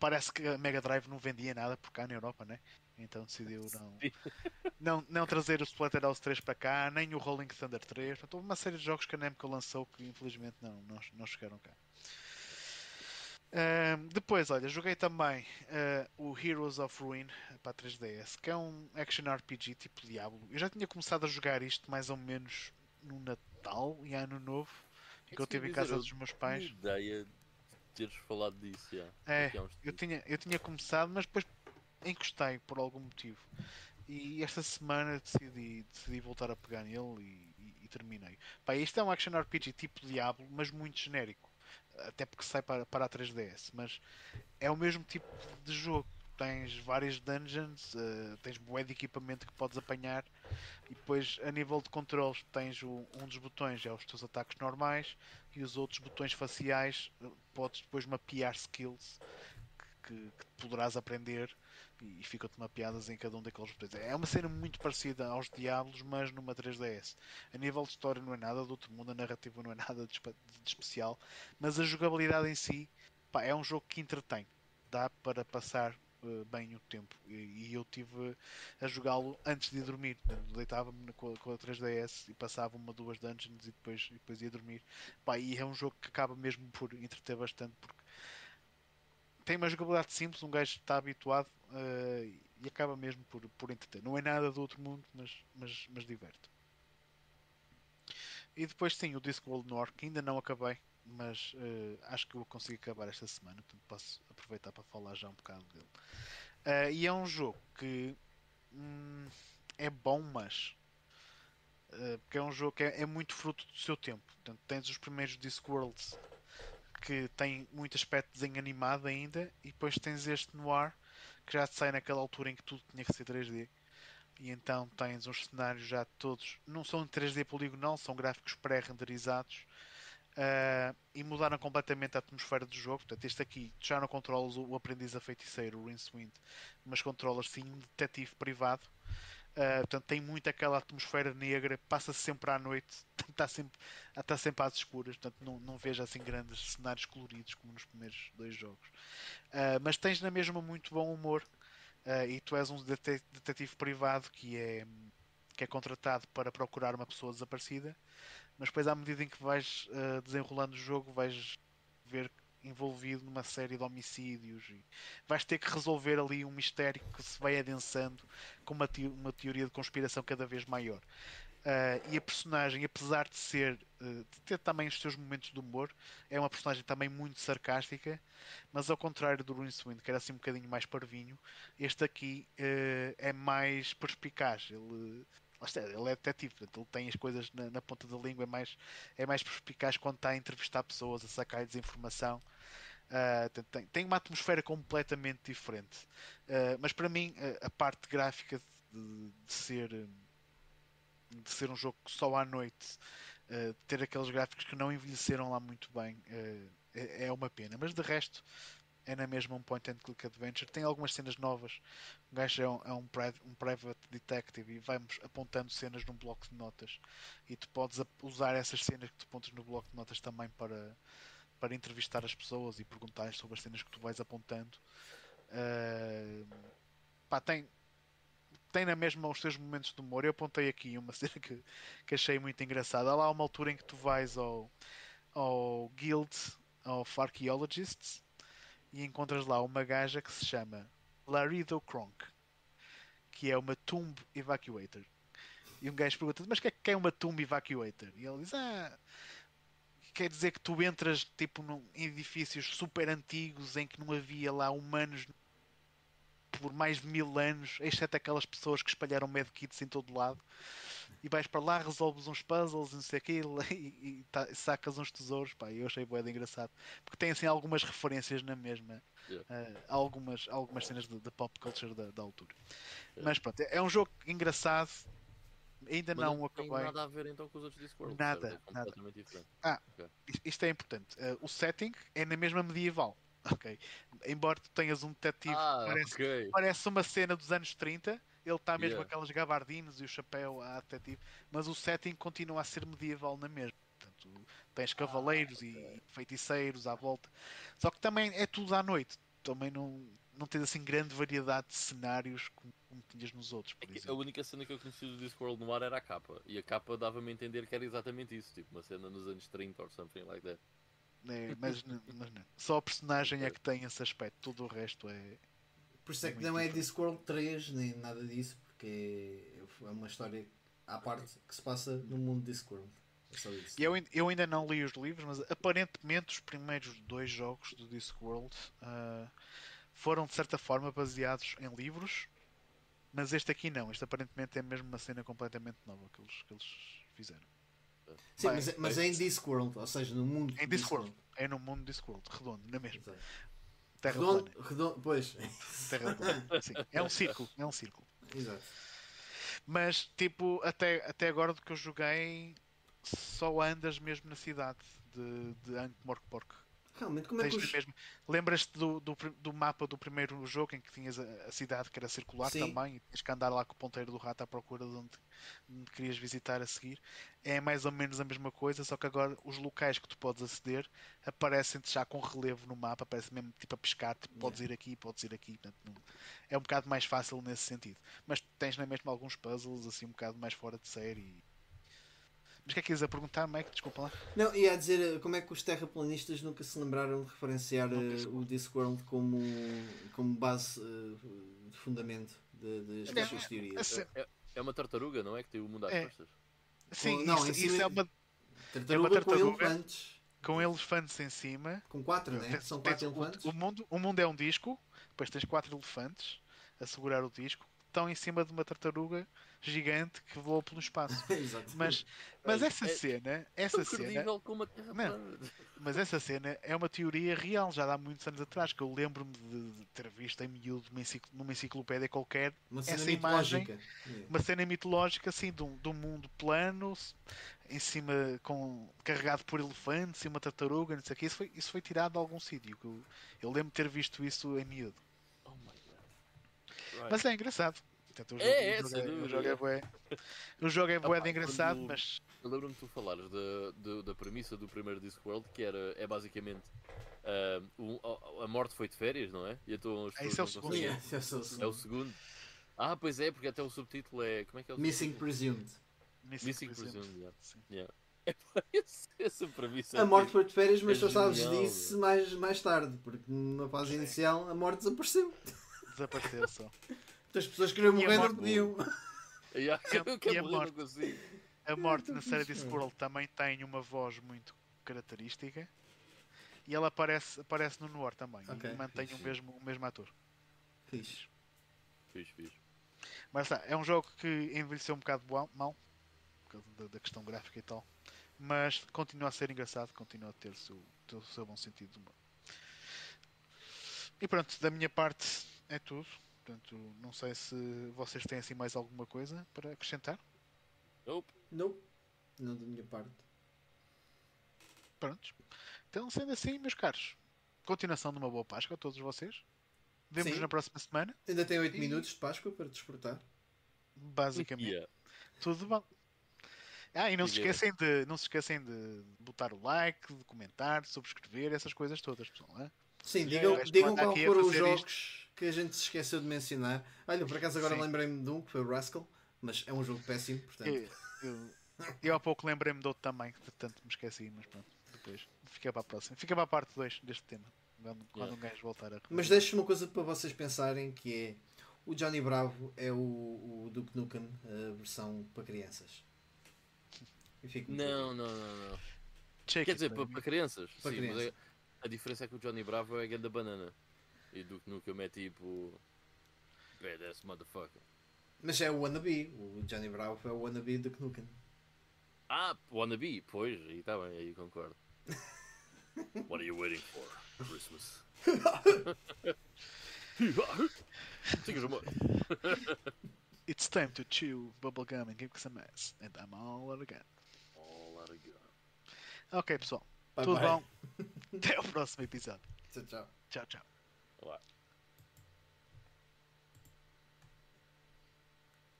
parece que a Mega Drive não vendia nada por cá na Europa, né? Então decidiu não, não, não trazer o Splatterhouse 3 para cá, nem o Rolling Thunder 3. Portanto, houve uma série de jogos que a Namco lançou que infelizmente não, não, não chegaram cá. Ahm, depois, olha, joguei também ah, o Heroes of Ruin para a 3DS, que é um action RPG tipo Diablo. Eu já tinha começado a jogar isto mais ou menos no Natal e Ano Novo, em que eu estive em casa dos meus pais. ideia de teres falado disso, já. É, Eu tinha, eu tinha começado, mas depois encostei por algum motivo. E esta semana decidi, decidi voltar a pegar nele e, e- e terminei. Pá, isto é um action RPG tipo Diablo, mas muito genérico. Até porque sai para, para a 3DS. Mas é o mesmo tipo de jogo. Tens várias dungeons, eh, tens bué de equipamento que podes apanhar e depois a nível de controles tens o- um dos botões é os teus ataques normais e os outros botões faciais eh, podes depois mapear skills que, que poderás aprender e, e ficam-te mapeadas em cada um daqueles botões. É uma cena muito parecida aos Diablos, mas numa 3DS. A nível de história não é nada do outro mundo, a narrativa não é nada de, de especial, mas a jogabilidade em si pá, é um jogo que entretém. Dá para passar eh, bem o tempo. E, e eu tive a jogá-lo antes de ir dormir. Deitava-me com, a- com a 3DS e passava uma, duas dungeons e depois, e depois ia dormir. Pá, e é um jogo que acaba mesmo por entreter bastante porque tem uma jogabilidade simples, um gajo está habituado eh, e acaba mesmo por, por entreter. Não é nada do outro mundo, mas, mas, mas diverte. E depois sim, o Discworld Noir, que ainda não acabei, mas eh, acho que eu conseguir acabar esta semana, portanto posso aproveitar para falar já um bocado dele. Eh, e é um jogo que hum, é bom, mas eh, porque é um jogo que é, é muito fruto do seu tempo. Portanto, tens os primeiros Discworlds que tem muito aspecto de desenho animado ainda, e depois tens este noir que já sai naquela altura em que tudo tinha que ser 3D. E então tens uns cenários já todos, não são em 3D poligonal, são gráficos pré-renderizados. Ah, e mudaram completamente a atmosfera do jogo. Portanto, este aqui já não controlas o, aprendiz a feiticeiro, o Rincewind, mas controlas sim um detetive privado. Ah, portanto, tem muito aquela atmosfera negra, passa-se sempre à noite, está sempre, está sempre às escuras, portanto, não, não vejo assim grandes cenários coloridos como nos primeiros dois jogos. Ah, mas tens na mesma muito bom humor ah, e tu és um dete- detetive privado que é, que é contratado para procurar uma pessoa desaparecida, mas depois, à medida em que vais ah, desenrolando o jogo, vais ver envolvido numa série de homicídios e vais ter que resolver ali um mistério que se vai adensando com uma, teo- uma teoria de conspiração cada vez maior. Ah, e a personagem, apesar de ser eh, de ter também os seus momentos de humor, é uma personagem também muito sarcástica, mas ao contrário do Rincewind, que era assim um bocadinho mais parvinho, este aqui eh, é mais perspicaz. Ele, ele é detetive, ele tem as coisas na, na ponta da língua, é mais, é mais perspicaz quando está a entrevistar pessoas, a sacar-lhes informação. Ah, tem- tem, uma atmosfera completamente diferente. Ah, mas para mim, a, a parte gráfica de, de ser de ser um jogo só à noite, ah, de ter aqueles gráficos que não envelheceram lá muito bem, é, é uma pena. Mas de resto, é na mesma um point and click adventure. Tem algumas cenas novas. O gajo é um, é um, um private detective e vamos apontando cenas num bloco de notas. E tu podes usar essas cenas que tu apontas no bloco de notas também para, para entrevistar as pessoas e perguntar sobre as cenas que tu vais apontando. Ah, pá, tem, tem na mesma os seus momentos de humor. Eu apontei aqui uma cena que, que achei muito engraçada. Há lá uma altura em que tu vais ao, ao Guild of Archaeologists e encontras lá uma gaja que se chama Larido Kronk, que é uma Tomb Evacuator. E um gajo pergunta: Mas o que é que é uma Tomb Evacuator? E ele diz: Ah, quer dizer que tu entras tipo num, em edifícios super antigos em que não havia lá humanos por mais de mil anos, exceto aquelas pessoas que espalharam medkits em todo lado. E vais para lá, resolves uns puzzles, não sei o quê, e, e tá- sacas uns tesouros. Pá, eu achei bué de engraçado. Porque tem assim algumas referências na mesma. Yeah. eh, algumas, algumas cenas de, de pop culture da, da altura. Yeah. Mas pronto, é, é um jogo engraçado, Ainda Mas não, não tem acabei. nada a ver então com os outros Discworld. Nada, certo? É nada. diferente. Isto- Isto é importante. Uh, o setting é na mesma medieval. Ok. Embora tu tenhas um detetive ah, parece, ok. parece uma cena dos anos 30, ele está mesmo Yeah. aquelas gabardinas e o chapéu a detetive, mas o setting continua a ser medieval na mesma. Portanto, tens cavaleiros e feiticeiros à volta. Só que também é tudo à noite. Também não, não tens assim grande variedade de cenários como, como tinhas nos outros, por É A única cena que eu conheci do Discworld no ar era a capa. E a capa dava-me a entender que era exatamente isso. Tipo, uma cena nos anos 30 or something like that. É, mas, mas não. Só a personagem é que tem esse aspecto, tudo o resto é. Por isso é que Muito não é. Discworld 3 nem nada disso, porque é uma história à parte que se passa no mundo de Discworld. É só isso. Eu, eu ainda não li os livros, mas aparentemente os primeiros dois jogos do Discworld ah, foram de certa forma baseados em livros, mas este aqui não. Este aparentemente é mesmo uma cena completamente nova que eles, que eles fizeram. Sim, Bem, mas, é- mas é em Discworld, ou seja, no mundo Em de Discworld. É no mundo Discworld, redondo, na mesma. Exato. Terra Redondo, plana. redondo, pois. Terra plana. Sim, é um círculo, é um círculo. Exato. Mas tipo, até, até agora do que eu joguei, só andas mesmo na cidade de, de Ankh-Morpork. Realmente, como é que Tens os... mesmo- Lembras-te do, do, do mapa do primeiro jogo em que tinhas a, a cidade que era circular Sim. também e tinhas que andar lá com o ponteiro do rato à procura de onde, onde querias visitar a seguir? É mais ou menos a mesma coisa, só que agora os locais que tu podes aceder aparecem-te já com relevo no mapa, aparece mesmo tipo a pescar, tipo, podes ir aqui, podes ir aqui. Portanto, é um bocado mais fácil nesse sentido. Mas tens na mesma alguns puzzles assim um bocado mais fora de série. Mas o que é que ias a perguntar, Mike? Desculpa lá. Não, ia dizer eh, como é que os terraplanistas nunca se lembraram de referenciar se o Discworld como, como base eh, de fundamento de, de, Não, destas teorias. a ce- É uma tartaruga, não é? Que tem o mundo às É. costas. Sim, não, isso, isso é uma Tartaruga, com tartaruga. elefantes. com elefantes em cima. Com quatro, né? São quatro o- elefantes. O, mundo, o mundo é um disco, depois tens quatro elefantes a segurar o disco, estão em cima de uma tartaruga gigante que voa pelo espaço. Mas, mas essa é cena, essa Tão cena, Não. mas essa cena é uma teoria real, já há muitos anos atrás, que eu lembro-me de, ter visto em miúdo numa encicl- numa enciclopédia qualquer, Uma cena essa imagem- mitológica. Uma cena mitológica assim de um, de um mundo plano em cima com carregado por elefantes e uma tartaruga não sei o que isso foi, isso foi tirado de algum sítio eu, eu lembro de ter visto isso em miúdo Oh mas é engraçado Portanto, o jogo, É, é, o jogo sem o jogo é bué o jogo é bué de engraçado quando- mas Eu lembro-me de tu falares da, da, da premissa do primeiro Discworld, que era, é basicamente ah, um- a, a morte foi de férias, não é? E então as Ah, isso é o segundo. Yeah, esse é o segundo. É o segundo. Ah, pois é, porque até o subtítulo é. Como é que é o Missing subtítulo? Presumed. Missing, Missing Presumed. Presumed, yeah. Sim. Yeah. Esse- Essa premissa. A morte foi de férias, mas É só sabes genial, disso mais, mais tarde, porque na fase inicial a morte desapareceu. desapareceu só Muitas pessoas queriam E a morrer não podiam. E a- e morte? a morte na série Discworld também tem uma voz muito característica e ela aparece, aparece no Noir também Ok, e mantém o fixe. mesmo, o mesmo ator Fixe. Fiz, fiz. Mas tá, é um jogo que envelheceu um bocado mal, por causa da, da questão gráfica e tal. Mas continua a ser engraçado, continua a ter o seu, ter o seu bom sentido de humor. E pronto, da minha parte é tudo. Portanto, não sei se vocês têm assim mais alguma coisa para acrescentar. Nope. Não. Não da minha parte. Prontos. Então, sendo assim, meus caros, continuação de uma boa Páscoa a todos vocês. Vemos Sim. na próxima semana. Ainda tem 8 E- minutos de Páscoa para desfrutar. Basicamente, Yeah. tudo bom. Ah, e não se, esquecem de, não se esquecem de botar o like, de comentar, de subscrever, essas coisas todas, pessoal. é? Sim, digam, digam qual foram os jogos que a gente se esqueceu de mencionar. Olha, por acaso agora lembrei-me de um que foi o Rascal, mas é um jogo péssimo, portanto. Eu, eu, eu há pouco lembrei-me de outro também, que portanto me esqueci, mas pronto, depois fica para a próxima. Fica para a parte 2 deste tema, quando, quando Yeah. um gajo voltar a Mas deixo uma coisa para vocês pensarem que é o Johnny Bravo é o, o Duke Nukem a versão para crianças. Não, não, não, não. Check Quer dizer, para, para crianças. Para sim, mas crianças. é- a diferença é que o Johnny Bravo é da banana. E do que nunca é tipo. Badass motherfucker. Mas é o wannabe. O Johnny Bravo é o wannabe do Nukem. Ah, wannabe, pois, aí está bem, aí concordo. What are you waiting for? Christmas. It's time to chew bubblegum and kick some ass. And I'm all out again. Oh, let it go. Ok, pessoal. Bye tudo bye. bom? Até ao próximo episódio. Tchau, tchau. Tchau, tchau. a lot.